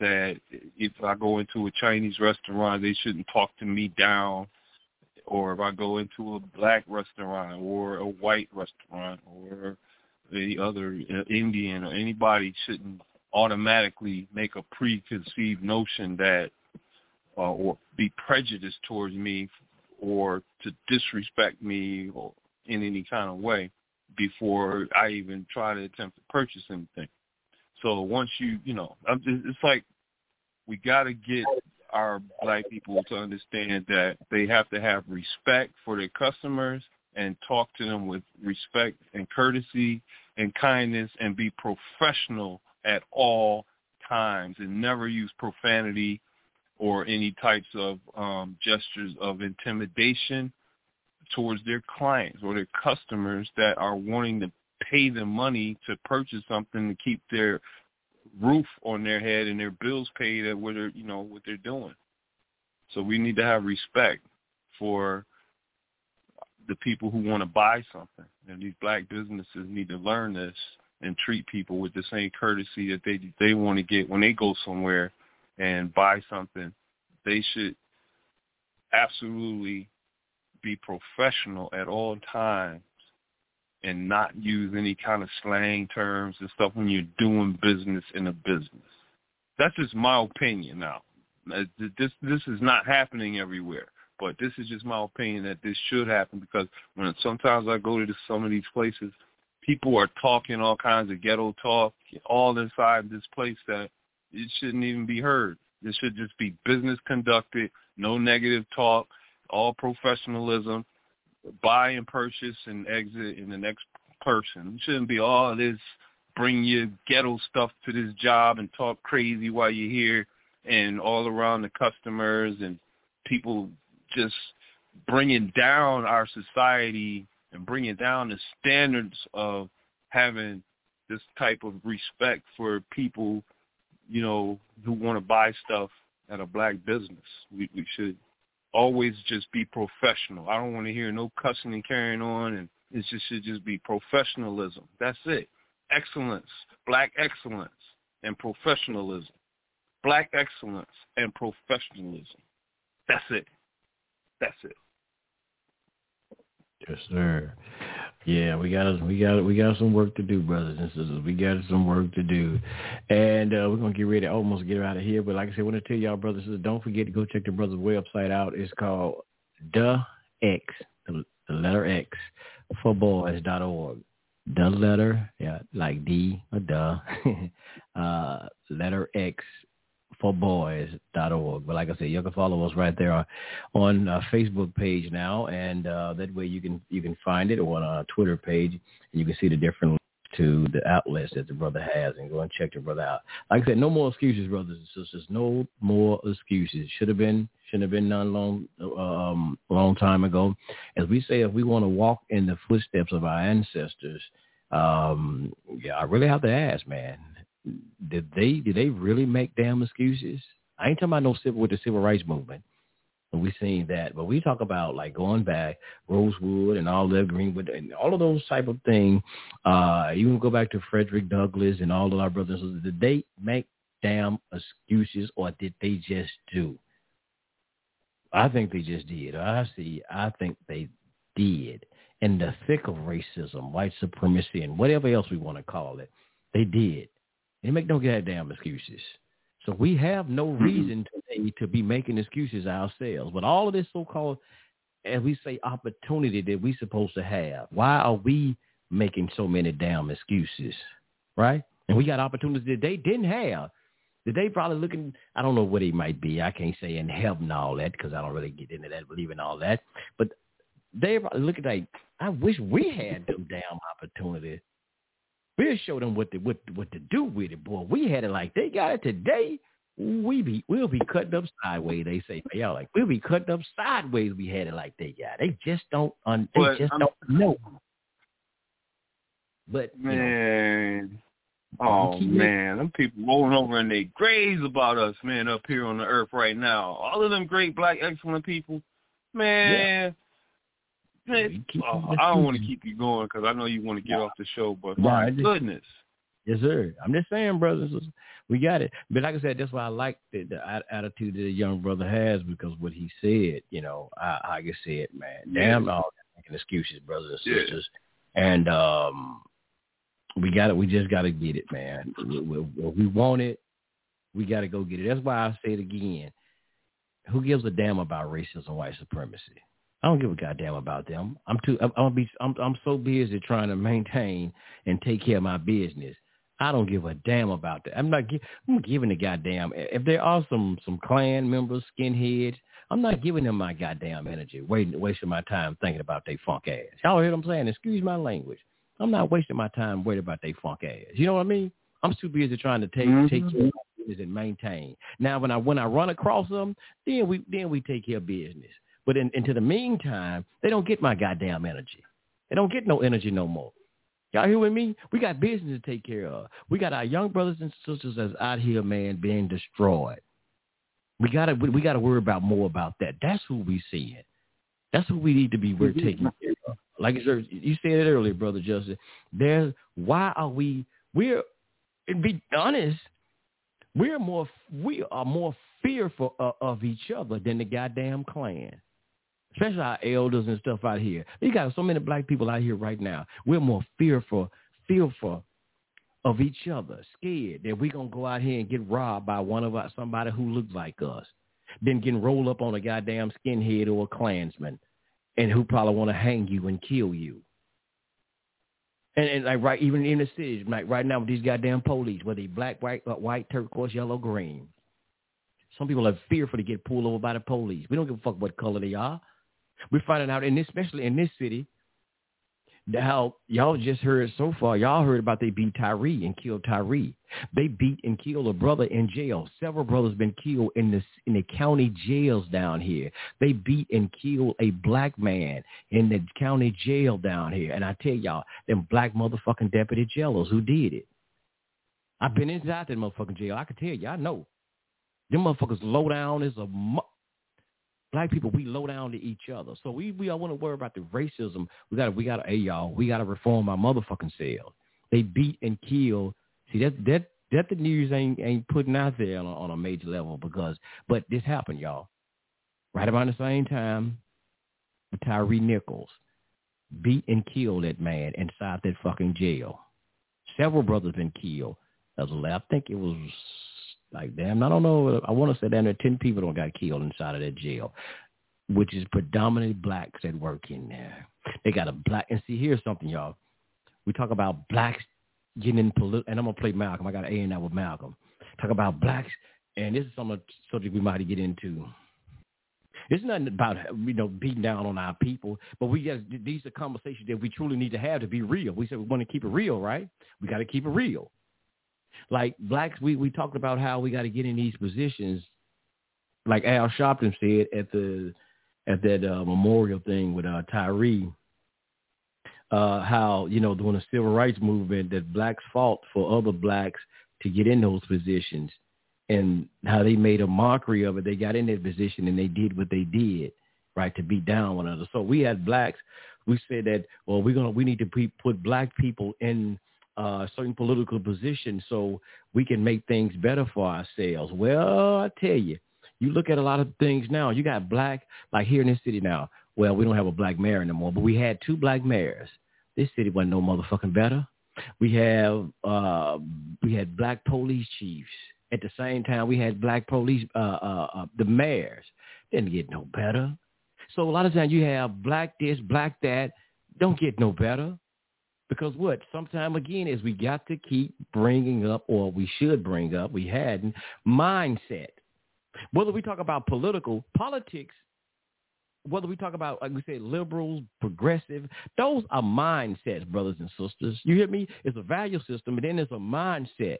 that if I go into a Chinese restaurant, they shouldn't talk to me down or if I go into a black restaurant or a white restaurant or any other uh, Indian or anybody shouldn't automatically make a preconceived notion that uh, or be prejudiced towards me or to disrespect me or in any kind of way before I even try to attempt to purchase anything. So once you, you know, i'm it's like we got to get our black people to understand that they have to have respect for their customers and talk to them with respect and courtesy and kindness and be professional at all times and never use profanity or any types of um, gestures of intimidation towards their clients or their customers that are wanting to pay them money to purchase something to keep their roof on their head and their bills paid at what they're you know what they're doing. So we need to have respect for the people who want to buy something. And these black businesses need to learn this and treat people with the same courtesy that they they want to get when they go somewhere and buy something. They should absolutely be professional at all times and not use any kind of slang terms and stuff when you're doing business in a business. That's just my opinion now. Uh, this this is not happening everywhere, but this is just my opinion that this should happen because when sometimes I go to some of these places, people are talking all kinds of ghetto talk all inside this place that it shouldn't even be heard. This should just be business conducted, no negative talk, all professionalism, buy and purchase and exit in the next person. It shouldn't be all this bring your ghetto stuff to this job and talk crazy while you're here and all around the customers and people just bringing down our society and bringing down the standards of having this type of respect for people, you know, who want to buy stuff at a black business. We, we should always just be professional. I don't want to hear no cussing and carrying on, and it just should just be professionalism. That's it. Excellence, black excellence, and professionalism. Black excellence and professionalism. That's it. That's it. Yes, sir. Yeah, we got we got we got some work to do, brothers and sisters. We got some work to do, and uh, we're gonna get ready almost get out of here. But like I said, I want to tell y'all, brothers and sisters, don't forget to go check the brothers' website out. It's called the X, the, the letter X, for boys dot org. The letter, yeah, like D or duh, uh, letter X forboys.org. But like I said, you can follow us right there on uh, Facebook page now, and uh, that way you can you can find it on our Twitter page, and you can see the different to the outlets that the brother has and go and check the brother out. Like I said, no more excuses, brothers and sisters. No more excuses. Should have been, shouldn't have been none long, um, long time ago. As we say, if we want to walk in the footsteps of our ancestors, um, yeah, I really have to ask, man, did they did they really make damn excuses? I ain't talking about no civil with the civil rights movement. And we seen that, but we talk about like going back, Rosewood and all that Greenwood and all of those type of things. Uh, can go back to Frederick Douglass and all of our brothers. Did they make damn excuses or did they just do? I think they just did. I see. I think they did. In the thick of racism, white supremacy, and whatever else we want to call it, they did. They make no goddamn excuses. So we have no mm-hmm. reason today to be making excuses ourselves. But all of this so-called, as we say, opportunity that we supposed to have, why are we making so many damn excuses, right? And we got opportunities that they didn't have. That they probably looking, I don't know what it might be. I can't say in heaven and all that because I don't really get into that, believe in all that. But they probably looking like, I wish we had them damn opportunity We'll show them what to what what to do with it, boy. We had it like they got it today. We be we'll be cutting up sideways. They say, y'all like we'll be cutting up sideways. We had it like they got. They just don't. Un, they but just I'm, don't know. But man, know, oh man, them people rolling over in their graves about us, man, up here on the earth right now. All of them great black excellent people, man. Oh, I don't want to keep you going because I know you want to get off the show, but my just, goodness. Yes, sir. I'm just saying, brothers, we got it. But like I said, that's why I like the, the attitude that the young brother has because what he said, you know, I, I can say it, man. Damn, all making excuses, brothers and sisters. Yeah. And um, we got it. We just got to get it, man. If we want it, we got to go get it. That's why I say it again. Who gives a damn about racism, and white supremacy? I don't give a goddamn about them. I'm too. I'm, I'm be. I'm. I'm so busy trying to maintain and take care of my business. I don't give a damn about that. I'm not. I'm giving a goddamn. If there are some some Klan members, skinheads, I'm not giving them my goddamn energy. Waiting, wasting my time thinking about they funk ass. Y'all hear what I'm saying? Excuse my language. I'm not wasting my time worried about they funk ass. You know what I mean? I'm too busy trying to take mm-hmm. take care of my business and maintain. Now, when I when I run across them, then we then we take care of business. But in, into the meantime, they don't get my goddamn energy. They don't get no energy no more. Y'all hear with me? We got business to take care of. We got our young brothers and sisters that's out here, man, being destroyed. We gotta we gotta worry about more about that. That's who we see it. That's who we need to be we're taking care of. Like you said, you said it earlier, brother Justin. There's why are we we're and be honest, we're more we are more fearful of, of each other than the goddamn Klan. Especially our elders and stuff out here. You got so many black people out here right now. We're more fearful, fearful of each other, scared that we're gonna go out here and get robbed by one of us, somebody who looks like us, than getting rolled up on a goddamn skinhead or a Klansman, and who probably want to hang you and kill you. And, and like right, even in the cities, like right now with these goddamn police, whether they black, white, uh, white, turquoise, yellow, green. Some people are fearful to get pulled over by the police. We don't give a fuck what color they are. We're finding out, and especially in this city, how y'all just heard so far. Y'all heard about they beat Tyre and killed Tyre. They beat and killed a brother in jail. Several brothers been killed in the in the county jails down here. They beat and killed a black man in the county jail down here. And I tell y'all, them black motherfucking deputy jailers who did it. I've been inside that motherfucking jail. I can tell you, I know. Them motherfuckers low down as a black people, we low down to each other. So we we all want to worry about the racism. We got to we got to hey y'all, we got to reform our motherfucking selves. They beat and kill. See that that that the news ain't ain't putting out there on, on a major level because but this happened, y'all. Right around the same time, Tyre Nichols beat and killed that man inside that fucking jail. Several brothers been killed. I think it was like damn, I don't know. I want to say down there ten people don't got killed inside of that jail, which is predominantly blacks that work in there. They got a black and see here's something, y'all. We talk about blacks getting in political, and I'm gonna play Malcolm. I got an A in that with Malcolm. Talk about blacks, and this is some subject we might get into. It's nothing about you know beating down on our people, but we got these are conversations that we truly need to have to be real. We said we want to keep it real, right? We got to keep it real like blacks, we we talked about how we got to get in these positions. Like Al Sharpton said at the at that uh, memorial thing with uh, Tyre, uh, how you know during the civil rights movement that blacks fought for other blacks to get in those positions, and how they made a mockery of it. They got in that position and they did what they did, right, to beat down one another. So we had blacks. We said that well, we're gonna we need to put black people in uh, certain political position so we can make things better for ourselves. Well, I tell you, you look at a lot of things now. You got black, like here in this city now. Well, we don't have a black mayor anymore, but we had two black mayors. This city wasn't no motherfucking better. We have uh, we had black police chiefs. At the same time, we had black police uh, uh, uh, the mayors. Didn't get no better. So a lot of times you have black this, black that. Don't get no better. Because what? Sometime again is we got to keep bringing up, or we should bring up, we hadn't, mindset. Whether we talk about political, politics, whether we talk about, like we say, liberals, progressive, those are mindsets, brothers and sisters. You hear me? It's a value system, and then there's a mindset.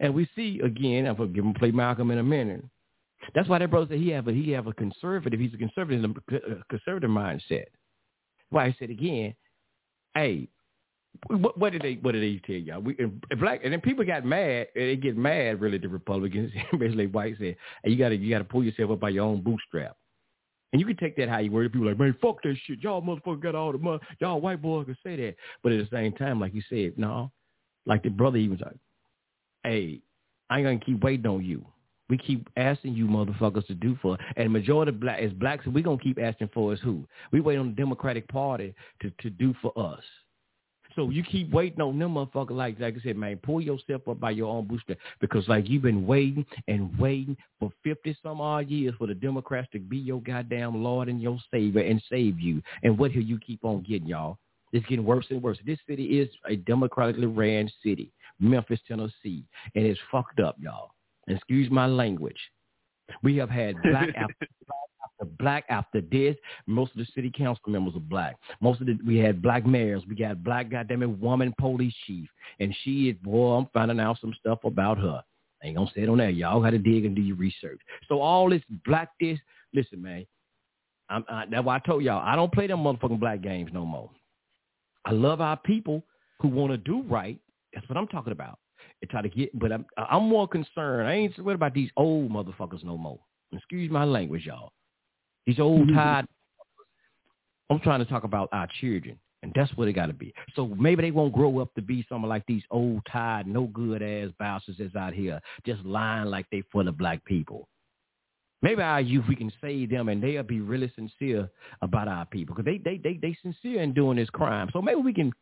And we see again, I'm give him play Malcolm in a minute. That's why that brother said he have a he have a conservative. He's a conservative conservative mindset. Why I said again, hey, what, what, did they what did they tell y'all? We black and then people got mad. and They get mad really. The Republicans, especially white, said, "Hey, you gotta you gotta pull yourself up by your own bootstrap." And you can take that how you word. People like, man, fuck that shit. Y'all motherfuckers got all the money. Y'all white boys can say that, but at the same time, like you said, no, like the brother even like, hey, I ain't gonna keep waiting on you. We keep asking you motherfuckers to do for, and majority of black as blacks, we gonna keep asking for is who? We wait on the Democratic Party to to do for us. So you keep waiting on them motherfuckers like like I said, man, pull yourself up by your own bootstrap because like you've been waiting and waiting for fifty some odd years for the Democrats to be your goddamn Lord and your Savior and save you. And what here you keep on getting, y'all? It's getting worse and worse. This city is a democratically ran city, Memphis, Tennessee, and it's fucked up, y'all excuse my language. We have had black after black after black after this. Most of the city council members are black. Most of the we had black mayors. We got black goddamn it woman police chief, and she is boy. I'm finding out some stuff about her. I ain't gonna say it on there. Y'all got to dig and do your research. So all this black this. Listen, man. I'm, I, that's why I told y'all I don't play them motherfucking black games no more. I love our people who want to do right. That's what I'm talking about. And try to get, but I'm I'm more concerned. I ain't worried about these old motherfuckers no more. Excuse my language, y'all. These old mm-hmm. tired. I'm trying to talk about our children, and that's what it got to be. So maybe they won't grow up to be something like these old tired, no good ass bastards that's out here just lying like they for the black people. Maybe our youth, we can save them, and they'll be really sincere about our people because they they they they sincere in doing this crime. So maybe we can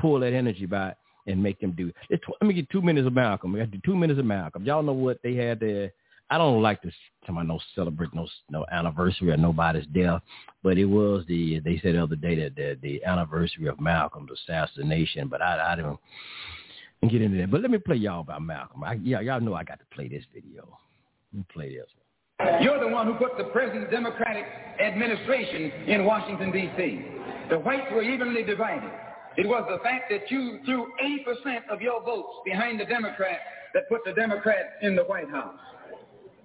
pull that energy back and make them do. It. Let me get two minutes of Malcolm. We got to do two minutes of Malcolm. Y'all know what they had there. I don't like to my no celebrate no no anniversary or nobody's death, but it was the they said the other day that the, the anniversary of Malcolm's assassination. But I I don't get into that. But let me play y'all about Malcolm. I, yeah, y'all know I got to play this video. Let me play this. You're the one who put the present Democratic administration in Washington, D.C. The whites were evenly divided. It was the fact that you threw 80% of your votes behind the Democrats that put the Democrats in the White House.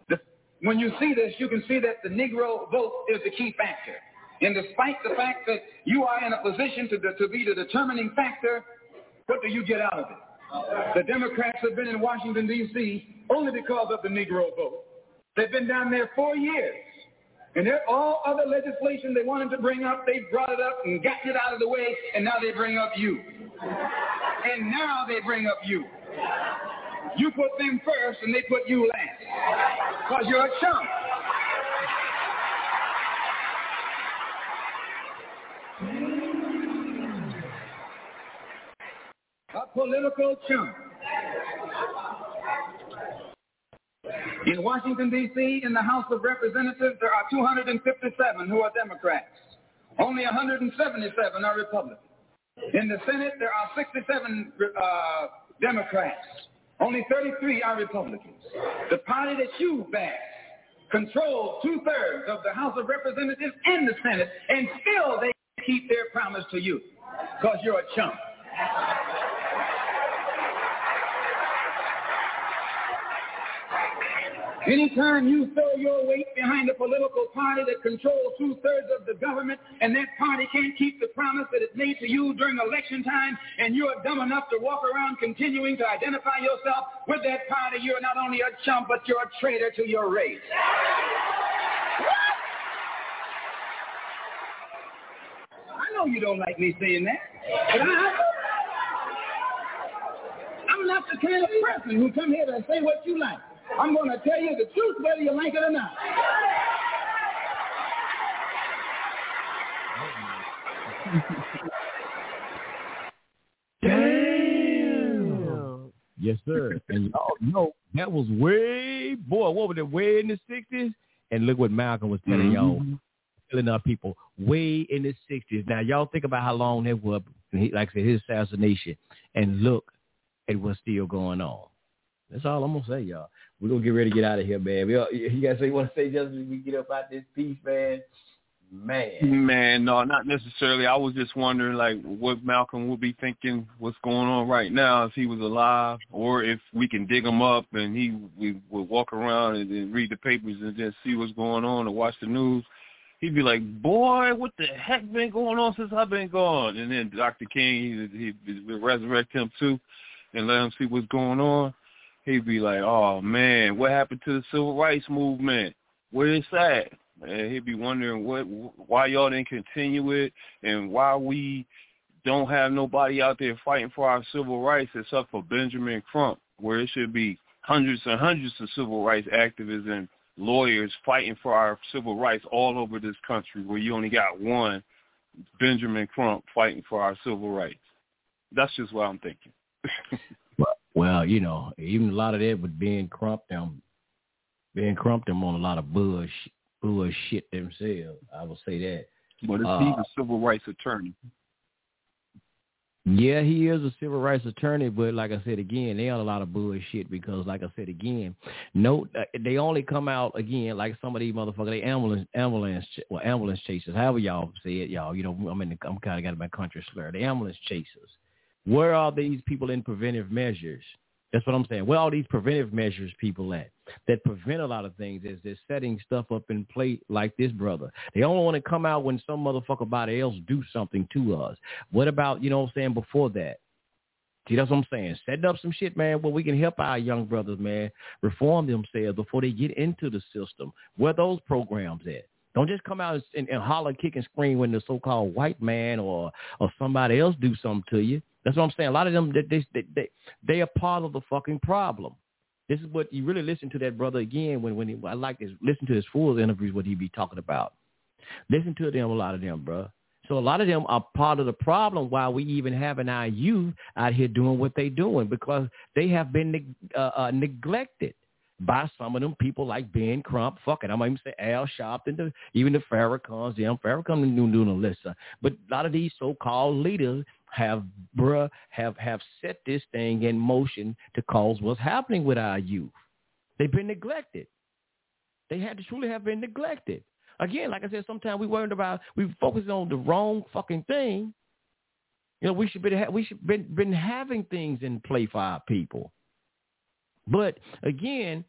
The, when you see this, you can see that the Negro vote is the key factor. And despite the fact that you are in a position to, to be the determining factor, what do you get out of it? The Democrats have been in Washington, D.C. only because of the Negro vote. They've been down there four years. And all other legislation they wanted to bring up, they brought it up and gotten it out of the way, and now they bring up you. And now they bring up you. You put them first, and they put you last. Because you're a chump. A political chump. In Washington, D.C., in the House of Representatives, there are 257 who are Democrats. Only 177 are Republicans. In the Senate, there are 67 uh, Democrats. Only 33 are Republicans. The party that you back controls two-thirds of the House of Representatives and the Senate, and still they keep their promise to you because you're a chump. Anytime you throw your weight behind a political party that controls two-thirds of the government and that party can't keep the promise that it made to you during election time and you're dumb enough to walk around continuing to identify yourself with that party, you're not only a chump, but you're a traitor to your race. I know you don't like me saying that, but I, I'm not the kind of person who come here to say what you like. I'm going to tell you the truth whether you like it or not. Damn. Yes, sir. And y'all know that was way, boy, what was it, way in the 60s? And look what Malcolm was telling y'all, mm-hmm. telling our people, way in the 60s. Now, y'all think about how long that was, like I said, his assassination, and look at what's still going on. That's all I'm to say, y'all. We're to get ready to get out of here, man. You guys say you want to say just as we get up out this piece, man? Man. Man, no, not necessarily. I was just wondering, like, what Malcolm would be thinking, what's going on right now, if he was alive, or if we can dig him up and he we would walk around and then read the papers and just see what's going on and watch the news. He'd be like, "Boy, what the heck been going on since I've been gone?" And then Dr. King, he he resurrect him too, and let him see what's going on. He'd be like, "Oh man, what happened to the civil rights movement? Where it's at?" And he'd be wondering what, why y'all didn't continue it, and why we don't have nobody out there fighting for our civil rights except for Benjamin Crump, where it should be hundreds and hundreds of civil rights activists and lawyers fighting for our civil rights all over this country, where you only got one Benjamin Crump fighting for our civil rights. That's just what I'm thinking. well, you know, even a lot of that with Ben Crump them, Ben Crump them on a lot of bush bullshit themselves. I will say that. But is uh, he a civil rights attorney? Yeah, he is a civil rights attorney, but like I said again, they are a lot of bullshit because, like I said again, no, uh, they only come out again like some of these motherfuckers. They ambulance, ambulance, well, ambulance chasers. However y'all say it, y'all. You know, I'm in. The, I'm kind of got my country slur. The ambulance chasers. Where are these people in preventive measures? That's what I'm saying. Where all these preventive measures people at that prevent a lot of things is they're setting stuff up in play like this brother. They only want to come out when some motherfucker body else do something to us. What about, you know what I'm saying, before that? See, that's what I'm saying. Setting up some shit, man, where we can help our young brothers, man, reform themselves before they get into the system. Where those programs at? Don't just come out and, and holler, kick, and scream when the so-called white man or or somebody else do something to you. That's what I'm saying. A lot of them, they they they, they are part of the fucking problem. This is what you really listen to that brother again when when he, I like this. Listen to his full interviews, what he be talking about. Listen to them, a lot of them, bro. So a lot of them are part of the problem why we even having our youth out here doing what they doing because they have been uh, uh, neglected by some of them people like Ben Crump, fuck it, I'm even say Al Sharpton, the, even the Farrakhan's, them Farrakhan doing doing a list. But a lot of these so-called leaders have, bruh, have have set this thing in motion to cause what's happening with our youth. They've been neglected. They had to truly have been neglected. Again, like I said, sometimes we worried about we focus on the wrong fucking thing. You know, we should be we should been been having things in play for our people. But again,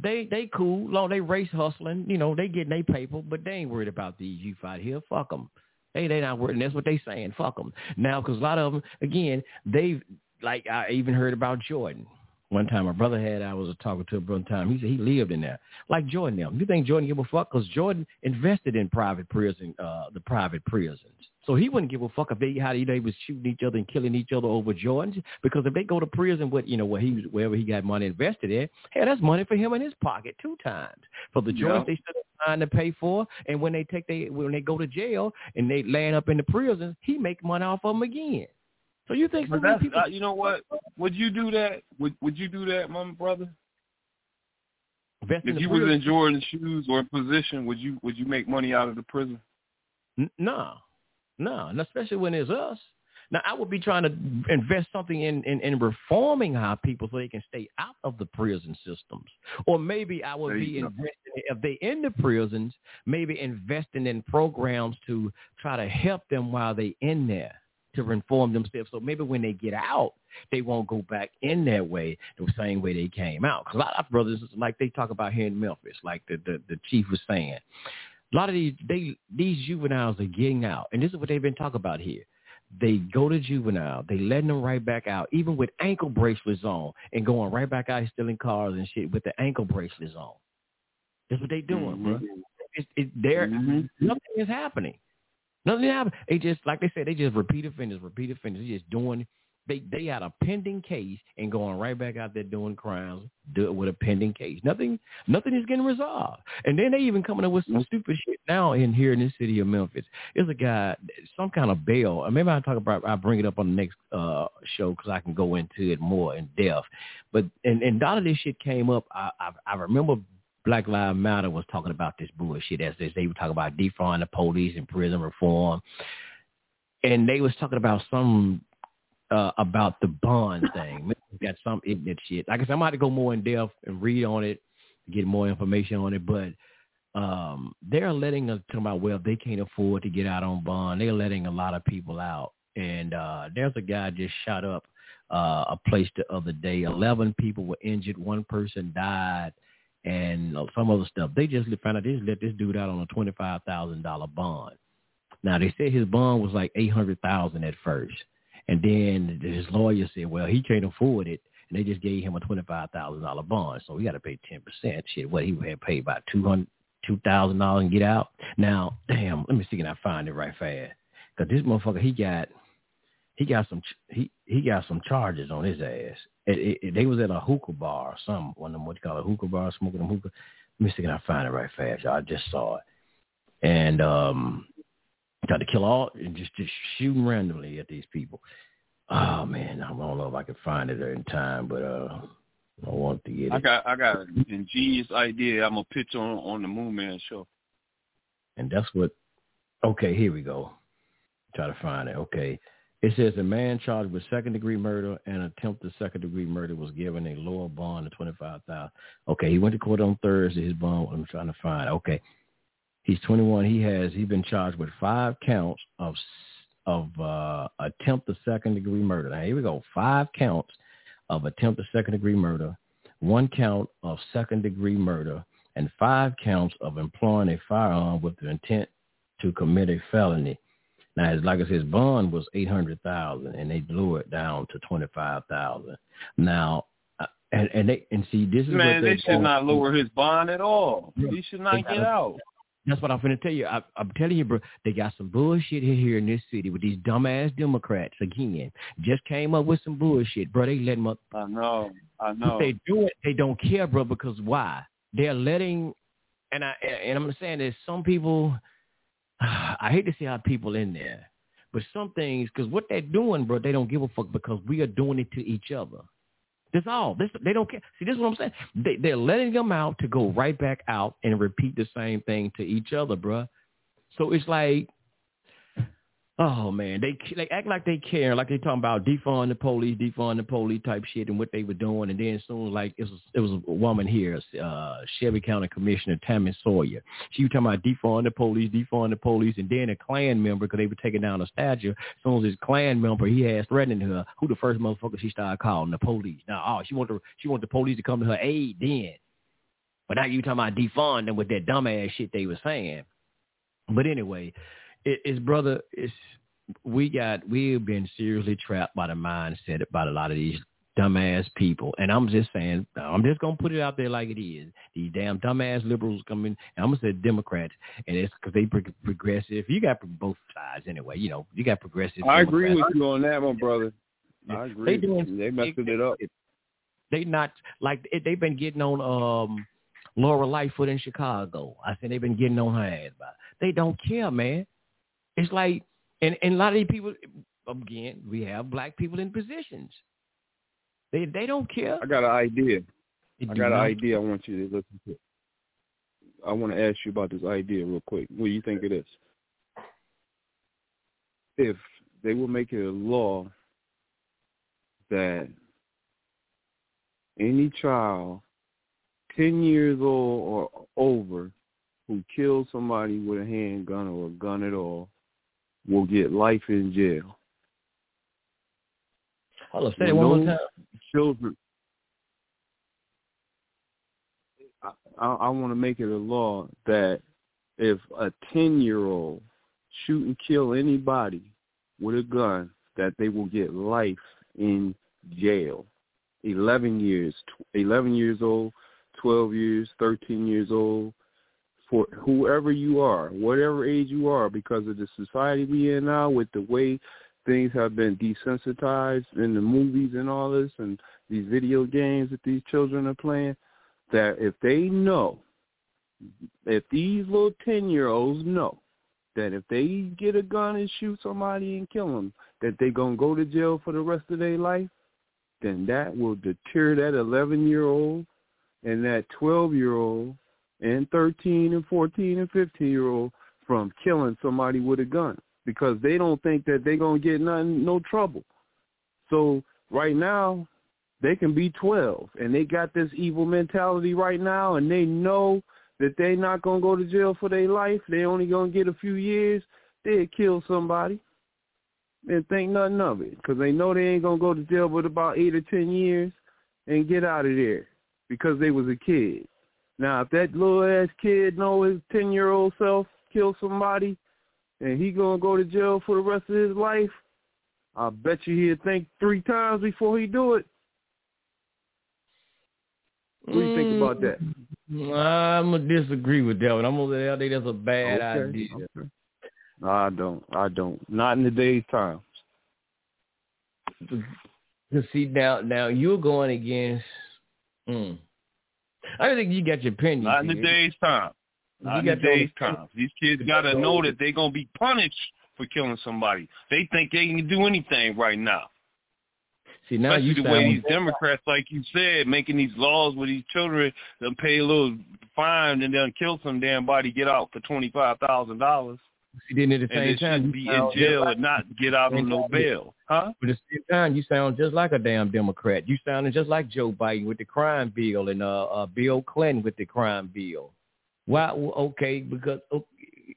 they they cool, long they race hustling, you know, they getting their paper, but they ain't worried about these youth out here. Fuck them. They they not worried. And that's what they saying. Fuck them. Now, because a lot of them, again, they've like I even heard about Jordan. One time, my brother had, I was talking to him one time. He said he lived in there, like Jordan. Them, you think Jordan give a fuck? Because Jordan invested in private prison, uh, the private prisons. So he wouldn't give a fuck if they how they was shooting each other and killing each other over Jordans. Because if they go to prison with you know where he wherever he got money invested in, hey, that's money for him in his pocket two times for the Jordans yeah. they still trying to pay for. And when they take they when they go to jail and they land up in the prisons, he make money off of them again. So you think people? Uh, you know what? Would you do that? Would Would you do that, my brother? If you was in Jordan's shoes or position, would you would you make money out of the prison? No, no, and especially when it's us. Now I would be trying to invest something in, in, in reforming our people so they can stay out of the prison systems. Or maybe I would be investing if they in the prisons, maybe investing in programs to try to help them while they in there to reform themselves. So maybe when they get out, they won't go back in that way the same way they came out. Because a lot of brothers, like they talk about here in Memphis, like the, the, the chief was saying, a lot of these they these juveniles are getting out, and this is what they've been talking about here. They go to juvenile, they letting them right back out, even with ankle bracelets on, and going right back out stealing cars and shit with the ankle bracelets on. That's what they doing, mm-hmm. bro. It's, it, there, mm-hmm. nothing is happening. Nothing happened. They just, like they said, they just repeat offenders, repeat offenders. They just doing, they they had a pending case and going right back out there doing crimes do it with a pending case. Nothing, nothing is getting resolved. And then they even coming up with some stupid shit now in here in the city of Memphis. There's a guy, some kind of bail. Maybe I'll talk about, I'll bring it up on the next uh show because I can go into it more in depth. But and and a lot of this shit came up. I I, I remember Black Lives Matter was talking about this bullshit as they, they were talking about defunding the police and prison reform. And they was talking about some uh, about the bond thing. got some ignorant shit. Like I guess I'm about to go more in depth and read on it, get more information on it. But um, they're letting us talk about well, they can't afford to get out on bond. They're letting a lot of people out. And uh, there's a guy just shot up uh, a place the other day. Eleven people were injured. One person died and some other stuff. They just found out they just let this dude out on a twenty five thousand dollar bond. Now they said his bond was like eight hundred thousand at first, and then his lawyer said, well, he can't afford it, and they just gave him a twenty five thousand dollar bond, so he got to pay ten percent. Shit, what he had paid about two hundred two thousand dollars and get out. Now, damn, let me see can I find it right fast, cause this motherfucker he got he got some he he got some charges on his ass. It, it, it, they was at a hookah bar or some one of them what you call a hookah bar, smoking a hookah. Let me see can I find it right fast. Y'all. I just saw it, and um, tried to kill all and just just shooting randomly at these people. Oh man, I don't know if I can find it in time, but uh, I want to get it. I got I got an ingenious idea. I'm gonna pitch on on the Moon Man show. And that's what. Okay, here we go. Try to find it. Okay. It says a man charged with second degree murder and attempted second degree murder was given a lower bond of twenty five thousand. Okay, he went to court on Thursday. His bond, I'm trying to find. Okay, he's twenty one. He has he been charged with five counts of of uh, attempt to second degree murder. Now here we go, five counts of attempted second-degree murder, one count of second-degree murder, and five counts of employing a firearm with the intent to commit a felony. Now, his, like I said, his bond was eight hundred thousand, and they blew it down to twenty five thousand. Now, uh, and and they and see this is Man, what they they're should not lower his bond at all. Yeah. He should not They get out. That's what I'm finna tell you. I, I'm telling you, bro. They got some bullshit here, in this city with these dumbass Democrats again. Just came up with some bullshit, bro. They let them up. I know. I If know. they do it, they don't care, bro. Because why? They're letting, and I and I'm saying there's some people. I hate to see how people in there, but some things because what they're doing, bro, they don't give a fuck because we are doing it to each other. That's all. This they don't care. See, this is what I'm saying. They they're letting them out to go right back out and repeat the same thing to each other, bro. So it's like, oh man, they they act like they care, like they talking about defund the police, defund the police type shit, and what they were doing. And then soon, like it was it was a woman here, uh, Shelby County Commissioner Tami Sawyer. She was talking about defund the police, defund the police, and then a Klan member because they were taking down a statue. As soon as his Klan member, he has threatening her. Who the first motherfucker she started calling the police? Now, oh, she want the she want the police to come to her aid then. But now you talking about defund them with that dumbass shit they were saying. But anyway, it, it's brother, it's we got we've been seriously trapped by the mindset by a lot of these dumbass people. And I'm just saying, I'm just gonna put it out there like it is. These damn dumbass liberals coming. And I'm gonna say Democrats, and it's because they pro- progressive. You got both sides anyway. You know, you got progressive. I agree with you on that, my brother. I agree. They doing they messed it up. They not like they- they've been getting on um Lori Lightfoot in Chicago. I said they've been getting on her ass about. it. They don't care, man. It's like and and a lot of these people again, we have black people in positions. They they don't care. I got an idea. They I got an idea I want you to listen to. I want to ask you about this idea real quick. What do you think of this? If they will make it a law that any child 10 years old or over who kills somebody with a handgun or a gun at all will get life in jail. Hold on, say it one more time. Children. I, I, I want to make it a law that if a 10-year-old shoot and kill anybody with a gun, that they will get life in jail. 11 years, tw- 11 years old, 12 years, 13 years old, for whoever you are, whatever age you are, because of the society we in now, with the way things have been desensitized in the movies and all this, and these video games that these children are playing, that if they know, if these little ten year olds know that if they get a gun and shoot somebody and kill them, that they gonna go to jail for the rest of their life, then that will deter that eleven year old and that twelve year old and thirteen and fourteen and fifteen year old from killing somebody with a gun because they don't think that they're gonna get none no trouble. So right now they can be twelve and they got this evil mentality right now and they know that they're not gonna go to jail for their life. They only gonna get a few years. They'll kill somebody and think nothing of it because they know they ain't gonna go to jail but about eight or ten years and get out of there because they was a kid. Now, if that little ass kid know his ten year old self killed somebody and he gonna go to jail for the rest of his life, I bet you he'd think three times before he do it. What do you think about that? I'm gonna disagree with that one. I'm gonna say I think that's a bad Okay, idea. okay. No, I don't. I don't. Not in today's times. Cause see now, now you're going against. Mm, I don't think you got your opinion. Not in the days time. Not in You your today's own- times. These kids gotta know that they're gonna be punished for killing somebody. They think they can do anything right now. See now Especially you the way these Democrats, like you said, making these laws with these children, they'll pay a little fine and then kill some damn body, get out for twenty five thousand dollars. See, then at the same time, you be in jail like- and not get out on no bail. Huh? But at the same time, you sound just like a damn Democrat. You sounding just like Joe Biden with the crime bill and uh, uh Bill Clinton with the crime bill. Why? Okay, because okay,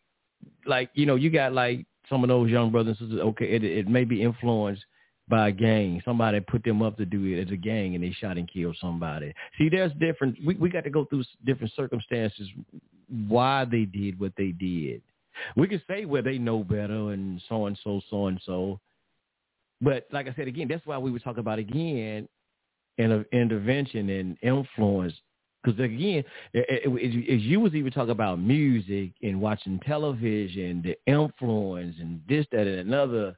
like you know, you got like some of those young brothers and sisters. Okay, it it may be influenced by a gang. Somebody put them up to do it as a gang, and they shot and killed somebody. See, there's different. We we got to go through different circumstances why they did what they did. We can say well they know better and so and so so and so, but like I said again, that's why we were talking about again, in intervention and influence. Because again, as you was even talking about music and watching television, the influence and this, that, and another,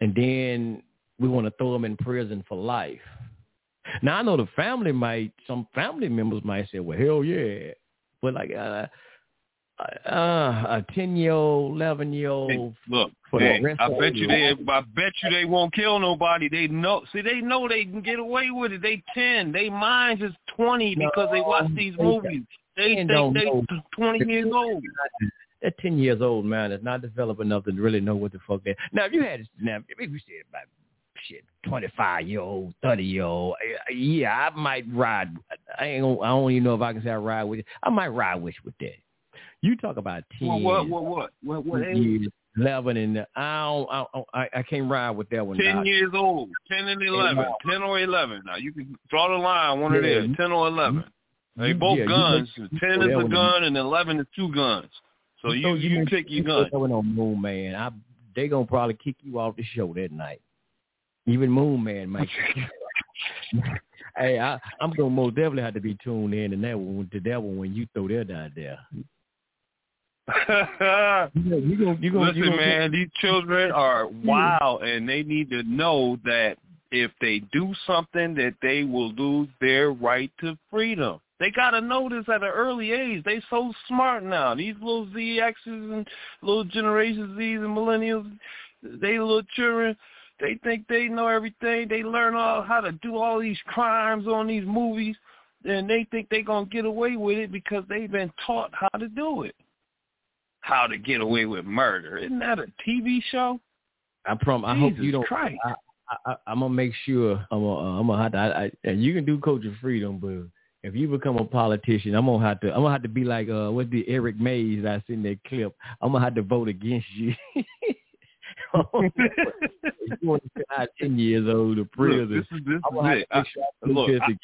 and then we want to throw them in prison for life. Now I know the family might, some family members might say, "Well, hell yeah," but like uh, uh, a ten year old, eleven year old. Look, I bet you they, I bet you they won't kill nobody. They know, see, they know they can get away with it. They ten, they minds is twenty because they watch these movies. They think they twenty years old. That ten years old man is not developed enough to really know what the fuck that. Now, if you had now, if we said about shit, twenty five year old, thirty year old, yeah, I might ride. I ain't. I don't even know if I can say I ride with. You. I might ride with with that. You talk about ten. Well, what? What? What? What? What? Years, Eleven and I don't. I, don't, I, I can't ride with that one. Ten now. years old. Ten and eleven. Ten or eleven. Now you can draw the line. One yeah. of them. Ten or eleven. They both yeah, guns. Ten oh, is a gun and eleven is two guns. So you you, you pick your gun. Going on Moon Man. I they gonna probably kick you off the show that night. Even Moon Man might. hey, I, I'm gonna most definitely have to be tuned in to that one to that one when you throw that out there. you gonna, you gonna, Listen, you man, these children are wild, and they need to know that if they do something, that they will lose their right to freedom. They gotta know this at an early age. They so smart now. These little ZXs and little Generation Zs and Millennials, they little children. They think they know everything. They learn all how to do all these crimes on these movies, and they think they're gonna get away with it because they've been taught how to do it. How to get away with murder? Isn't that a TV show? I prom. I hope you don't. Christ. I, I, I'm gonna make sure. I'm gonna. I'm gonna have to. I, I, and you can do Coach of Freedom, but if you become a politician, I'm gonna have to. I'm gonna have to be like uh, what the Eric Mays I seen that clip. I'm gonna have to vote against you. you want to out ten years old to prison. Look, this is, this is it. I, look, I,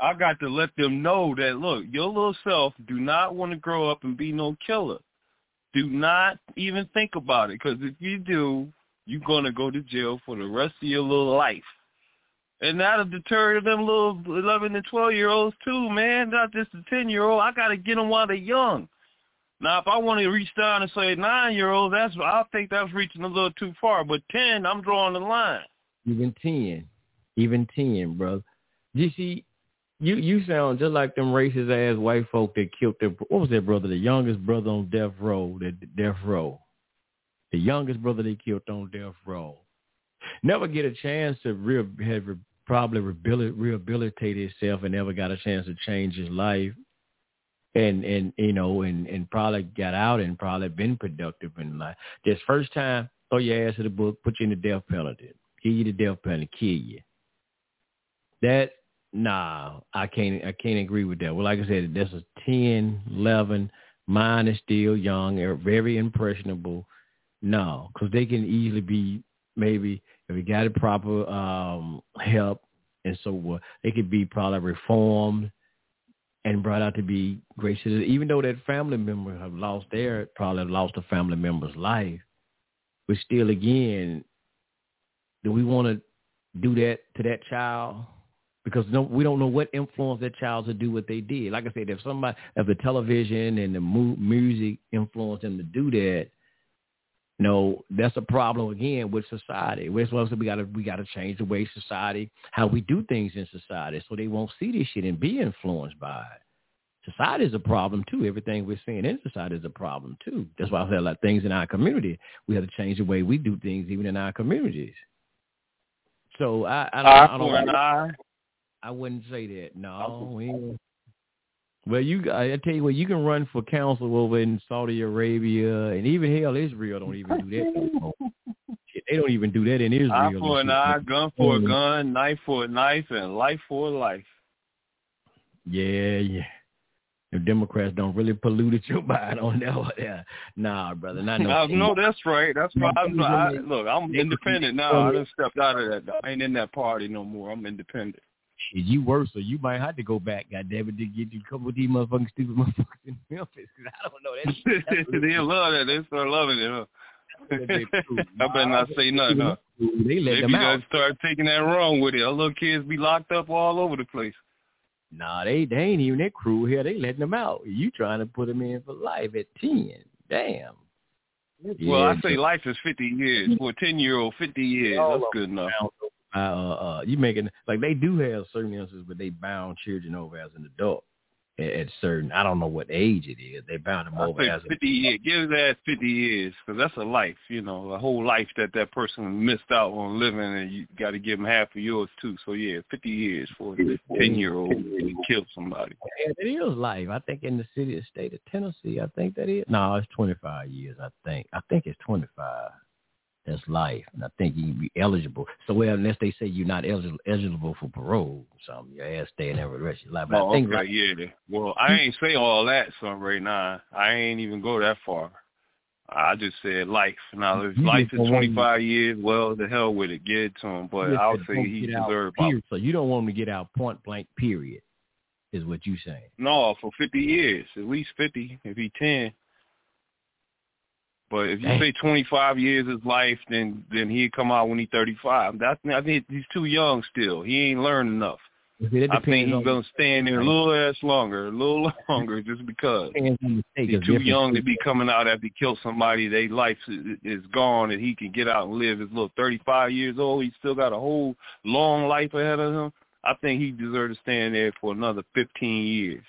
I got to let them know that look, your little self do not want to grow up and be no killer. Do not even think about it, because if you do, you're gonna go to jail for the rest of your little life. And that'll deter them little eleven and twelve year olds too, man. Not just the ten year old. I gotta get them while they're young. Now, if I want to reach down and say nine-year-old, that's I think that's reaching a little too far. But ten, I'm drawing the line. Even ten, even ten, bro. You see, you you sound just like them racist ass white folk that killed their what was their brother, the youngest brother on death row, the death row, the youngest brother they killed on death row. Never get a chance to real have probably rehabilitate himself and never got a chance to change his life and and you know and and probably got out and probably been productive in life. This first time, throw your ass to the book, put you in the death penalty, give you the death penalty, kill you. That nah, I can't I can't agree with that. Well, like I said, that's a 10, 11. Mine is still young, they're very impressionable. No, because they can easily be maybe if you got the proper um help and so what, they could be probably reformed and brought out to be great citizens, even though that family member have lost their probably lost a family member's life. But still, again, do we want to do that to that child? Because no, we don't know what influence that child to do what they did. Like I said, if somebody, if the television and the mu- music influenced them to do that, no, that's a problem again with society. That's why we gotta we gotta change the way society, how we do things in society, so they won't see this shit and be influenced by it. Society is a problem too. Everything we're seeing in society is a problem too. That's why I said like things in our community. We have to change the way we do things even in our communities. So I I don't, I, don't, I, I wouldn't say that. No, we, well, you I tell you what, you can run for council over in Saudi Arabia, and even hell, Israel don't even do that. They don't even do that in Israel. Eye for an eye, gun for a gun, knife for a knife, and life for a life. Yeah, yeah. The Democrats don't really pollute polluted your mind on that one. Yeah. Nah, brother. Not no. No, that's right. That's right. I'm, I, look, I'm independent now. I just stepped out of that. I ain't in that party no more. I'm independent. You worse, so you might have to go back. God damn it, to get you a couple of these motherfucking stupid motherfuckers in Memphis. Cause I don't know. That's, that's they love that. They start loving it. Huh? I better not say nothing. Huh? They let Maybe them out. they start taking that wrong with it. Our little kids be locked up all over the place. Nah, they they ain't even that cruel here. They letting them out. You trying to put them in for life at ten? Damn. well, Yeah, I say life is 50 years. For a 10 year old, 50 years. That's good enough. Uh, uh, you making like they do have certain instances, but they bound children over as an adult at, at certain. I don't know what age it is. They bound them I over say as an 50 years. Give that 50 years because that's a life, you know, a whole life that that person missed out on living, and you got to give them half of yours too. So yeah, 50 years for a 10 year old to kill somebody. Yeah, it is life. I think in the city of state of Tennessee, I think that is. No, it's 25 years. I think. I think it's 25. That's life, and I think you can be eligible. So well, unless they say you're not eligible eligible for parole, or something your ass staying there for the rest of your life. But Oh, I think okay, like, yeah. Well, I ain't say all that, son, right now. I ain't even go that far. I just said life. Now, if life is 25 years, well, the hell with it. Get it to him. But I'll said say he out, deserves. So you don't want him to get out point blank. Period, is what you saying. No, for 50 years, at least 50, if he 10. But if you Dang. say 25 years is life, then then he'd come out when he's 35. That's I think he's too young still. He ain't learned enough. See, I think he's on- gonna stay in there a little ass longer, a little longer, just because. Depends on the state, He's too young to be coming out after he killed somebody. Their life is, is gone, and he can get out and live. His little 35 years old. He's still got a whole long life ahead of him. I think he deserves to stay in there for another 15 years.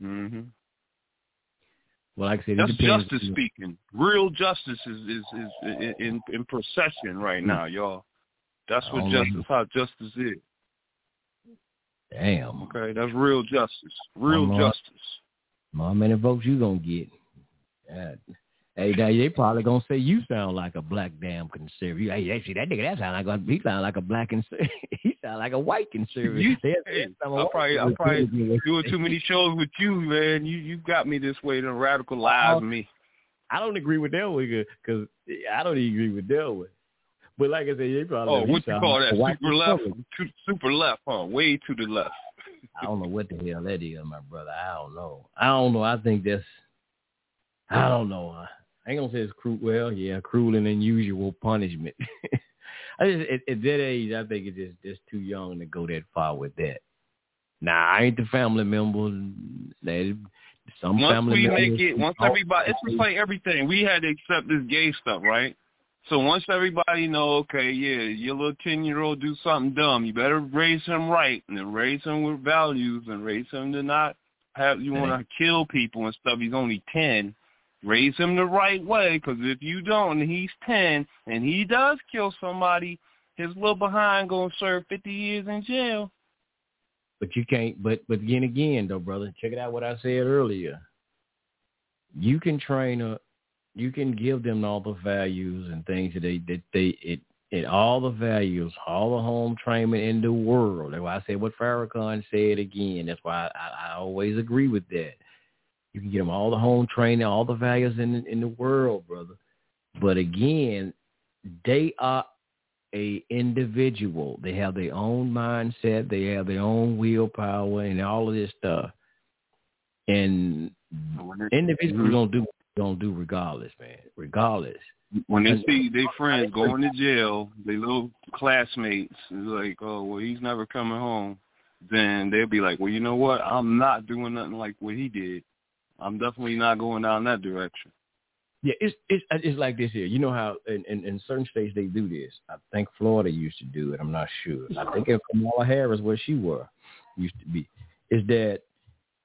hmm Well, like I said, That's justice speaking. Real justice is is is in in procession right now, y'all. That's what don't know. justice. How justice is. Damn. Okay, that's real justice. Real I'm, justice. How many votes you gonna get? God. Hey, now they probably gonna say you sound like a black damn conservative. Hey, actually, that nigga that sound like a he sound like a black conservative. he sound like a white conservative. You, They- I probably I probably doing too many shows with you, man. You you got me this way to radicalize Uh, me. I don't agree with that because I don't even agree with that. But like I said, they probably Oh, what you call that? Super left, conservative. to, super left, huh? Way to the left. I don't know what the hell that is, my brother. I don't know. I don't know. I think that's. I don't know. I ain't gonna say it's cruel. Well, yeah, cruel and unusual punishment. I just at, at that age, I think it's just just too young to go that far with that. Nah, I ain't the family member. That some once family we make it, once everybody, it's just like everything. We had to accept this gay stuff, right? So once everybody know, okay, yeah, your little ten year old do something dumb, you better raise him right and then raise him with values and raise him to not have you want to kill people and stuff. He's only ten. Raise him the right way, because if you don't, and he's ten, and he does kill somebody, his little behind gonna serve fifty years in jail. But you can't. But but again, again though, brother, check it out. What I said earlier. You can train a, you can give them all the values and things that they that they it it all the values, all the home training in the world. That's why I said what Farrakhan said again. That's why I, I always agree with that. You can get them all the home training, all the values in the, in the world, brother. But again, they are a individual. They have their own mindset. They have their own willpower and all of this stuff. And individuals mm-hmm. gonna do don't do regardless, man. Regardless. When they see their friends going to jail, their little classmates is like, oh well, he's never coming home. Then they'll be like, well, you know what? I'm not doing nothing like what he did. I'm definitely not going down that direction. Yeah, it's it's it's like this here. You know how in, in, in certain states they do this. I think Florida used to do it. I'm not sure. I think if Kamala Harris, where she were, used to be, is that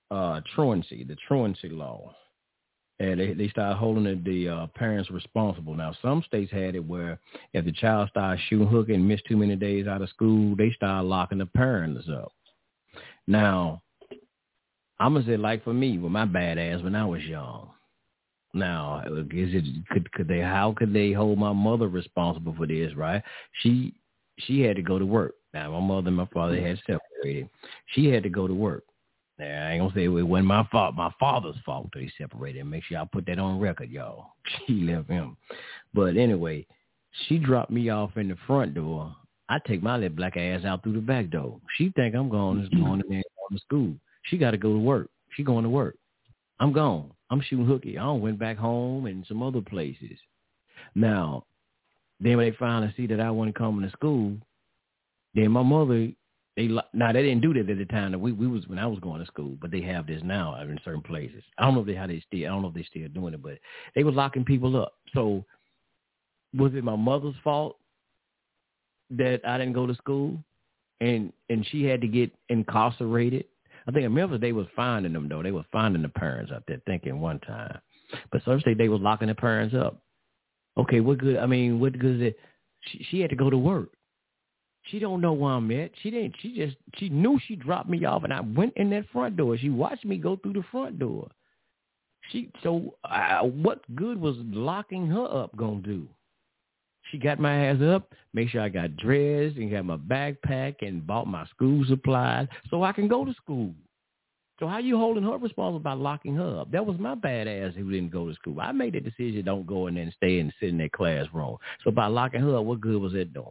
uh truancy, the truancy law, and they they start holding the, the uh, parents responsible. Now some states had it where if the child starts shooting hooking and missed too many days out of school, they start locking the parents up. Now, I'm gonna say like for me with my bad ass when I was young. Now, is it could could they how could they hold my mother responsible for this? Right? She she had to go to work. Now, my mother and my father had separated. She had to go to work. Now, I ain't gonna say it wasn't my fault. My father's fault that he separated. Make sure I put that on record, y'all. She left him. But anyway, she dropped me off in the front door. I take my little black ass out through the back door. She think I'm going, going to school. She got to go to work. She going to work. I'm gone. I'm shooting hooky. I don't went back home and some other places. Now, then when they finally see that I wasn't coming to school, then my mother, they now they didn't do that at the time that we we was when I was going to school, but they have this now in certain places. I don't know if they how they still I don't know if they still doing it, but they were locking people up. So was it my mother's fault that I didn't go to school and and she had to get incarcerated? I think in Memphis they was finding them though. They were finding the parents out there thinking one time. But some say they was locking the parents up. Okay, what good? I mean, what good is it? She, she had to go to work. She don't know where I'm at. She didn't. She just she knew she dropped me off, and I went in that front door. She watched me go through the front door. She so uh, what good was locking her up gonna do? She got my ass up, make sure I got dressed and got my backpack and bought my school supplies so I can go to school. So how you holding her responsible by locking her up? That was my bad ass who didn't go to school. I made the decision don't go in there and stay and sit in that classroom. So by locking her up, what good was it doing?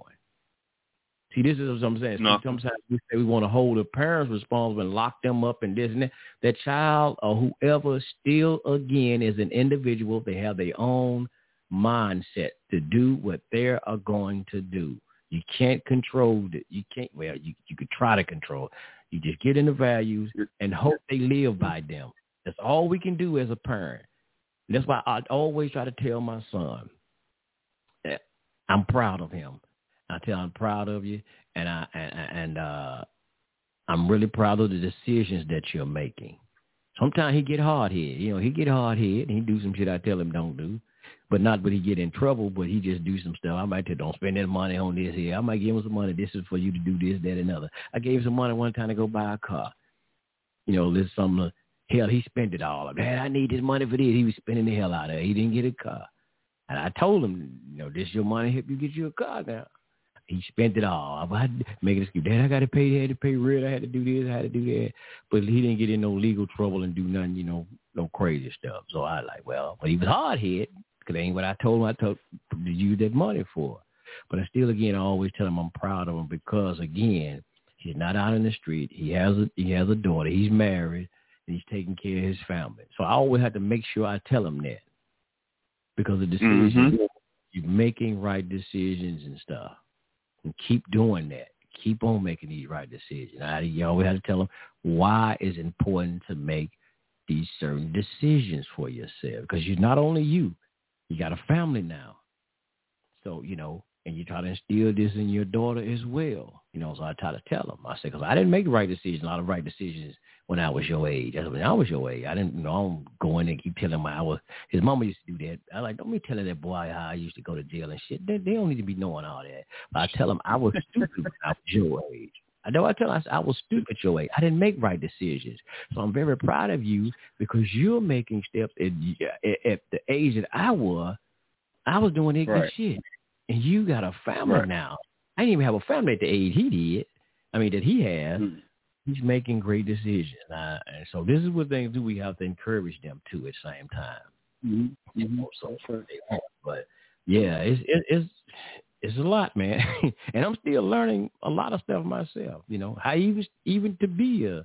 See, this is what I'm saying. No. Sometimes we say we want to hold the parents responsible and lock them up and this and that. That child or whoever still, again, is an individual. They have their own mindset to do what they are going to do. You can't control it. You can't. Well, you you could try to control. You just get in the values and hope they live by them. That's all we can do as a parent. And that's why I always try to tell my son that I'm proud of him. I tell him I'm proud of you, and I and, and uh, I'm really proud of the decisions that you're making. Sometimes he get hard head. You know, he get hard head and he do some shit I tell him don't do but not but he get in trouble, but he just do some stuff. I might tell don't spend that money on this here. I might give him some money. This is for you to do this, that, and other. I gave him some money one time to go buy a car. You know, this some uh, hell he spent it all. Man, I need this money for this. He was spending the hell out of it. He didn't get a car. And I told him, you know, this your money, help you get you a car now. He spent it all. I an excuse. Dad, I got to pay. I had to pay rent. I had to do this. I had to do that. But he didn't get in no legal trouble and do nothing, you know, no crazy stuff. So I like, well, but he was hard head because ain't what I told him I told to use that money for. But I still, again, I always tell him I'm proud of him because, again, he's not out in the street. He has a he has a daughter. He's married. And he's taking care of his family. So I always have to make sure I tell him that because the decisions Mhm. you're making right decisions and stuff, and keep doing that. Keep on making these right decisions. I, you always have to tell them why it's important to make these certain decisions for yourself because you're not only you, you got a family now. So, you know, and you try to instill this in your daughter as well. You know, so I try to tell them. I say, because I didn't make the right decisions, a lot of right decisions when I was your age. When I was your age. I didn't, you know, I don't go in and keep telling my, I was, his mama used to do that. I like, don't be telling that boy how I used to go to jail and shit. They, they don't need to be knowing all that. But I tell them I was stupid when I was your age. I know I tell them I, was stupid your age. I didn't make right decisions. So I'm very proud of you because you're making steps at, at, at the age that I was. I was doing ignorant Right. shit. And you got a family Right. now. I didn't even have a family at the age he did. I mean, that he has. He's making great decisions. Uh, and so this is what things do. We have to encourage them to at the same time. Mm-hmm. You know, so won't. But yeah, it's it, it's it's a lot, man. and I'm still learning a lot of stuff myself. You know, how even even to be a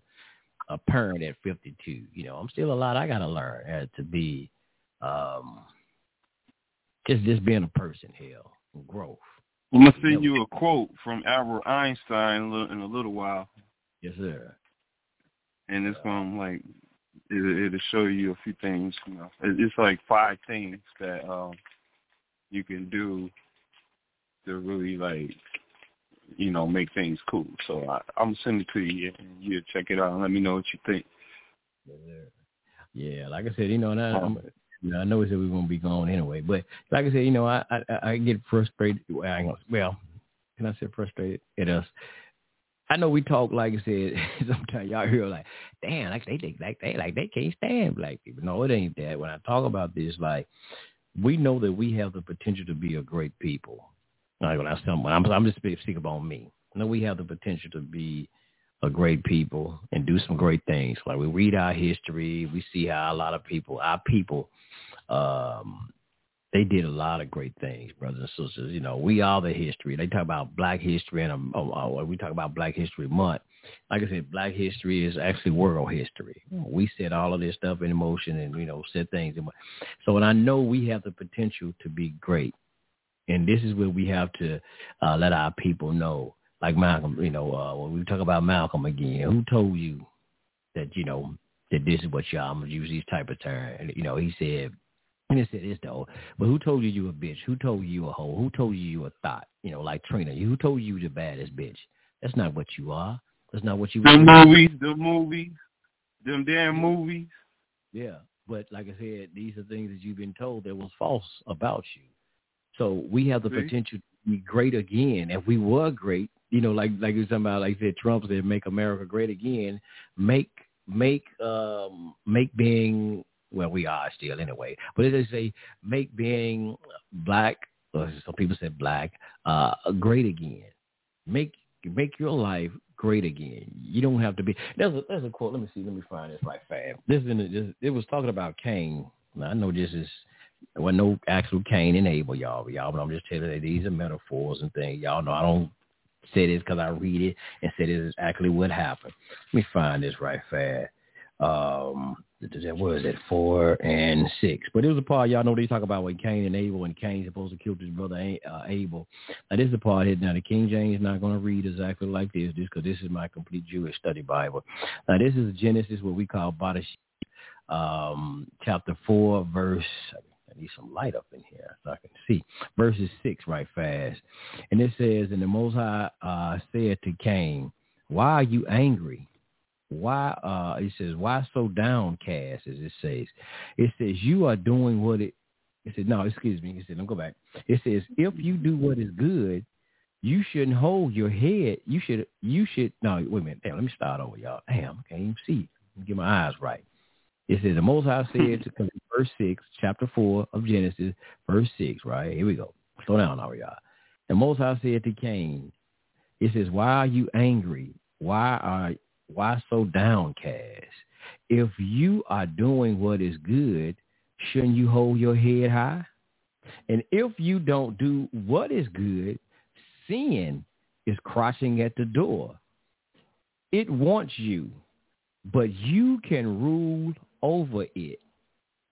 a parent at 52. You know, I'm still a lot I got to learn uh, to be um just just being a person. Hell, growth. I'm gonna send you a quote from Albert Einstein in a little, in a little while, Yes, sir. and it's gonna like it, it'll show you a few things. You know, It- it's like five things that um you can do to really like you know make things cool. So I, I'm gonna send it to you, and you check it out and let me know what you think. Yeah, like I said, you know, now I'm, you know, I know we said we are gonna be gone anyway, but like I said, you know, I I, I get frustrated. Well, I well, can I say frustrated at us? I know we talk like I said. Sometimes y'all hear like, damn, like they think like they like they can't stand black people. No, it ain't that. When I talk about this, like we know that we have the potential to be a great people. Like when I someone, I'm I'm just speaking about me. I know we have the potential to be a great people and do some great things. Like we read our history, we see how a lot of people, our people, um, they did a lot of great things, brothers and sisters. You know, we are the history. They talk about Black History, and um, uh, we talk about Black History Month. Like I said, Black History is actually world history. We set all of this stuff in motion, and you know, set things. In so, and I know we have the potential to be great, and this is where we have to uh, let our people know. Like Malcolm, you know, uh, when we talk about Malcolm again, who told you that you know that this is what y'all I'm gonna use these type of terms? You know, he said and it said this though. But who told you you a bitch? Who told you you a hoe? Who told you you a thought? You know, like Trina. Who told you you the baddest bitch? That's not what you are. That's not what you. The movies, the movies, them damn movies. Yeah, but like I said, these are things that you've been told that was false about you. So we have the See? potential to be great again. If we were great, you know, like like you talking about, like I said, Trump said, "Make America great again." Make make um make being well, we are still anyway. But as they say, make being black, or some people said black, uh, great again. Make make your life great again. You don't have to be. There's a there's a quote. Let me see. Let me find this right fast. This is in this, it was talking about Cain. Now, I know this is there wasn't no actual Cain and Abel, y'all, y'all, but I'm just telling you these are metaphors and things. Y'all know I don't say this because I read it and say this is actually what happened. Let me find this right fast. Um, what is it, four and six? But it was a part y'all know they talk about when Cain and Abel and Cain supposed to kill his brother uh, Abel. Now this is the part here. Now the King James is not going to read exactly like this, just because this is my complete Jewish study Bible. Now this is Genesis, what we call Badash, um, chapter four, verse. I need some light up in here so I can see. Verses six, right fast, and it says, "And the Most High uh, said to Cain, Why are you angry?" why uh it says why so downcast as it says? It says you are doing what it it said no excuse me it said let me go back. It says if you do what is good you shouldn't hold your head. You should you should no wait a minute. Damn let me start over y'all. Damn I can't even see. Get my eyes right it says the most high said to verse six chapter four of genesis verse six right here we go slow down y'all the most high said to cain it says why are you angry why are why so downcast? If you are doing what is good, shouldn't you hold your head high? And if you don't do what is good, sin is crouching at the door. It wants you, but you can rule over it.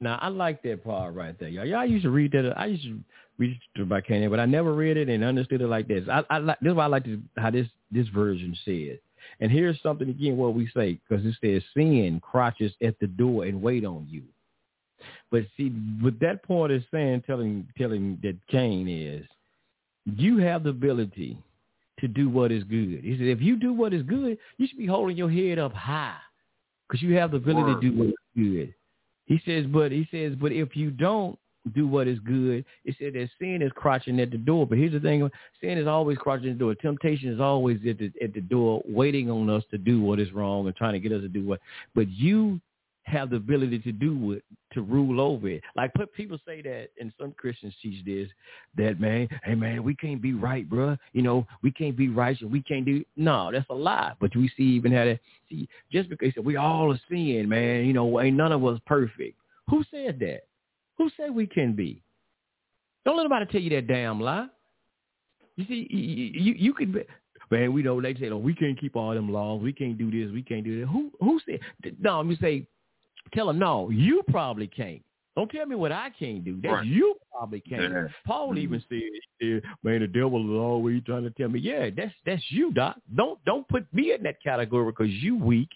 Now I like that part right there, y'all. Y'all used to read that. I used to read it about Canaan, but I never read it and understood it like this. I, I like this is why I like this, how this this version says. And here's something again what we say, because it says sin crouches at the door and wait on you. But see, what that point is saying, telling telling that Cain is, you have the ability to do what is good. He said, if you do what is good, you should be holding your head up high, because you have the ability Word. to do what is good. He says, but he says, but if you don't, do what is good. It said that sin is crouching at the door. But here's the thing: sin is always crouching at the door. Temptation is always at the at the door, waiting on us to do what is wrong and trying to get us to do what. But you have the ability to do it, to rule over it. Like put people say that, and some Christians teach this, that man, hey man, we can't be right, bro. You know, we can't be righteous. We can't do. No, that's a lie. But we see even how that. See, just because we all are sin, man. You know, ain't none of us perfect. Who said that? Who said we can be? Don't let nobody tell you that damn lie. You see, you you, you could. Be, man, we know they say, oh, we can't keep all them laws. We can't do this. We can't do that. Who who said? No, let me say, tell them no. You probably can't. Don't tell me what I can't do. That right. you probably can't. Yeah. Paul mm-hmm. even said, "Man, the devil is always trying to tell me, yeah, that's that's you, doc. Don't don't put me in that category because you weak.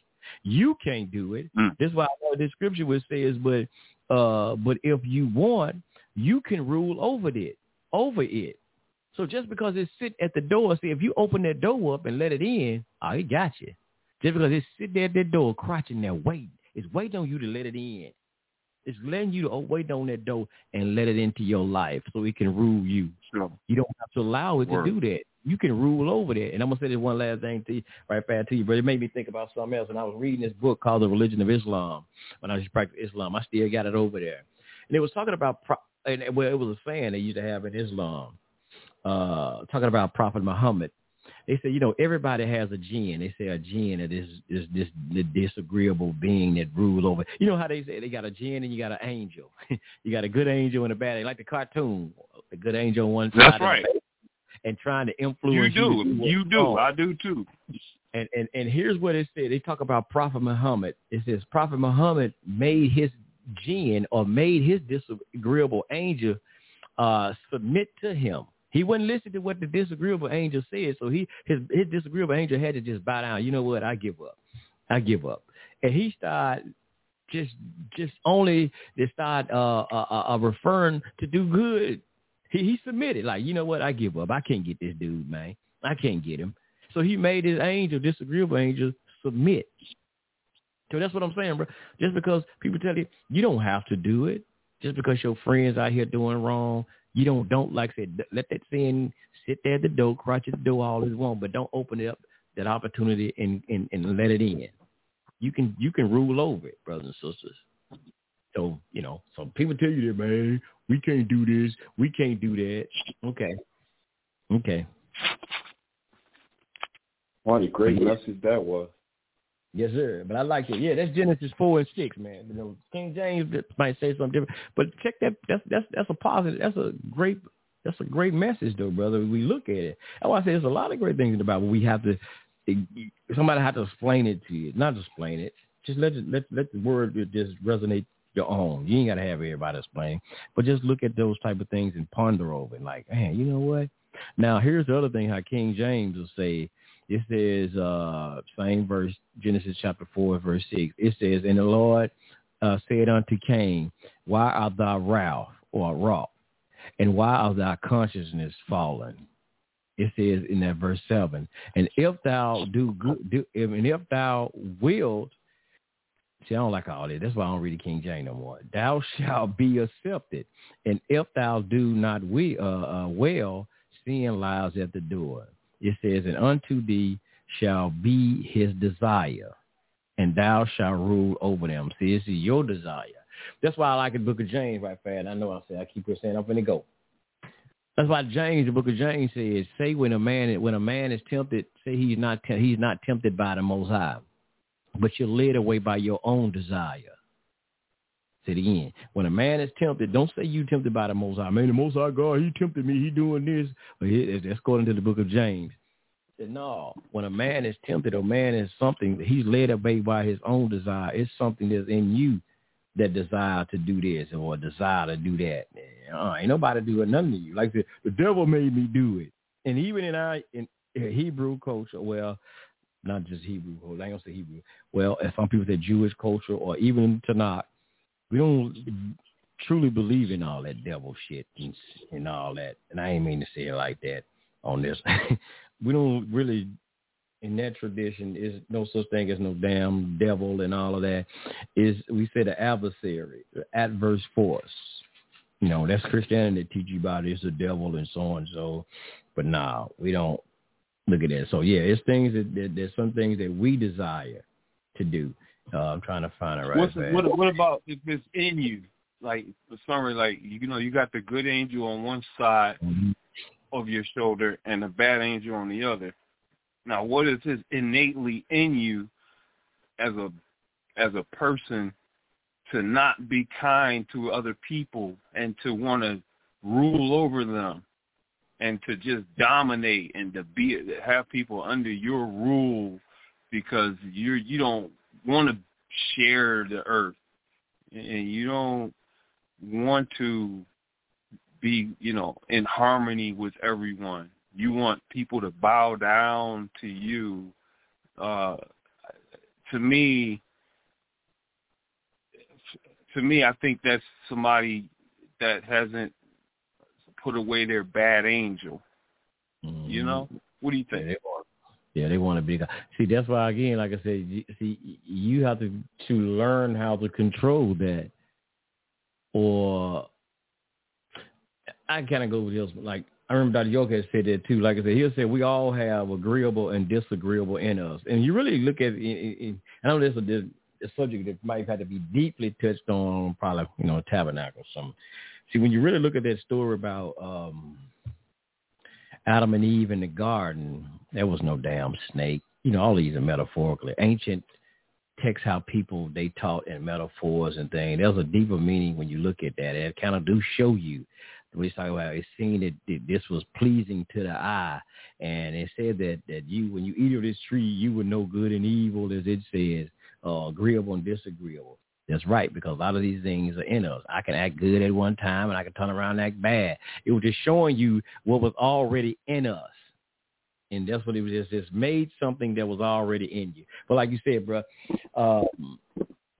You can't do it. Mm. That's why the scripture would say is, but uh, but if you want, you can rule over it, over it. So just because it sit at the door, see if you open that door up and let it in, oh, it got you. Just because it's sitting there at that door, crouching there, waiting, it's waiting on you to let it in. It's letting you to oh, wait on that door and let it into your life so it can rule you. Sure. You don't have to allow it Word. to do that. You can rule over that. And I'm gonna say this one last thing to you, right back to you, but it made me think about something else. When I was reading this book called The Religion of Islam, when I was practicing Islam, I still got it over there, and it was talking about, pro- and well, it was a saying they used to have in Islam, uh, talking about Prophet Muhammad. They say, you know, everybody has a jinn. They say a jinn is this is this the disagreeable being that rules over. You know how they say they got a jinn and you got an angel. you got a good angel and a bad. Like the cartoon, the good angel on one side. That's right. And trying to influence you. You, do. you do. I do too. And, and and here's what it said. They talk about Prophet Muhammad. It says Prophet Muhammad made his jinn or made his disagreeable angel uh, submit to him. He wouldn't listen to what the disagreeable angel said, so he his his disagreeable angel had to just bow down. You know what? I give up. I give up. And he started just just only to start uh, uh, uh, referring to do good. He he submitted like you know what? I give up. I can't get this dude, man. I can't get him. So he made his angel, disagreeable angel, submit. So that's what I'm saying, bro. Just because people tell you you don't have to do it, just because your friends out here doing wrong, you don't don't like I said let that sin sit there at the door, crouch at the door all it want, but don't open it up that opportunity and, and and let it in. You can you can rule over it, brothers and sisters. So you know, some people tell you that, man, we can't do this, we can't do that. Okay, okay. What a great message that was. Yes, sir. But I like it. Yeah, that's Genesis four and six, man. You know, King James might say something different, but check that. That's that's that's a positive. That's a great. That's a great message, though, brother. We look at it. That's why I say there's a lot of great things in the Bible. We have to. Somebody have to explain it to you. Not explain it. Just let it, let let the word just resonate your own. You ain't got to have everybody explain, but just look at those type of things and ponder over it. Like, man, you know what? Now here's the other thing. How King James will say it says, uh, same verse, Genesis chapter 4, verse 6. It says, And the Lord uh, said unto Cain, Why art thou wroth or wrought? And why art thy consciousness fallen? It says in that verse 7. And if thou do good, do, and if thou wilt, see, I don't like all this. That's why I don't read the King James no more. Thou shalt be accepted. And if thou do not we, uh, uh, well, sin lies at the door it says, and unto thee shall be his desire, and thou shalt rule over them. See, this is your desire. That's why I like the book of James right fast. I know I say I keep saying I'm gonna go. That's why James, the book of James says, say when a man when a man is tempted, say he's not he's not tempted by the Most High, but you're led away by your own desire. Say the end. When a man is tempted, don't say you tempted by the Most High. Man, the Most High God, he tempted me. He doing this. But that's according to the book of James. No, when a man is tempted, a man is something, he's led away by his own desire. It's something that's in you that desire to do this or desire to do that. Uh, ain't nobody doing nothing to you. Like the, the devil made me do it. And even in our in Hebrew culture, well, not just Hebrew, I ain't gonna say Hebrew. Well, as some people say Jewish culture or even Tanakh, we don't truly believe in all that devil shit and, and all that. And I ain't mean to say it like that on this. we don't really in that tradition is no such thing as no damn devil and all of that. Is we say the adversary, the adverse force. You know, that's Christianity that teach you about it's the devil and so on and so. But now we don't look at that. So yeah, it's things that, that there's some things that we desire to do. Uh, I'm trying to find it right. What's, what, what about if it's in you? Like for some like you know, you got the good angel on one side mm-hmm. of your shoulder and the bad angel on the other. Now, what is this innately in you as a as a person to not be kind to other people and to want to rule over them and to just dominate and to be have people under your rule because you you don't want to share the earth and you don't want to be, you know, in harmony with everyone. You want people to bow down to you. Uh, to me, to me, I think that's somebody that hasn't put away their bad angel. Mm-hmm. You know, what do you think? Yeah, yeah, they want to be. See, that's why again, like I said, see, you have to to learn how to control that, or I kind of go with this. Like I remember Dr. York had said that too. Like I said, he'll say we all have agreeable and disagreeable in us, and you really look at. I know this is a, a subject that might have to be deeply touched on, probably you know, tabernacle or something. See, when you really look at that story about um Adam and Eve in the garden, there was no damn snake. You know, all these are metaphorically. Ancient texts how people they taught in metaphors and things. There's a deeper meaning when you look at that. It kind of do show you. We talk about it seeing that this was pleasing to the eye, and it said that that you when you eat of this tree you would know good and evil, as it says, uh, agreeable and disagreeable. That's right, because a lot of these things are in us. I can act good at one time, and I can turn around and act bad. It was just showing you what was already in us and that's what it was just just made something that was already in you. But like you said, bro, um,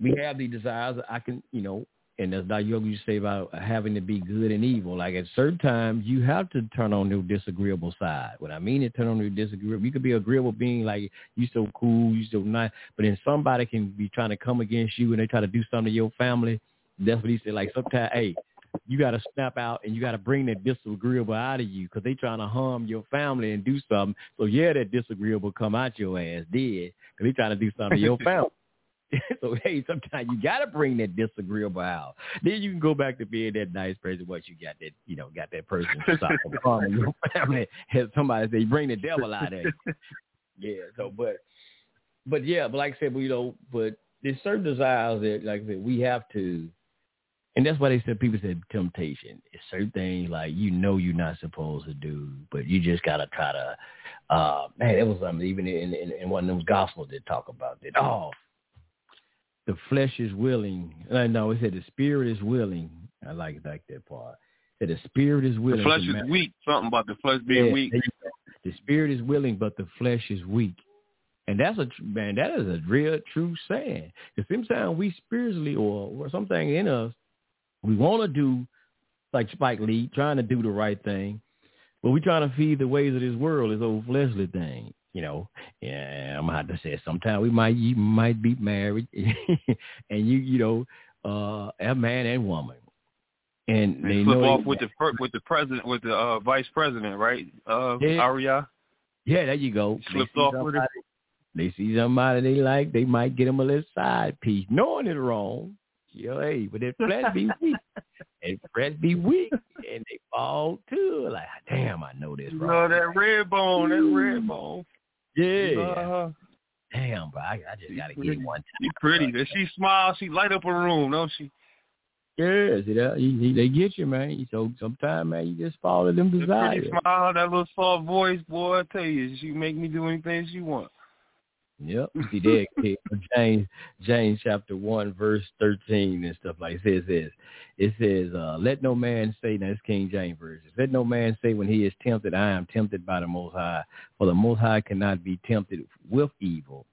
we have the desires. I can, you know, and that's not you say about having to be good and evil. Like at certain times, you have to turn on your disagreeable side. What I mean is turn on your disagreeable. You could be agreeable, being like you so cool, you so nice, but then somebody can be trying to come against you and they try to do something to your family. That's what he said. Like sometimes, hey, you got to snap out and you got to bring that disagreeable out of you because they trying to harm your family and do something. So yeah, that disagreeable come out your ass dead because they trying to do something to your family. so hey, sometimes you got to bring that disagreeable out. Then you can go back to being that nice person. Once you got that, you know, got that person stop from harming your family. Somebody say, bring the devil out of you. Yeah. So, but, but yeah, but like I said, we you know, but there's certain desires that, like I said, we have to and that's why they said people said temptation. It's certain things like you know you're not supposed to do, but you just gotta try to. Uh, man, it was something even in, in, in one of those gospels that talk about that. Oh, the flesh is willing. Uh, no, it said the spirit is willing. I like like that part. It said the spirit is willing. The flesh is weak. Something about the flesh being yeah, weak. The spirit is willing, but the flesh is weak. And that's a man. That is a real true saying. Because sometimes we spiritually or, or something in us we want to do like Spike Lee, trying to do the right thing, but we trying to feed the ways of this world, this old fleshly thing. You know, yeah, I'm gonna have to say sometimes we might you might be married, and you you know, uh, a man and woman, and they, they flip off with the with the president with the uh, vice president, right? Uh, yeah. Aria. Yeah, there you go. Slipped off with it. They see somebody they like, they might get them a little side piece, knowing it's wrong. Yo, hey, but if flesh be weak, and flesh be weak, and they fall too. Like, damn, I know this. Bro, no, that red bone, that red bone. Yeah. Uh, damn, bro, I, I just gotta get one time. She pretty. Does she smile? She light up a room, don't she? Yeah, see that? You, they get you, man. So sometimes, man, you just follow them desires. Pretty smile, that little soft voice, boy. I tell you, she make me do anything she want. Yep. See there, James, James chapter one, verse thirteen and stuff like that. It says, it says, uh, let no man say, now it's King James version. Let no man say when he is tempted, I am tempted by the Most High. For the Most High cannot be tempted with evil,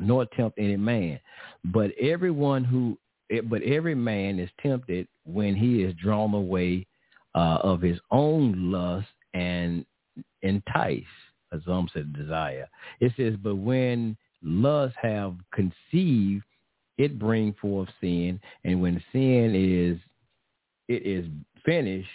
nor tempt any man. But everyone who, eh, but every man is tempted when he is drawn away uh, of his own lust and enticed as some desire. It says, but when lust have conceived, it bring forth sin, and when sin is it is finished,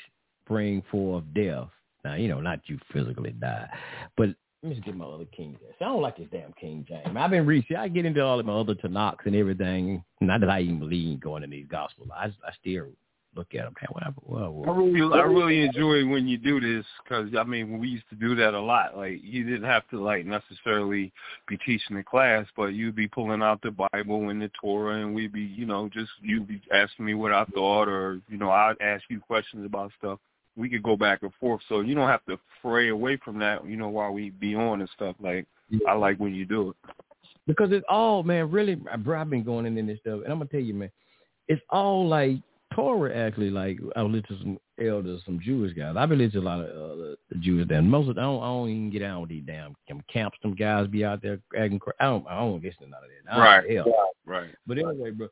bring forth death. Now you know, not you physically die, but let me just get my other King James. I don't like this damn King James. I've been reading. I get into all of my other Tanakhs and everything. Not that I even believe in going in these Gospels. I, I still look at them. Man, whatever. Well, I really, I really enjoy when you do this because I mean, we used to do that a lot. Like you didn't have to like necessarily be teaching the class, but you'd be pulling out the Bible and the Torah, and we'd be, you know, just you'd be asking me what I thought, or you know, I'd ask you questions about stuff. We could go back and forth, so you don't have to fray away from that. You know, while we be on and stuff. Like I like when you do it because it's all man. Really, bro, I've been going in this stuff, and I'm gonna tell you, man, it's all like Torah actually like I listened to some elders, some Jewish guys. I've been listening to a lot of uh, the Jewish them. Most of them, I don't, I don't even get out with these damn camps. Some guys be out there acting. I don't. I don't listen to none of that. Right. Hell. Right. But anyway, bro.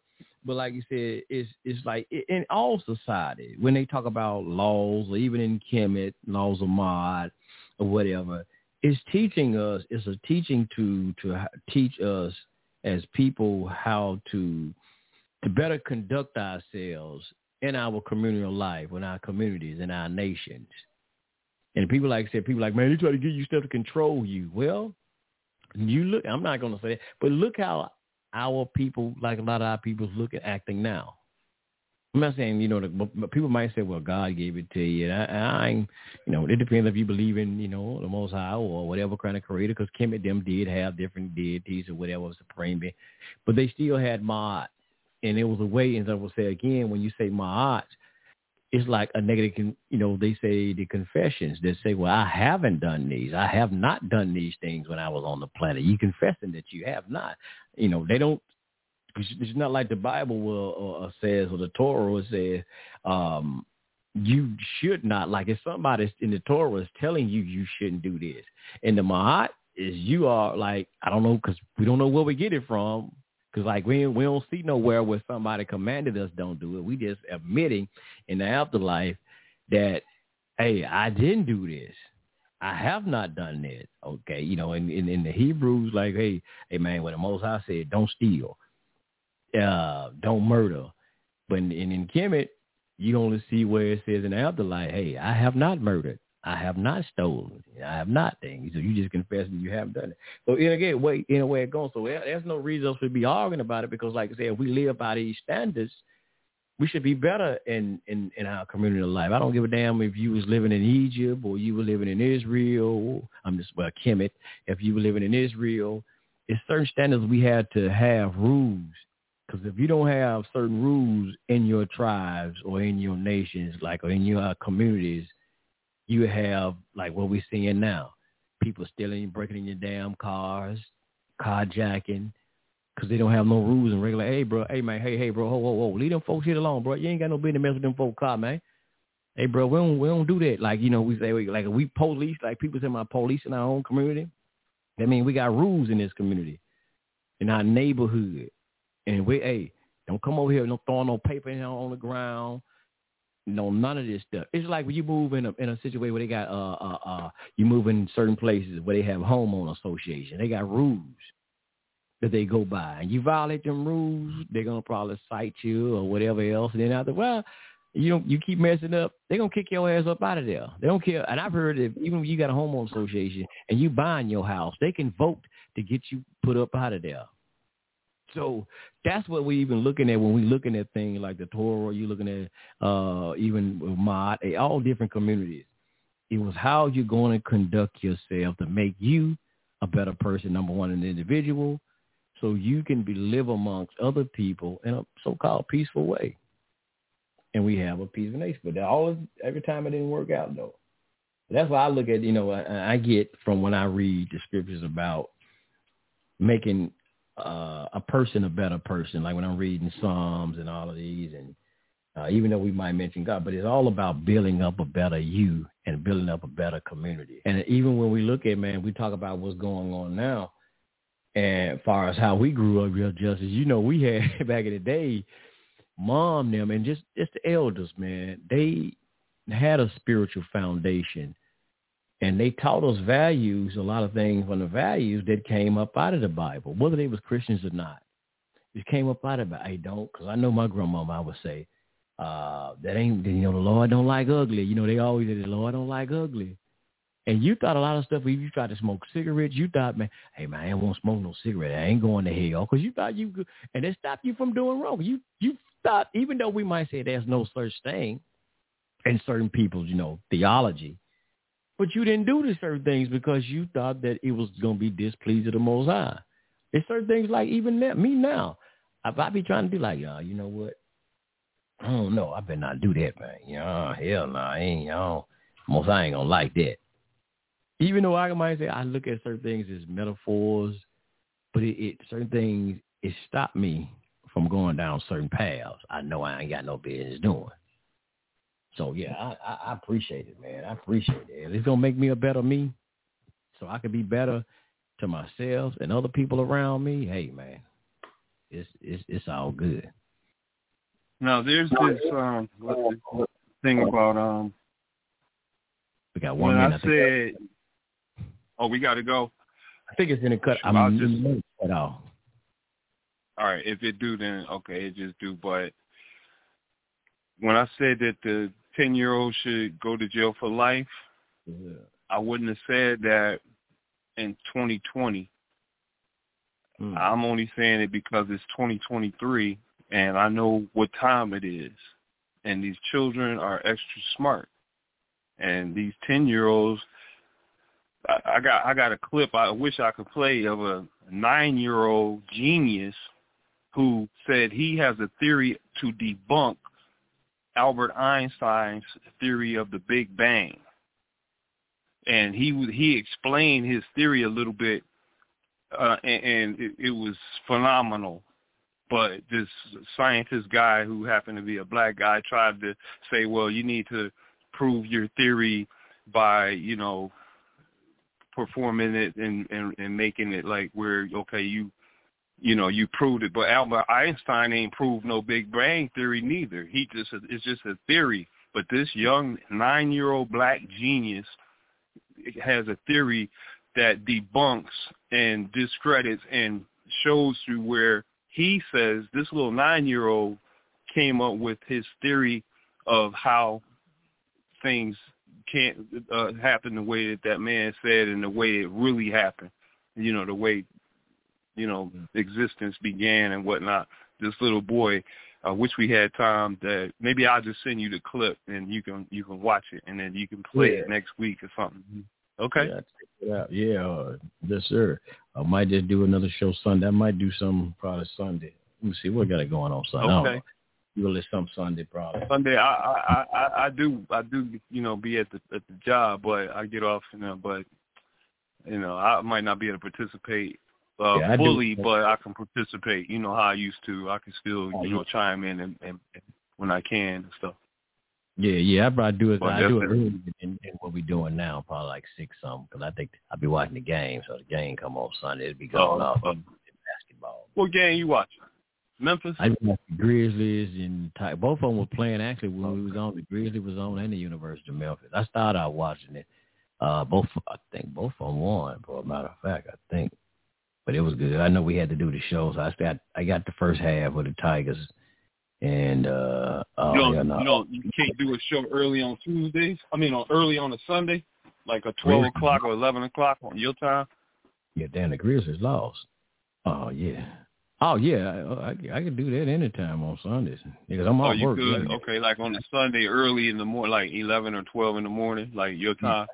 But like you said, it's it's like in all society when they talk about laws, or even in Kemet, laws of Ma'at, or whatever, it's teaching us. It's a teaching to to teach us as people how to to better conduct ourselves in our communal life, in our communities, in our nations. And people like I said, people like, man, they try to get you stuff to control you. Well, you look, I'm not going to say it, but look how our people, like a lot of our people, look at acting now. I'm not saying you know, the, people might say, "Well, God gave it to you." And I, I, you know, it depends if you believe in you know the Most High or whatever kind of creator. Because Kemet them did have different deities or whatever supreme, but they still had Ma'at, and it was a way. And I will say again, when you say "my Ma'at, it's like a negative. You know, they say the confessions that say, "Well, I haven't done these. I have not done these things when I was on the planet." You confessing that you have not. You know, they don't it's not like the Bible will uh, says or the Torah will say um, you should not. Like if somebody in the Torah is telling you you shouldn't do this, and the Ma'at is you are like I don't know because we don't know where we get it from. Because like we we don't see nowhere where somebody commanded us don't do it. We just admitting in the afterlife that hey I didn't do this. I have not done this. Okay, you know, in, in, in the Hebrews, like, hey, hey man, when the Most High said, don't steal uh, don't murder. But in, in, in Kemet, you only see where it says in the afterlife, hey, I have not murdered. I have not stolen. I have not things. So you just confess that you haven't done it. So in a way, in a way it goes. So there's no reason to be arguing about it because, like I said, if we live by these standards, we should be better in, in, in our community life. I don't give a damn if you was living in Egypt or you were living in Israel. I'm just well, Kemet. If you were living in Israel, it's certain standards we had to have rules because if you don't have certain rules in your tribes or in your nations, like or in your communities, you have like what we're seeing now: people stealing, breaking in your damn cars, carjacking, because they don't have no rules and regular. Hey, bro. Hey, man. Hey, hey, bro. Whoa, whoa, whoa. Leave them folks here alone, bro. You ain't got no business messing with them folks' car, man. Hey, bro. We don't we don't do that. Like you know, we say like we police, like people say my police in our own community. I mean, we got rules in this community, in our neighborhood. And we, hey, don't come over here, no throwing no paper on the ground. No, none of this stuff. It's like when you move in a in a situation where they got uh uh uh you move in certain places where they have homeowner association. They got rules that they go by, and you violate them rules, they're gonna probably cite you or whatever else. And then after, well, you know, you keep messing up, they're gonna kick your ass up out of there. They don't care. And I've heard that even if you got a homeowner association and you buying your house, they can vote to get you put up out of there. So that's what we're even looking at when we're looking at things like the Torah. you're looking at uh, even eh, all different communities. It was how you're going to conduct yourself to make you a better person. Number one, an individual, so you can be live amongst other people in a so-called peaceful way. And we have a peaceful nation, but all every time it didn't work out though. That's why I look at you know I, I get from when I read the scriptures about making uh, a person a better person. Like when I'm reading Psalms and all of these, and uh, even though we might mention God, but it's all about building up a better you and building up a better community. And even when we look at man, we talk about what's going on now, and far as how we grew up, real justice, you know, we had back in the day, mom them and just just the elders, man, they had a spiritual foundation and they taught us values, a lot of things from the values that came up out of the Bible, whether they was Christians or not. It came up out of it. I don't, because I know my grandmama, I would say, uh, that ain't, you know, the Lord don't like ugly. You know, they always say the Lord don't like ugly. And you thought a lot of stuff, if you tried to smoke cigarettes, you thought, man, hey, man, I to smoke no cigarette. I ain't going to hell. Because you thought you could, and it stopped you from doing wrong. You, you thought, even though we might say there's no such thing in certain people's, you know, theology, but you didn't do the certain things because you thought that it was going to be displeasing to the Most High. There's certain things like even that, me now, if I be trying to be like, y'all, you know what? I don't know. I better not do that, man. Know, hell no, nah, I ain't, know, Most High ain't going to like that. Even though I might say I look at certain things as metaphors, but it, it certain things, it stopped me from going down certain paths I know I ain't got no business doing. So yeah, I, I, I appreciate it, man. I appreciate it. It's gonna make me a better me, so I can be better to myself and other people around me. Hey, man, it's it's it's all good. Now there's this um thing about um. We got one when minute. I said, "Oh, we got to go." I think it's in the cut. I'm just cut off. All right, if it do, then okay, it just do. But when I said that the 10 year old should go to jail for life, yeah. I wouldn't have said that in 2020. Mm. I'm only saying it because it's 2023 and I know what time it is. and these children are extra smart. And these ten year olds, I, I got I got a clip I wish I could play of a nine year old genius who said he has a theory to debunk Albert Einstein's theory of the Big Bang. And he he explained his theory a little bit, uh, and, and it, it was phenomenal. But this scientist guy who happened to be a black guy tried to say, well, you need to prove your theory by, you know, performing it and, and, and making it like where, okay, you you know, you proved it. But Albert Einstein ain't proved no Big Bang theory neither. He just it's just a theory. But this young nine year old black genius has a theory that debunks and discredits and shows you where he says this little nine year old came up with his theory of how things can't uh, happen the way that that man said and the way it really happened. You know, the way you know, existence began and whatnot. This little boy, uh, wish we had time that maybe I'll just send you the clip and you can you can watch it and then you can play Yeah. it next week or something. Okay. Yeah. Yeah, uh, yes, sir. I might just do another show Sunday. I might do something probably Sunday. Let me see what got it going on Sunday. I Okay. Really some Sunday probably. Sunday, I, I I I do I do you know be at the at the job, but I get off you know, but you know I might not be able to participate uh, Yeah, I fully, but I can participate. You know how I used to. I can still Oh, you know chime in and, and, and when I can and stuff. Yeah, yeah. I probably do it. Well, I do it earlier than, than what we're doing now, probably like six something. Because I think I'll be watching the game. So the game come on Sunday. It'll be going Oh, off oh. basketball. What game you watching? Memphis. I watched the Grizzlies and Ti- both of them were playing actually when we was on. The Grizzlies was on and the University of Memphis. I started out watching it. Uh, both I think both of them won. For a matter of fact, I think. But it was good. I know we had to do the show, so I got I got the first half with the Tigers, and uh, oh you don't, yeah, no. you don't, you can't do a show early on Tuesdays. I mean, on early on a Sunday, like a twelve Really? o'clock or eleven o'clock on your time. Yeah, damn, the Grizzlies lost. Oh yeah. Oh yeah, I, I, I can do that anytime on Sundays because I'm oh, off you work. could. yeah. Okay, like on a Sunday early in the morning, like eleven or twelve in the morning, like your time.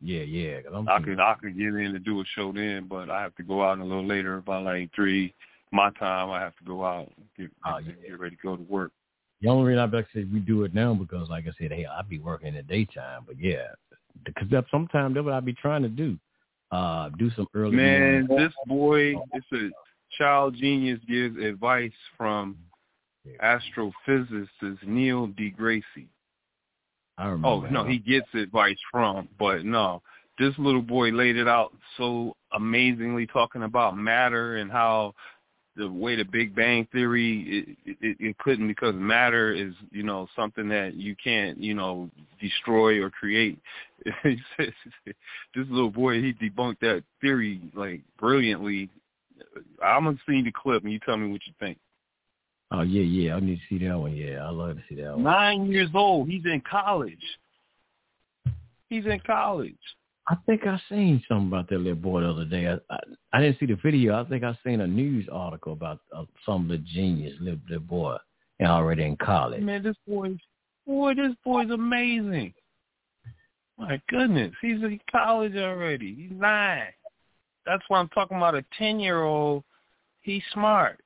Yeah, yeah. 'cause I'm I could I could get in to do a show then, but I have to go out a little later, about like three my time. I have to go out, get Oh, get ready to go to work. The only reason I like to say we do it now because, like I said, hey, I be working in the daytime. But yeah, because that's sometimes that's what I be trying to do. Uh, do some early. Man, morning- this boy, it's a child genius gives advice from astrophysicist Neil deGrasse. I remember. Oh no, he gets advice from, but no, this little boy laid it out so amazingly, talking about matter and how the way the Big Bang Theory it, it, it couldn't because matter is you know something that you can't you know destroy or create. This little boy he debunked that theory like brilliantly. I'm gonna see the clip and you tell me what you think. Oh yeah, yeah. I need to see that one. Yeah, I love to see that one. Nine years old, he's in college. He's in college. I think I seen something about that little boy the other day. I, I, I didn't see the video. I think I seen a news article about uh, some little genius little, little boy and already in college. Man, this boy, boy, this boy's amazing. My goodness, he's in college already. He's nine. That's why I'm talking about a ten-year-old. He's smart.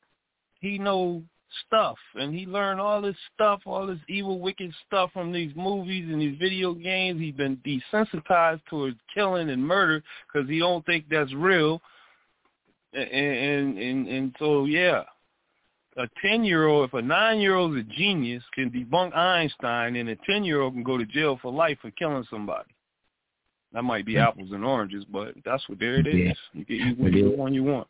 He knows stuff, and he learned all this stuff, all this evil, wicked stuff from these movies and these video games. He's been desensitized towards killing and murder because he don't think that's real. And and and, and so yeah, a ten year old, if a nine year old's a genius, can debunk Einstein, and a ten year old can go to jail for life for killing somebody. That might be hmm. apples and oranges, but that's what there it is. Yeah. You get you one you want.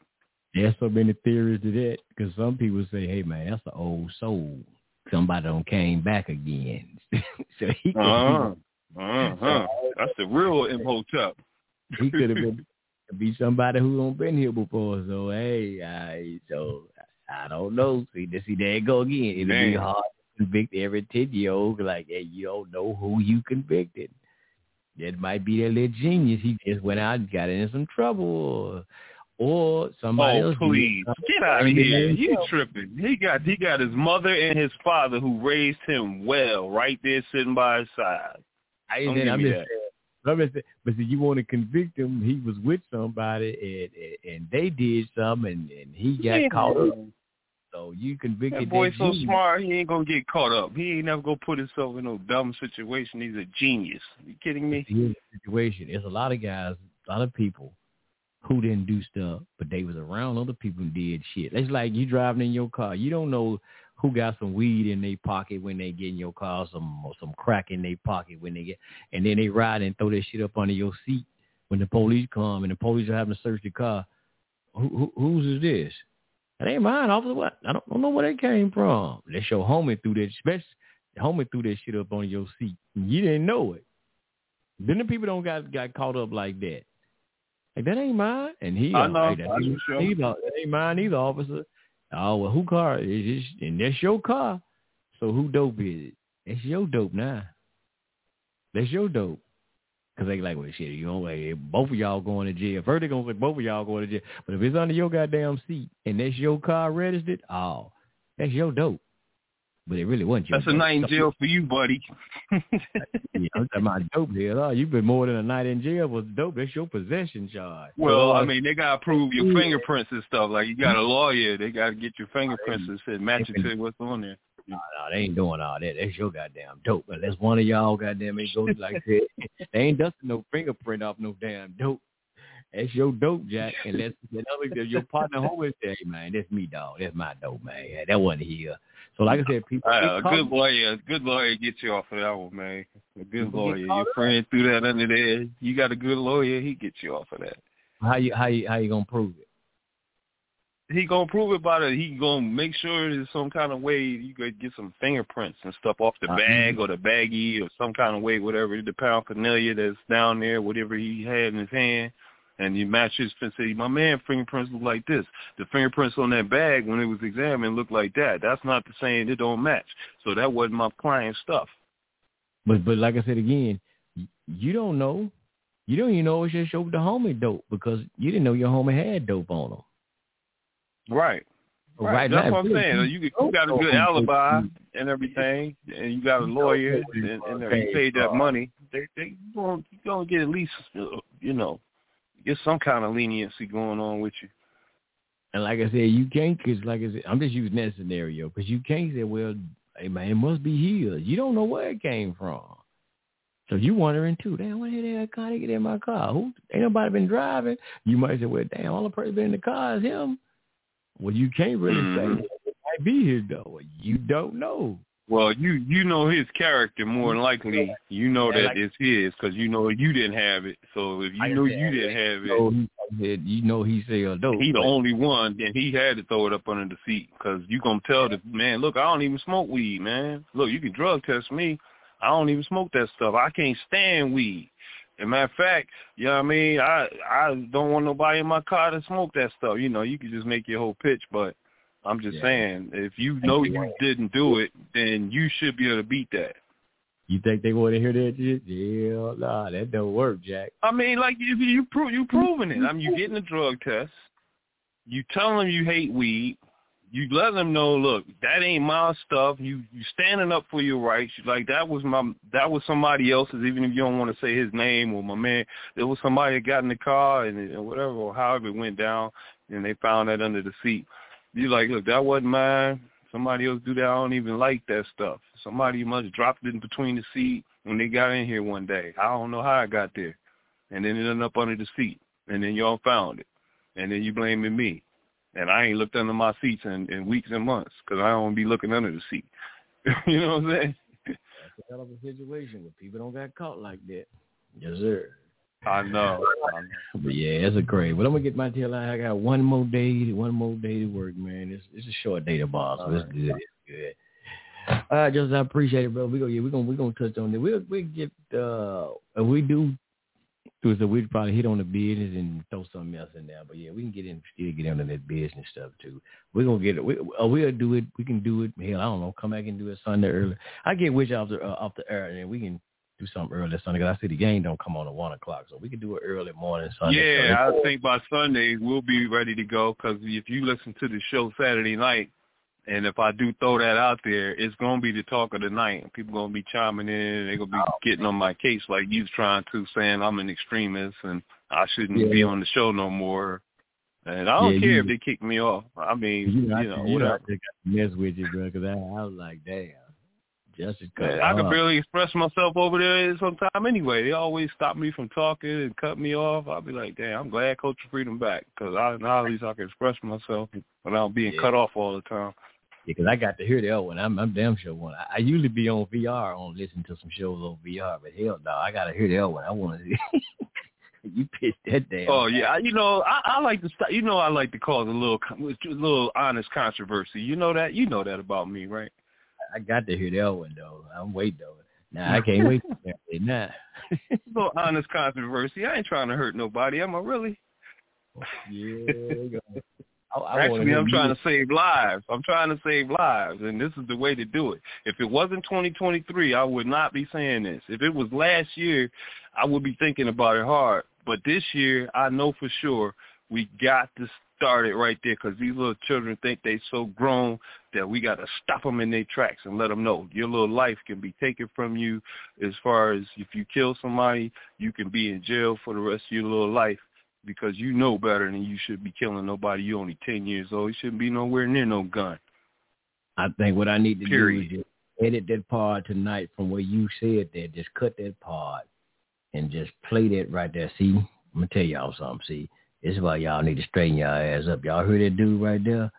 There's so many theories to that because some people say, "Hey man, that's an old soul. Somebody done came back again." so he could Uh huh. Uh huh. That's the real Imhotep. he could have been be somebody who don't been here before. So hey, I so I don't know. See, this see there it go again. It'll be hard to convict every ten year old. Like, hey, you don't know who you convicted. That might be that little genius. He just went out and got in some trouble, or, somebody oh, else. please get out of here! You tripping? He got he got his mother and his father who raised him well, right there sitting by his side. I, Don't I'm me just that. saying, I'm just saying, but see, you want to convict him? He was with somebody, and and, and they did something, and, and he got Yeah. caught up. So you convicted That boy's so genius. smart, he ain't gonna get caught up. He ain't never gonna put himself in no dumb situation. He's a genius. You kidding me? Here's the situation. There's a lot of guys, a lot of people who didn't do stuff, but they was around other people and did shit. It's like you driving in your car. You don't know who got some weed in their pocket when they get in your car, some or some crack in their pocket when they get, and then they ride and throw that shit up under your seat when the police come and the police are having to search the car. Who, who, whose is this? That ain't mine, officer. What? I don't, don't know where that came from. That's your homie threw that, especially homie threw that shit up on your seat. You didn't know it. Then the people don't got got caught up like that. Like that ain't mine, and he I uh, know, hey, that, ain't, sure. either, that ain't mine either, officer. Oh well, who car is this? And that's your car. So who dope is it? That's your dope now. That's your dope. Cause they like, well, shit, you know, like, both of y'all going to jail. First they gonna say both of y'all going to jail. But if it's under your goddamn seat and that's your car registered, oh, that's your dope. But it really wasn't That's a night in jail for you, buddy. yeah, I'm talking about dope here. Oh, you've been more than a night in jail with dope. That's your possession charge. Well, So, I mean, they gotta prove your fingerprints and stuff. Like you got a lawyer, they gotta get your fingerprints and shit, match it to what's on there. No, no, they ain't doing all that. That's your goddamn dope. Unless one of y'all goddamn ain't go like that. they ain't dusting no fingerprint off no damn dope. That's your dope, Jack. Unless another your partner homie say, hey man, that's me, dog. That's my dope, man. Yeah, that wasn't here. So like I said, people Uh, a good lawyer, a good lawyer get you off of that one, man. A good People lawyer. Your friend threw that under there. You got a good lawyer, he gets you off of that. how you how you how you gonna prove it? He gonna prove it by the. He gonna make sure there's some kind of way you could get some fingerprints and stuff off the Uh, bag or the baggie or some kind of way, whatever the paraphernalia that's down there, whatever he had in his hand, and you match his and say, my man fingerprints look like this. The fingerprints on that bag when it was examined looked like that. That's not the same. It don't match. So that wasn't my client's stuff. But but like I said again, you don't know. You don't even know it's just your the homie dope because you didn't know your homie had dope on him. Right. Right, Right. That's now, what I'm saying. you- You, you got a good alibi and everything, and you got a lawyer, and, and you paid that money. They they going you gonna get at least uh, you know get some kind of leniency going on with you. And like I said, you can't, cause like I said, I'm just using that scenario, cause you can't say, well, hey man, it must be here. You don't know where it came from. So you wondering too, damn, what the hell car they get in my car? Who ain't nobody been driving? You might say, well, damn, all the person been in the car is him. Well, you can't really Mhm. say it might be his though. You don't know. Well, you you know his character more than likely. You know Yeah, that like- it's his because you know you didn't have it. So if you I know you didn't have So it, he you know he sell dope. he the only one. Then he had to throw it up under the seat because you gonna tell the man, look, I don't even smoke weed, man. Look, you can drug test me. I don't even smoke that stuff. I can't stand weed. As a matter of fact, you know what I mean? I I don't want nobody in my car to smoke that stuff. You know, you can just make your whole pitch, but I'm just Yeah. saying, if you know you didn't do it, then you should be able to beat that. You think they want to hear that shit? Yeah, nah, that don't work, Jack. I mean, like if you prove you proving it. I mean, you getting a drug test. You telling them you hate weed. You let them know, look, that ain't my stuff. You you standing up for your rights. Like that was my that was somebody else's. Even if you don't want to say his name or my man, there was somebody that got in the car and, and whatever or however it went down, and they found that under the seat. You like, look, that wasn't mine. Somebody else do that. I don't even like that stuff. Somebody must dropped it in between the seat when they got in here one day. I don't know how I got there, and then it ended up under the seat, and then y'all found it, and then you blaming me, and I ain't looked under my seats in, in weeks and months because I don't be looking under the seat. you know what I'm saying? That's a hell of a situation where people don't get caught like that. Yes, sir. I know. But yeah, it's a great. But I'm gonna get my tail out. I got one more day, one more day to work, man. It's it's a short day to boss, so it's good. It's good. All right, just I appreciate it, bro. We go, yeah, we gonna we gonna touch on it. We'll we get uh, if we do. So we'd probably hit on the business and throw something else in there. But yeah, we can get in, still get into that business stuff too. We're gonna get it. We, uh, we'll do it. We can do it. Hell, I don't know. Come back and do it Sunday early. I get Wish off the uh, off the air, and we can do something early Sunday. Cause I see the game don't come on at one o'clock, so we can do it early morning Sunday. Yeah, I think by Sunday we'll be ready to go. Cause if you listen to the show Saturday night, and if I do throw that out there, it's gonna be the talk of the night. People gonna be chiming in. They're gonna be oh. getting on my case like you trying to, saying I'm an extremist and I shouldn't yeah. be on the show no more. And I don't yeah, care you, if they kick me off. I mean, you, you know, you whatever. I mess with you, bro, because I, I was like, damn. Just I can barely express myself over there sometime anyway. They always stop me from talking and cut me off. I'll be like, damn, I'm glad Coach Freedom back because I, now at least I can express myself without being yeah. cut off all the time. Yeah, because I got to hear the other one. I'm, I'm damn sure one. I, I usually be on VR on listening to some shows on VR, but hell no, I got to hear the other one. I want to. you pitched that damn. Oh yeah, you know I, I like to start. You know I like to cause a little, a little honest controversy. You know that. You know that about me, right? I got to hear that one though. I'm waiting though. Nah, I can't wait to hear it. Nah. a little honest controversy. I ain't trying to hurt nobody. Am I really? Yeah. I, I Actually, I'm trying to save lives. I'm trying to save lives, and this is the way to do it. If it wasn't 2023, I would not be saying this. If it was last year, I would be thinking about it hard. But this year, I know for sure we got to start it right there because these little children think they so grown that we got to stop them in their tracks and let them know your little life can be taken from you as far as if you kill somebody, you can be in jail for the rest of your little life because you know better than you should be killing nobody. You're only 10 years old. You shouldn't be nowhere near no gun. I think what I need to Period. do is just edit that part tonight from where you said that. Just cut that part and just play that right there. See, I'm going to tell y'all something. See, this is why y'all need to straighten y'all ass up. Y'all heard that dude right there?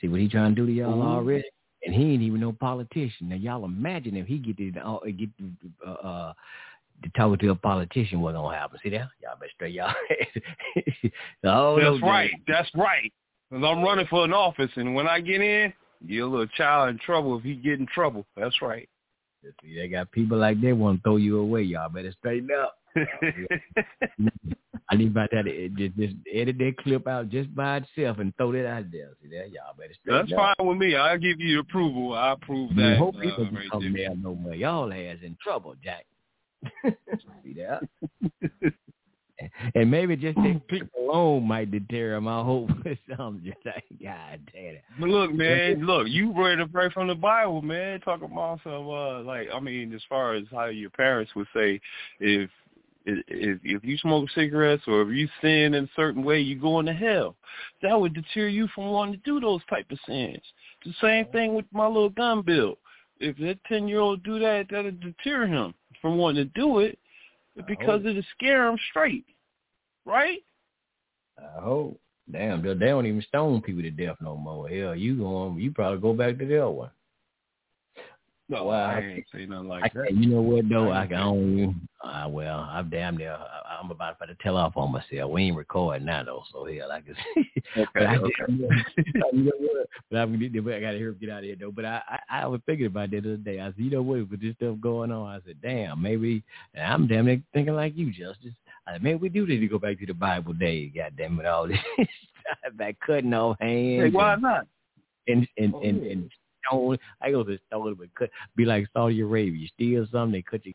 See what he trying to do to y'all mm-hmm. already? And he ain't even no politician. Now y'all imagine if he get to uh, get uh, uh to talk to a politician what gonna happen. See that? Y'all better straight y'all. oh, That's right. That's right. Cause I'm running for an office, and when I get in, you're a little child in trouble if he get in trouble. That's right. See, they got people like that want to throw you away. Y'all better straighten up. I need about that. Just, just edit that clip out just by itself and throw that out there. See that? Y'all better That's up. fine with me. I'll give you approval. I approve that. Hope uh, people right come there. no more. Y'all ass in trouble, Jack. See that? and maybe just that clip alone might deter him. I hope for something just like, God damn it. But look, man, look, you read it right from the Bible, man. Talk about some, uh, like, I mean, as far as how your parents would say, if if if you smoke cigarettes or if you sin in a certain way, you go into hell. That would deter you from wanting to do those type of sins. The same thing with my little gun bill. If that ten year old do that, that'll deter him from wanting to do it because it'll scare him straight, right? I hope. Damn, they don't even stone people to death no more. Hell, you going? You probably go back to the other one. No, well, I ain't say nothing like I, that. You know what though? I can only. Uh, well, I'm damn near. I'm about to tell off on myself. We ain't recording now though, so hell, I can. Okay. but I, okay. you know what? But I'm, I got to hear him get out of here though. But I, I, I was thinking about that the other day. I said, you know what? With this stuff going on, I said, damn, maybe. And I'm damn near thinking like you, Justice. I said, maybe we do need to go back to the Bible days. Goddamn it, all this back cutting off hands. Hey, why and, not? And and oh, and, and I go to stone, but cut, be like Saudi Arabia. You steal something, they cut you.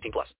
18 plus.